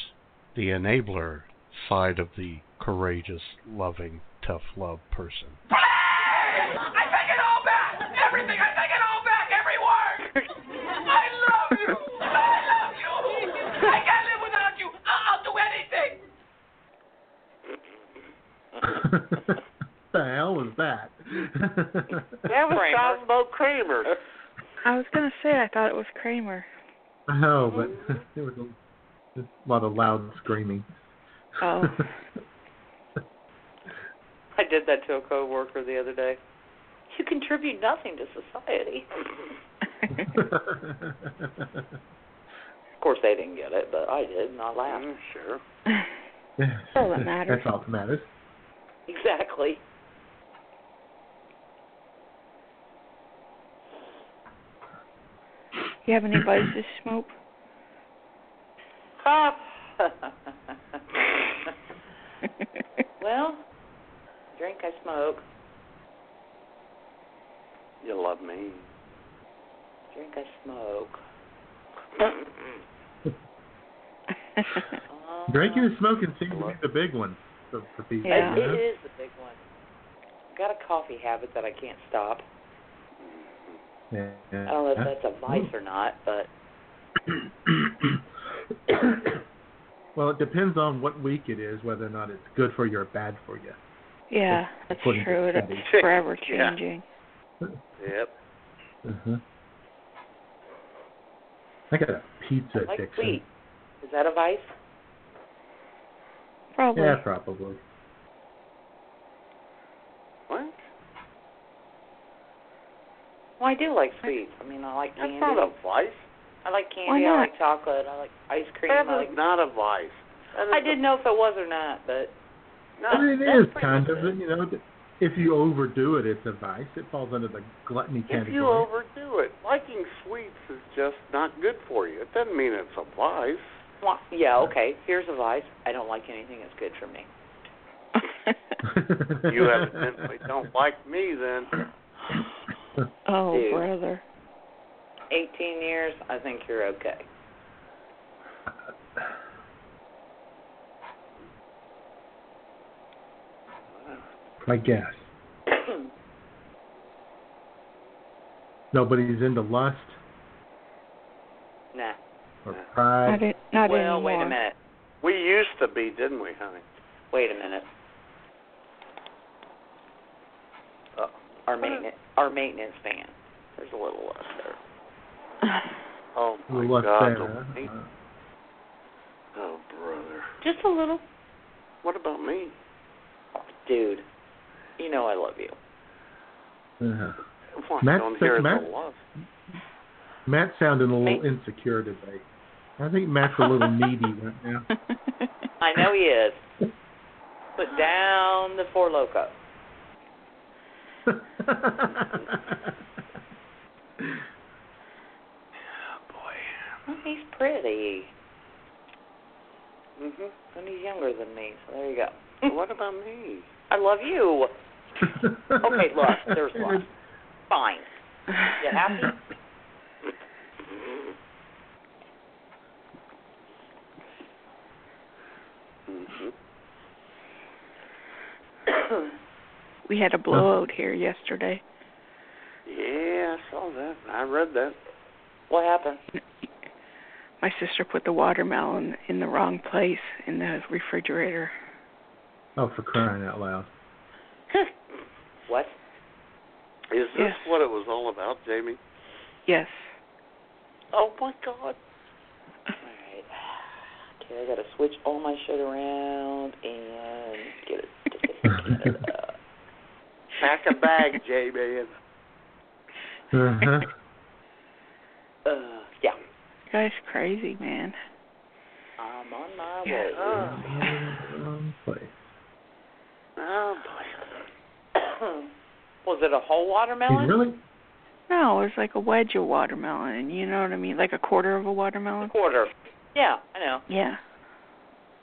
[SPEAKER 11] the enabler side of the courageous, loving, tough love person.
[SPEAKER 18] I take it all back. Everything. I take it all back. Every word. I love you. I love you. I can't live without you. I- I'll do anything.
[SPEAKER 5] the hell was that?
[SPEAKER 7] That was
[SPEAKER 17] Kramer.
[SPEAKER 7] Cosmo Kramer.
[SPEAKER 10] I was gonna say I thought it was Kramer.
[SPEAKER 5] no, but there was a, a lot of loud screaming.
[SPEAKER 10] Oh.
[SPEAKER 17] I did that to a coworker the other day. You contribute nothing to society. Of course, they didn't get it, but I did, and I laughed.
[SPEAKER 7] Mm, sure.
[SPEAKER 5] Yeah.
[SPEAKER 10] all that matters.
[SPEAKER 5] That's all that matters.
[SPEAKER 17] Exactly.
[SPEAKER 10] You have any vices, Smoke?
[SPEAKER 17] Ah. well, drink, I smoke.
[SPEAKER 7] You love me.
[SPEAKER 17] Drink, I smoke.
[SPEAKER 5] Drinking and smoking seems to be the big one for, for people.
[SPEAKER 10] Yeah.
[SPEAKER 17] It,
[SPEAKER 5] you
[SPEAKER 17] it is the big one. Got a coffee habit that I can't stop.
[SPEAKER 5] Yeah.
[SPEAKER 17] I don't know if that's a vice or not, but
[SPEAKER 5] well, it depends on what week it is, whether or not it's good for you or bad for you.
[SPEAKER 10] Yeah, that's
[SPEAKER 5] According
[SPEAKER 10] true. It's
[SPEAKER 5] studies.
[SPEAKER 10] forever
[SPEAKER 7] Yeah.
[SPEAKER 10] changing.
[SPEAKER 7] Yep.
[SPEAKER 5] Uh-huh. I got a pizza
[SPEAKER 17] I like
[SPEAKER 5] addiction.
[SPEAKER 17] sweet. Is that a vice?
[SPEAKER 10] Probably.
[SPEAKER 5] Yeah, probably.
[SPEAKER 7] What?
[SPEAKER 17] Well, I do like sweets. I mean, I like
[SPEAKER 7] That's
[SPEAKER 17] candy.
[SPEAKER 7] not a vice.
[SPEAKER 17] I like
[SPEAKER 10] Why
[SPEAKER 17] candy. I like chocolate. I like ice cream.
[SPEAKER 7] That
[SPEAKER 17] I
[SPEAKER 7] is
[SPEAKER 17] like.
[SPEAKER 7] not a vice. That is
[SPEAKER 17] I
[SPEAKER 7] a-
[SPEAKER 17] didn't know if it was or not, but
[SPEAKER 7] No,
[SPEAKER 5] I mean, it
[SPEAKER 17] that's
[SPEAKER 5] is
[SPEAKER 17] pretty
[SPEAKER 5] kind of,
[SPEAKER 17] it.
[SPEAKER 5] you know, if you overdo it, it's a vice. It falls under the gluttony category.
[SPEAKER 7] If you overdo it, liking sweets is just not good for you. It doesn't mean it's a vice.
[SPEAKER 17] Well, yeah, okay. Here's a vice. I don't like anything that's good for me.
[SPEAKER 7] you evidently don't like me then.
[SPEAKER 10] Oh,
[SPEAKER 17] Dude.
[SPEAKER 10] brother.
[SPEAKER 17] 18 years, I think you're okay.
[SPEAKER 5] I guess. Nobody's into lust
[SPEAKER 17] nah.
[SPEAKER 5] Or pride.
[SPEAKER 10] Not, it, not
[SPEAKER 17] well,
[SPEAKER 10] anymore.
[SPEAKER 17] wait a minute.
[SPEAKER 7] We used to be, didn't we, honey?
[SPEAKER 17] Wait a minute. Uh, our maintenance, our maintenance van. There's a little less there.
[SPEAKER 7] Oh my
[SPEAKER 5] little
[SPEAKER 7] God!
[SPEAKER 5] there,
[SPEAKER 7] don't
[SPEAKER 5] huh?
[SPEAKER 7] me. Oh brother.
[SPEAKER 17] Just a little.
[SPEAKER 7] What about me?
[SPEAKER 17] Dude, you know I love you.
[SPEAKER 5] Uh-huh.
[SPEAKER 7] Well, I don't hear
[SPEAKER 5] Matt-
[SPEAKER 7] the love.
[SPEAKER 5] Matt's sounding a little insecure today. I think Matt's a little needy right now.
[SPEAKER 17] I know he is. Put down the four loco. Oh, boy. he's pretty.
[SPEAKER 7] Mhm.
[SPEAKER 17] And he's younger than me, so there you go.
[SPEAKER 7] what about me?
[SPEAKER 17] I love you. Okay, look, there's lust. Fine. You happy?
[SPEAKER 7] Mhm.
[SPEAKER 10] We had a blowout here yesterday.
[SPEAKER 7] Yeah, I saw that. I read that.
[SPEAKER 17] What happened?
[SPEAKER 10] My sister put the watermelon in the wrong place in the refrigerator.
[SPEAKER 5] oh, for crying out loud.
[SPEAKER 17] What?
[SPEAKER 7] Is this
[SPEAKER 10] Yes.
[SPEAKER 7] what it was all about, Jamie?
[SPEAKER 10] Yes.
[SPEAKER 7] Oh my God.
[SPEAKER 17] Alright. Okay, I gotta switch all my shit around and get it. Get it
[SPEAKER 7] Pack a bag, J man.
[SPEAKER 5] Uh-huh.
[SPEAKER 17] uh, yeah.
[SPEAKER 10] Guy's crazy, man.
[SPEAKER 17] I'm on my way.
[SPEAKER 5] Wrong place.
[SPEAKER 7] Oh boy.
[SPEAKER 17] Was it a whole watermelon?
[SPEAKER 5] Really
[SPEAKER 10] No, it was like a wedge of watermelon. You know what I mean? Like a quarter of a watermelon.
[SPEAKER 17] Quarter. Yeah, I know.
[SPEAKER 10] Yeah.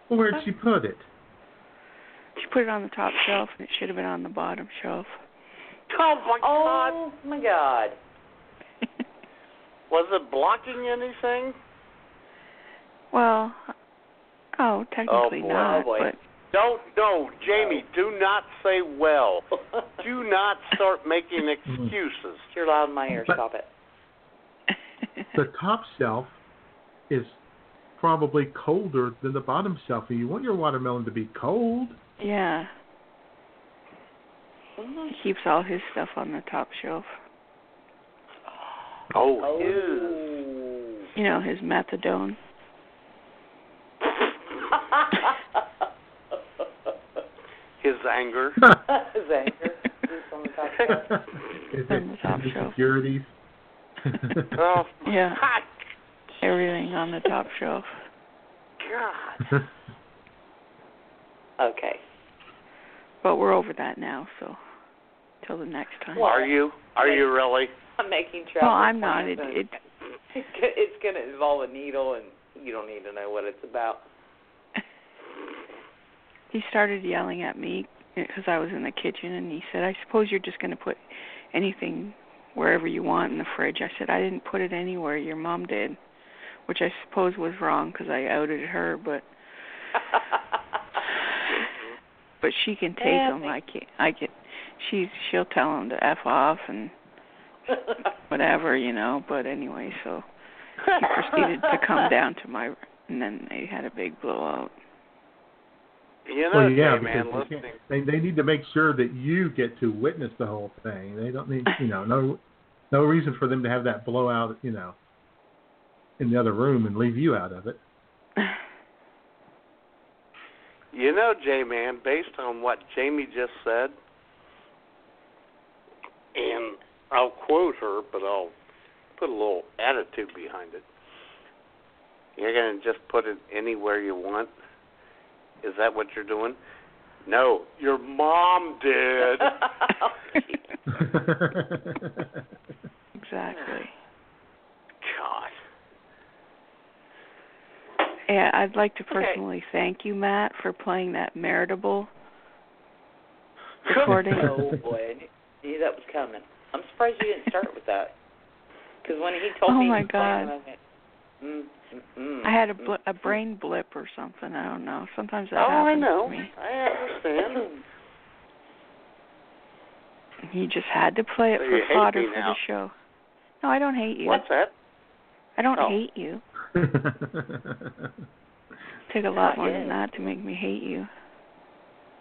[SPEAKER 5] well, where'd she put it?
[SPEAKER 10] She put it on the top shelf, and it should have been on the bottom shelf.
[SPEAKER 7] Oh my oh. God.
[SPEAKER 17] Oh my god.
[SPEAKER 7] Was it blocking anything?
[SPEAKER 10] Well, oh, technically oh,
[SPEAKER 7] boy,
[SPEAKER 10] not,
[SPEAKER 17] oh boy.
[SPEAKER 10] but
[SPEAKER 7] Don't no, Jamie. Oh. Do not say well. do not start making excuses.
[SPEAKER 17] You're loud in my ear.
[SPEAKER 5] But-
[SPEAKER 17] Stop it.
[SPEAKER 5] The top shelf is probably colder than the bottom shelf, and you want your watermelon to be cold.
[SPEAKER 10] yeah, he keeps all his stuff on the top shelf.
[SPEAKER 7] Oh, oh his.
[SPEAKER 10] You know, his methadone.
[SPEAKER 7] His anger.
[SPEAKER 17] His anger. It's on the top shelf.
[SPEAKER 5] Is
[SPEAKER 10] On the top shelf.
[SPEAKER 5] insecurities?
[SPEAKER 7] oh,
[SPEAKER 10] Yeah,
[SPEAKER 7] hot
[SPEAKER 10] everything on the top shelf.
[SPEAKER 7] God.
[SPEAKER 17] Okay.
[SPEAKER 10] But we're over that now, so till the next time.
[SPEAKER 7] Are you? Are you really?
[SPEAKER 17] I'm making travel.
[SPEAKER 10] No, I'm not. It, it
[SPEAKER 17] it's going to involve a needle, and you don't need to know what it's about.
[SPEAKER 10] he started yelling at me eh, because I was in the kitchen, and he said, "I suppose you're just going to put anything wherever you want in the fridge." I said, "I didn't put it anywhere. Your mom did," which I suppose was wrong because I outed her, but but she can take
[SPEAKER 17] Yeah,
[SPEAKER 10] them. I can't. I can. She's she'll tell them to f off and whatever, you know. But anyway, so he proceeded to come down to my, and then they had a big blowout.
[SPEAKER 7] You know,
[SPEAKER 5] well, yeah,
[SPEAKER 7] J man,
[SPEAKER 5] they,
[SPEAKER 7] listening.
[SPEAKER 5] they they need to make sure that you get to witness the whole thing. They don't need, you know, no no reason for them to have that blowout, you know, in the other room and leave you out of it.
[SPEAKER 7] You know, J man, based on what Jamie just said, and I'll quote her, but I'll put a little attitude behind it. You're going to just put it anywhere you want? Is that what you're doing? No, your mom did.
[SPEAKER 10] Exactly.
[SPEAKER 7] God.
[SPEAKER 10] Yeah, I'd like to
[SPEAKER 17] Okay.
[SPEAKER 10] personally thank you, Matt, for playing that Meritable Recording.
[SPEAKER 17] oh boy, I knew, knew that was coming. I'm surprised you didn't start with that. Because when he told
[SPEAKER 10] Oh
[SPEAKER 17] me,
[SPEAKER 10] my
[SPEAKER 17] he was playing,
[SPEAKER 10] God.
[SPEAKER 17] I mm, mm, mm,
[SPEAKER 10] I had a
[SPEAKER 17] mm,
[SPEAKER 10] bl- a brain blip or something. I don't know. Sometimes that happens.
[SPEAKER 7] Oh, I know.
[SPEAKER 10] to me.
[SPEAKER 7] I understand.
[SPEAKER 10] He just had to play it
[SPEAKER 7] So
[SPEAKER 10] for
[SPEAKER 7] you
[SPEAKER 10] fodder for
[SPEAKER 7] now.
[SPEAKER 10] the show. No, I don't hate you.
[SPEAKER 7] What's that?
[SPEAKER 10] I don't
[SPEAKER 7] Oh.
[SPEAKER 10] hate you. Took a lot more than that to make me hate you.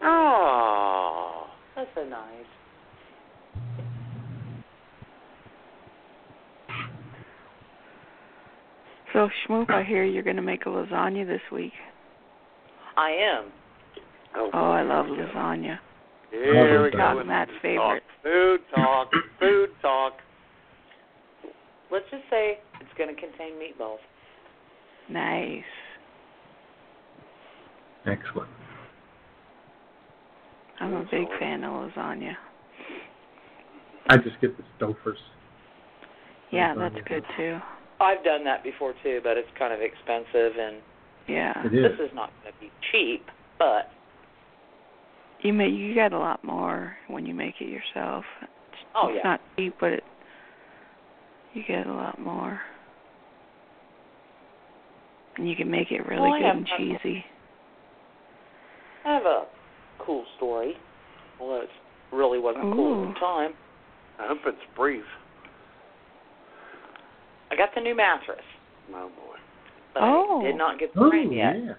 [SPEAKER 7] Oh.
[SPEAKER 17] That's so nice.
[SPEAKER 10] So Schmoop, I hear you're gonna make a lasagna this week.
[SPEAKER 17] I am.
[SPEAKER 7] Oh,
[SPEAKER 10] Oh, I love lasagna.
[SPEAKER 7] Here we
[SPEAKER 10] Dog
[SPEAKER 7] go. with
[SPEAKER 10] Matt's favorite.
[SPEAKER 7] Talk. Food talk. food talk.
[SPEAKER 17] Let's just say it's going to contain meatballs.
[SPEAKER 10] Nice.
[SPEAKER 5] Excellent.
[SPEAKER 10] I'm a big fan of lasagna.
[SPEAKER 5] I just get the Stouffer's.
[SPEAKER 10] Yeah,
[SPEAKER 5] Lasagna.
[SPEAKER 10] that's good too.
[SPEAKER 17] I've done that before too, but it's kind of expensive, and
[SPEAKER 10] Yeah.
[SPEAKER 5] It is.
[SPEAKER 17] this is not going to be cheap. But
[SPEAKER 10] You may you get a lot more when you make it yourself. It's,
[SPEAKER 17] oh
[SPEAKER 10] it's
[SPEAKER 17] yeah,
[SPEAKER 10] not cheap, but it you get a lot more. And you can make it really
[SPEAKER 17] Well,
[SPEAKER 10] good and cheesy.
[SPEAKER 17] I have a cool story. Although it really wasn't cool at the time.
[SPEAKER 7] I hope it's brief.
[SPEAKER 17] I got the new mattress,
[SPEAKER 7] Oh boy.
[SPEAKER 17] but
[SPEAKER 10] Oh.
[SPEAKER 17] I did not get the
[SPEAKER 5] Oh,
[SPEAKER 17] frame yet.
[SPEAKER 5] yeah.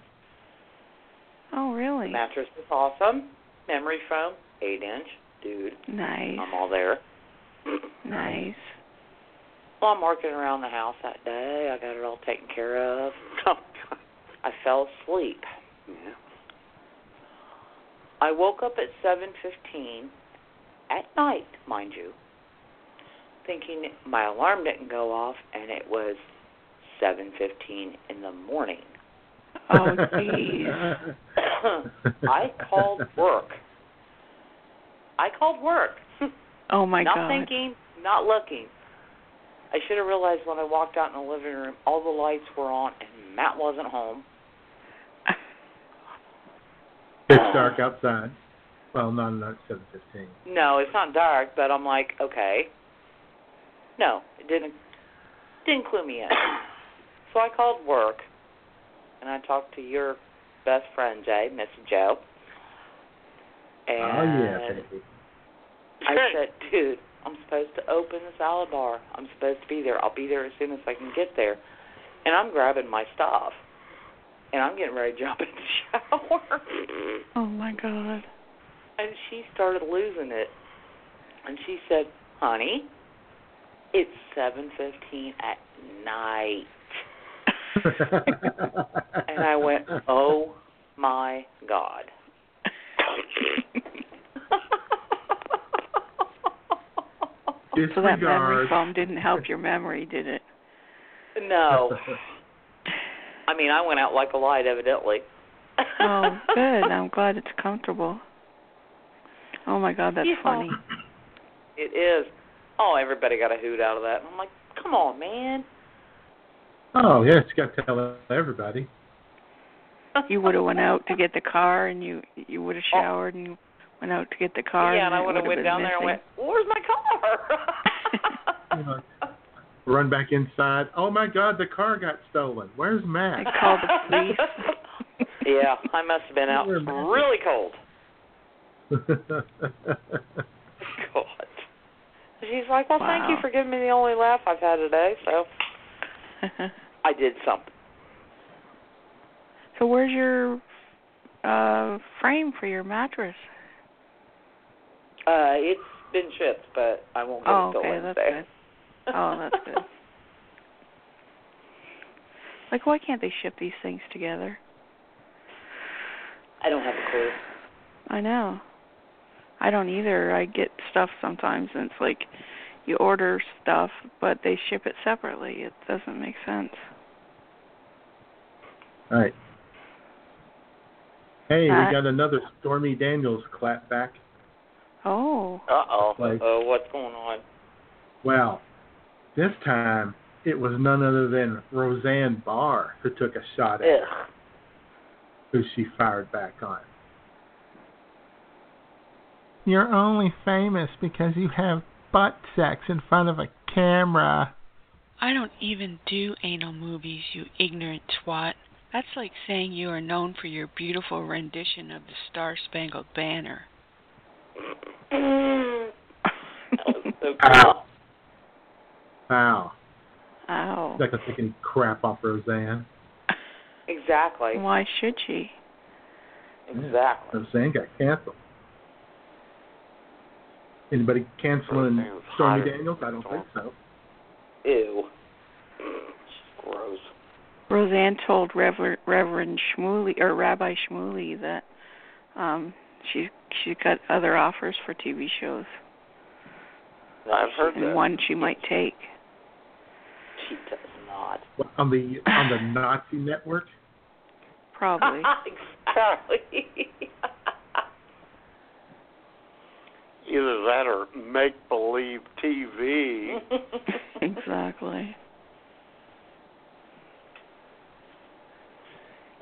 [SPEAKER 10] Oh,
[SPEAKER 17] The
[SPEAKER 10] really?
[SPEAKER 17] mattress is awesome. Memory foam, eight inch, dude.
[SPEAKER 10] Nice.
[SPEAKER 17] I'm all there.
[SPEAKER 10] Nice.
[SPEAKER 17] Well, I'm working around the house that day. I got it all taken care of. I fell asleep.
[SPEAKER 7] Yeah.
[SPEAKER 17] I woke up at 7:15 at night, mind you, thinking my alarm didn't go off, and it was 7:15 in the morning.
[SPEAKER 10] Oh, jeez.
[SPEAKER 17] I called work. I called work.
[SPEAKER 10] Oh my
[SPEAKER 17] not
[SPEAKER 10] god.
[SPEAKER 17] Not thinking, not looking. I should have realized when I walked out in the living room, all the lights were on, and Matt wasn't home.
[SPEAKER 5] It's um, dark outside. Well, not not seven fifteen.
[SPEAKER 17] No, it's not dark, but I'm like, okay. No, it didn't didn't clue me in. So I called work and I talked to your best friend Jay, Miss Joe. And
[SPEAKER 5] Oh yeah, baby.
[SPEAKER 17] I said, dude, I'm supposed to open the salad bar. I'm supposed to be there. I'll be there as soon as I can get there. And I'm grabbing my stuff. And I'm getting ready to jump in the shower.
[SPEAKER 10] Oh my god.
[SPEAKER 17] And she started losing it. And she said, "Honey, it's 7:15 at night." And I went, "Oh my god."
[SPEAKER 10] So that memory foam didn't help your memory, did it?
[SPEAKER 17] no. I mean, I went out like a light evidently.
[SPEAKER 10] Oh, good. I'm glad it's comfortable. Oh my god, that's
[SPEAKER 17] Yeah.
[SPEAKER 10] funny.
[SPEAKER 17] It is. Oh, everybody got a hoot out of that. I'm like, "Come on, man."
[SPEAKER 5] oh yes, you got to tell everybody.
[SPEAKER 10] You would have went out to get the car, and you you would have oh. showered and went out to get the car.
[SPEAKER 17] Yeah, and
[SPEAKER 10] and
[SPEAKER 17] I
[SPEAKER 10] it
[SPEAKER 17] would have went
[SPEAKER 10] been
[SPEAKER 17] down there and
[SPEAKER 10] missing.
[SPEAKER 17] went, "Where's my car?"
[SPEAKER 5] You know, run back inside. Oh my God, the car got stolen. Where's Matt?
[SPEAKER 10] I called the police.
[SPEAKER 17] yeah, I must have been out
[SPEAKER 5] Where am I?
[SPEAKER 17] really cold. God. She's like, well, thank you for giving me the only laugh I've had today. So I did something.
[SPEAKER 10] so where's your uh frame for your mattress?
[SPEAKER 17] Uh, it's been shipped, but I won't get
[SPEAKER 10] Oh,
[SPEAKER 17] it till
[SPEAKER 10] okay, that's
[SPEAKER 17] Wednesday.
[SPEAKER 10] good. Oh, that's good. Like, why can't they ship these things together?
[SPEAKER 17] I don't have a clue.
[SPEAKER 10] I know. I don't either. I get stuff sometimes, and it's like you order stuff, but they ship it separately. It doesn't make sense.
[SPEAKER 5] All right. Hey,
[SPEAKER 10] Matt?
[SPEAKER 5] we got another Stormy Daniels clap back.
[SPEAKER 10] Oh.
[SPEAKER 17] Uh oh.
[SPEAKER 5] Like-
[SPEAKER 17] Uh what's going on?
[SPEAKER 5] Well, this time it was none other than Roseanne Barr who took a shot at her,
[SPEAKER 17] Ugh.
[SPEAKER 5] who she fired back on. You're only famous because you have butt sex in front of a camera.
[SPEAKER 6] I don't even do anal movies, you ignorant twat. That's like saying you are known for your beautiful rendition of the Star Spangled Banner.
[SPEAKER 11] Ow. Ow.
[SPEAKER 10] Ow.
[SPEAKER 11] Like a taking crap off Roseanne.
[SPEAKER 17] Exactly.
[SPEAKER 10] Why should she?
[SPEAKER 17] Exactly.
[SPEAKER 11] Roseanne got canceled. Anybody canceling
[SPEAKER 7] Roseanne's
[SPEAKER 11] Stormy Daniels? I don't think so.
[SPEAKER 7] Ew. Gross.
[SPEAKER 10] Roseanne told Reverend, Reverend Shmuley or Rabbi Shmuley that um she she's got other offers for TV shows
[SPEAKER 7] I've heard
[SPEAKER 10] and
[SPEAKER 7] that.
[SPEAKER 10] one she might take.
[SPEAKER 17] She does not.
[SPEAKER 11] What, on the on the Nazi network?
[SPEAKER 10] Probably.
[SPEAKER 17] exactly.
[SPEAKER 7] Either that or make believe TV.
[SPEAKER 10] exactly.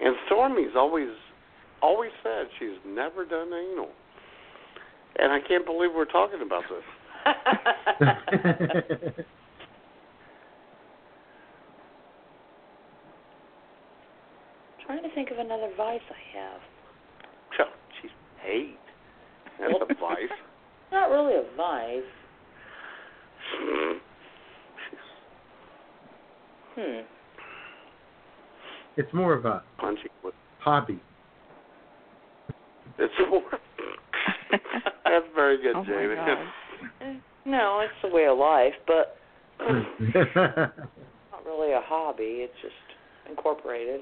[SPEAKER 7] And Stormy's always always said she's never done anal. And I can't believe we're talking about this.
[SPEAKER 17] trying to think of another vice I have.
[SPEAKER 7] Oh, she's hate. That's a vice.
[SPEAKER 17] Not really a vice. Hmm.
[SPEAKER 11] It's more of a
[SPEAKER 7] Punching with
[SPEAKER 11] hobby.
[SPEAKER 7] It's more That's very good,
[SPEAKER 10] Oh my
[SPEAKER 7] Jamie.
[SPEAKER 10] God.
[SPEAKER 17] No, it's the way of life, but
[SPEAKER 11] That's
[SPEAKER 17] not really a hobby. It's just incorporated.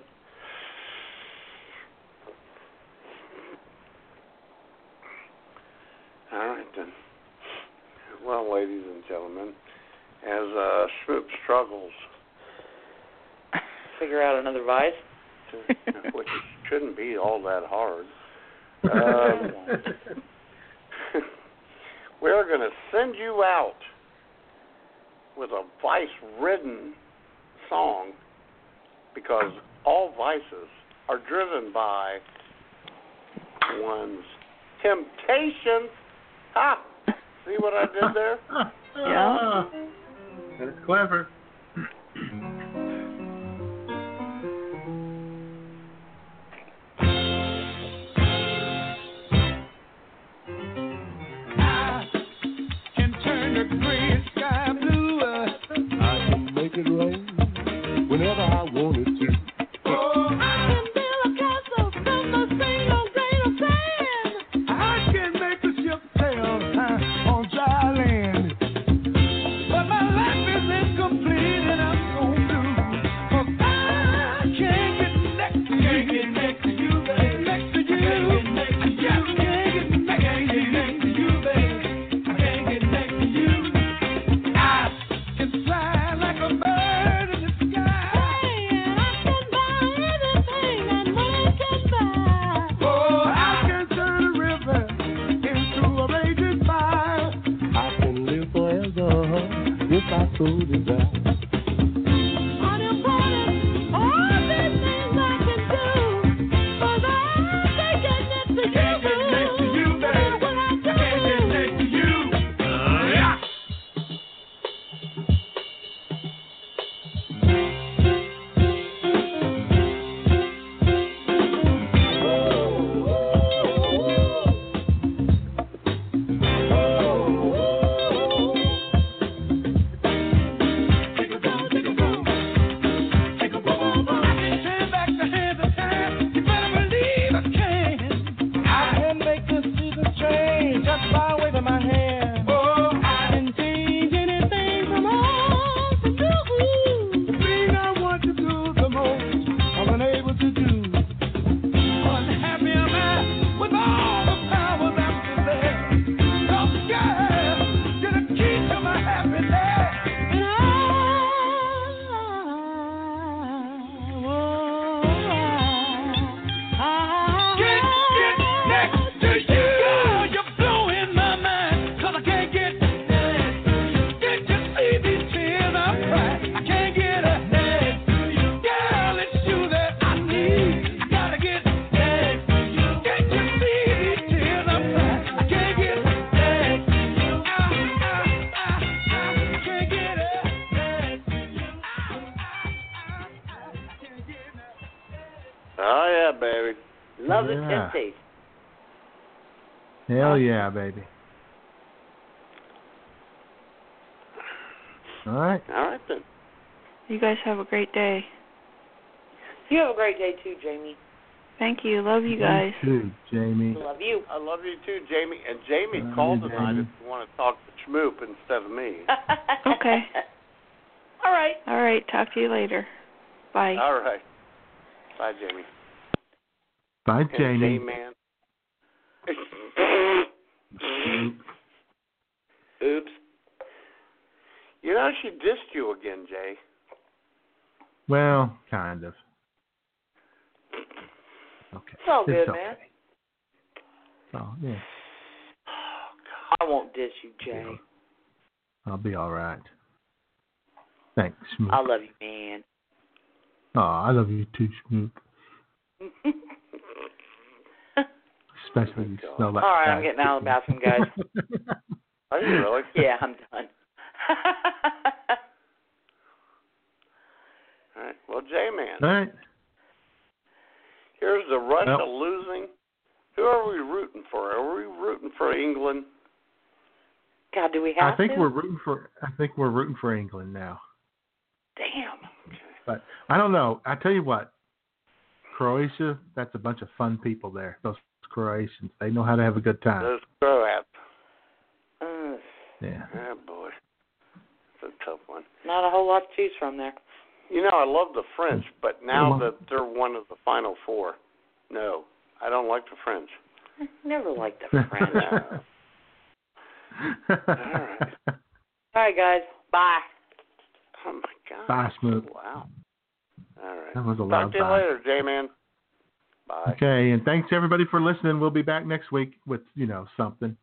[SPEAKER 7] All right then. Well, ladies and gentlemen, as uh Schmoop struggles
[SPEAKER 17] Figure out another vice.
[SPEAKER 7] which shouldn't be all that hard. Um, we're going to send you out with a vice ridden song because all vices are driven by one's temptations. Ha! See what I did there?
[SPEAKER 10] Yeah.
[SPEAKER 11] That's clever.
[SPEAKER 19] If I
[SPEAKER 5] Hell yeah, baby. All right.
[SPEAKER 7] All right then.
[SPEAKER 10] You guys have a great day.
[SPEAKER 17] You have a great day too, Jamie.
[SPEAKER 10] Thank you. Love you guys.
[SPEAKER 5] too, Jamie.
[SPEAKER 17] Love you.
[SPEAKER 7] I love you too, Jamie. And Jamie,
[SPEAKER 5] Love
[SPEAKER 7] call
[SPEAKER 5] you,
[SPEAKER 7] tonight
[SPEAKER 5] Jamie.
[SPEAKER 7] if you want to talk to Schmoop instead of me.
[SPEAKER 10] Okay.
[SPEAKER 17] All right.
[SPEAKER 10] All right. Talk to you later. Bye.
[SPEAKER 7] All right. Bye, Jamie.
[SPEAKER 5] Bye, Jamie.
[SPEAKER 7] J-Man.
[SPEAKER 17] Oops.
[SPEAKER 7] You know she dissed you again, Jay.
[SPEAKER 5] Well, kind of. Okay.
[SPEAKER 17] It's all good,
[SPEAKER 5] okay.
[SPEAKER 17] man.
[SPEAKER 5] Oh, yeah.
[SPEAKER 17] I won't diss you, Jay.
[SPEAKER 5] I'll be all right. Thanks, Schmoop.
[SPEAKER 17] I love you, man.
[SPEAKER 5] Oh, I love you too, Schmoop. Especially you smell like
[SPEAKER 17] All right, I'm getting out of the bathroom, guys.
[SPEAKER 7] Are you really?
[SPEAKER 17] yeah, I'm done.
[SPEAKER 7] All right. Well, J-Man,
[SPEAKER 5] All right.
[SPEAKER 7] here's the Russia
[SPEAKER 5] Well-
[SPEAKER 7] losing. Who are we rooting for? Are we rooting for England?
[SPEAKER 17] God, do we have
[SPEAKER 5] I think
[SPEAKER 17] to?
[SPEAKER 5] we're rooting for. I think we're rooting for England now.
[SPEAKER 17] Damn.
[SPEAKER 5] But I don't know. I tell you what, Croatia. That's a bunch of fun people there. Those Croatians. They know how to have a good time.
[SPEAKER 7] Those Croats.
[SPEAKER 5] Yeah.
[SPEAKER 7] Oh boy, it's a tough one.
[SPEAKER 17] not a whole lot to choose from there.
[SPEAKER 7] You know, I love the French, mm. but now
[SPEAKER 5] mm-hmm.
[SPEAKER 7] that they're one of the final four, no, I don't like the French.
[SPEAKER 17] Never liked the French.
[SPEAKER 7] All right.
[SPEAKER 17] All right, guys. Bye.
[SPEAKER 7] Oh my God.
[SPEAKER 5] Bye, Schmoop.
[SPEAKER 7] Wow. All right.
[SPEAKER 5] That was a
[SPEAKER 7] Talk
[SPEAKER 5] loud
[SPEAKER 7] to you
[SPEAKER 5] bye.
[SPEAKER 7] later, J-Man. Bye.
[SPEAKER 5] Okay, and thanks everybody for listening. We'll be back next week with you know something.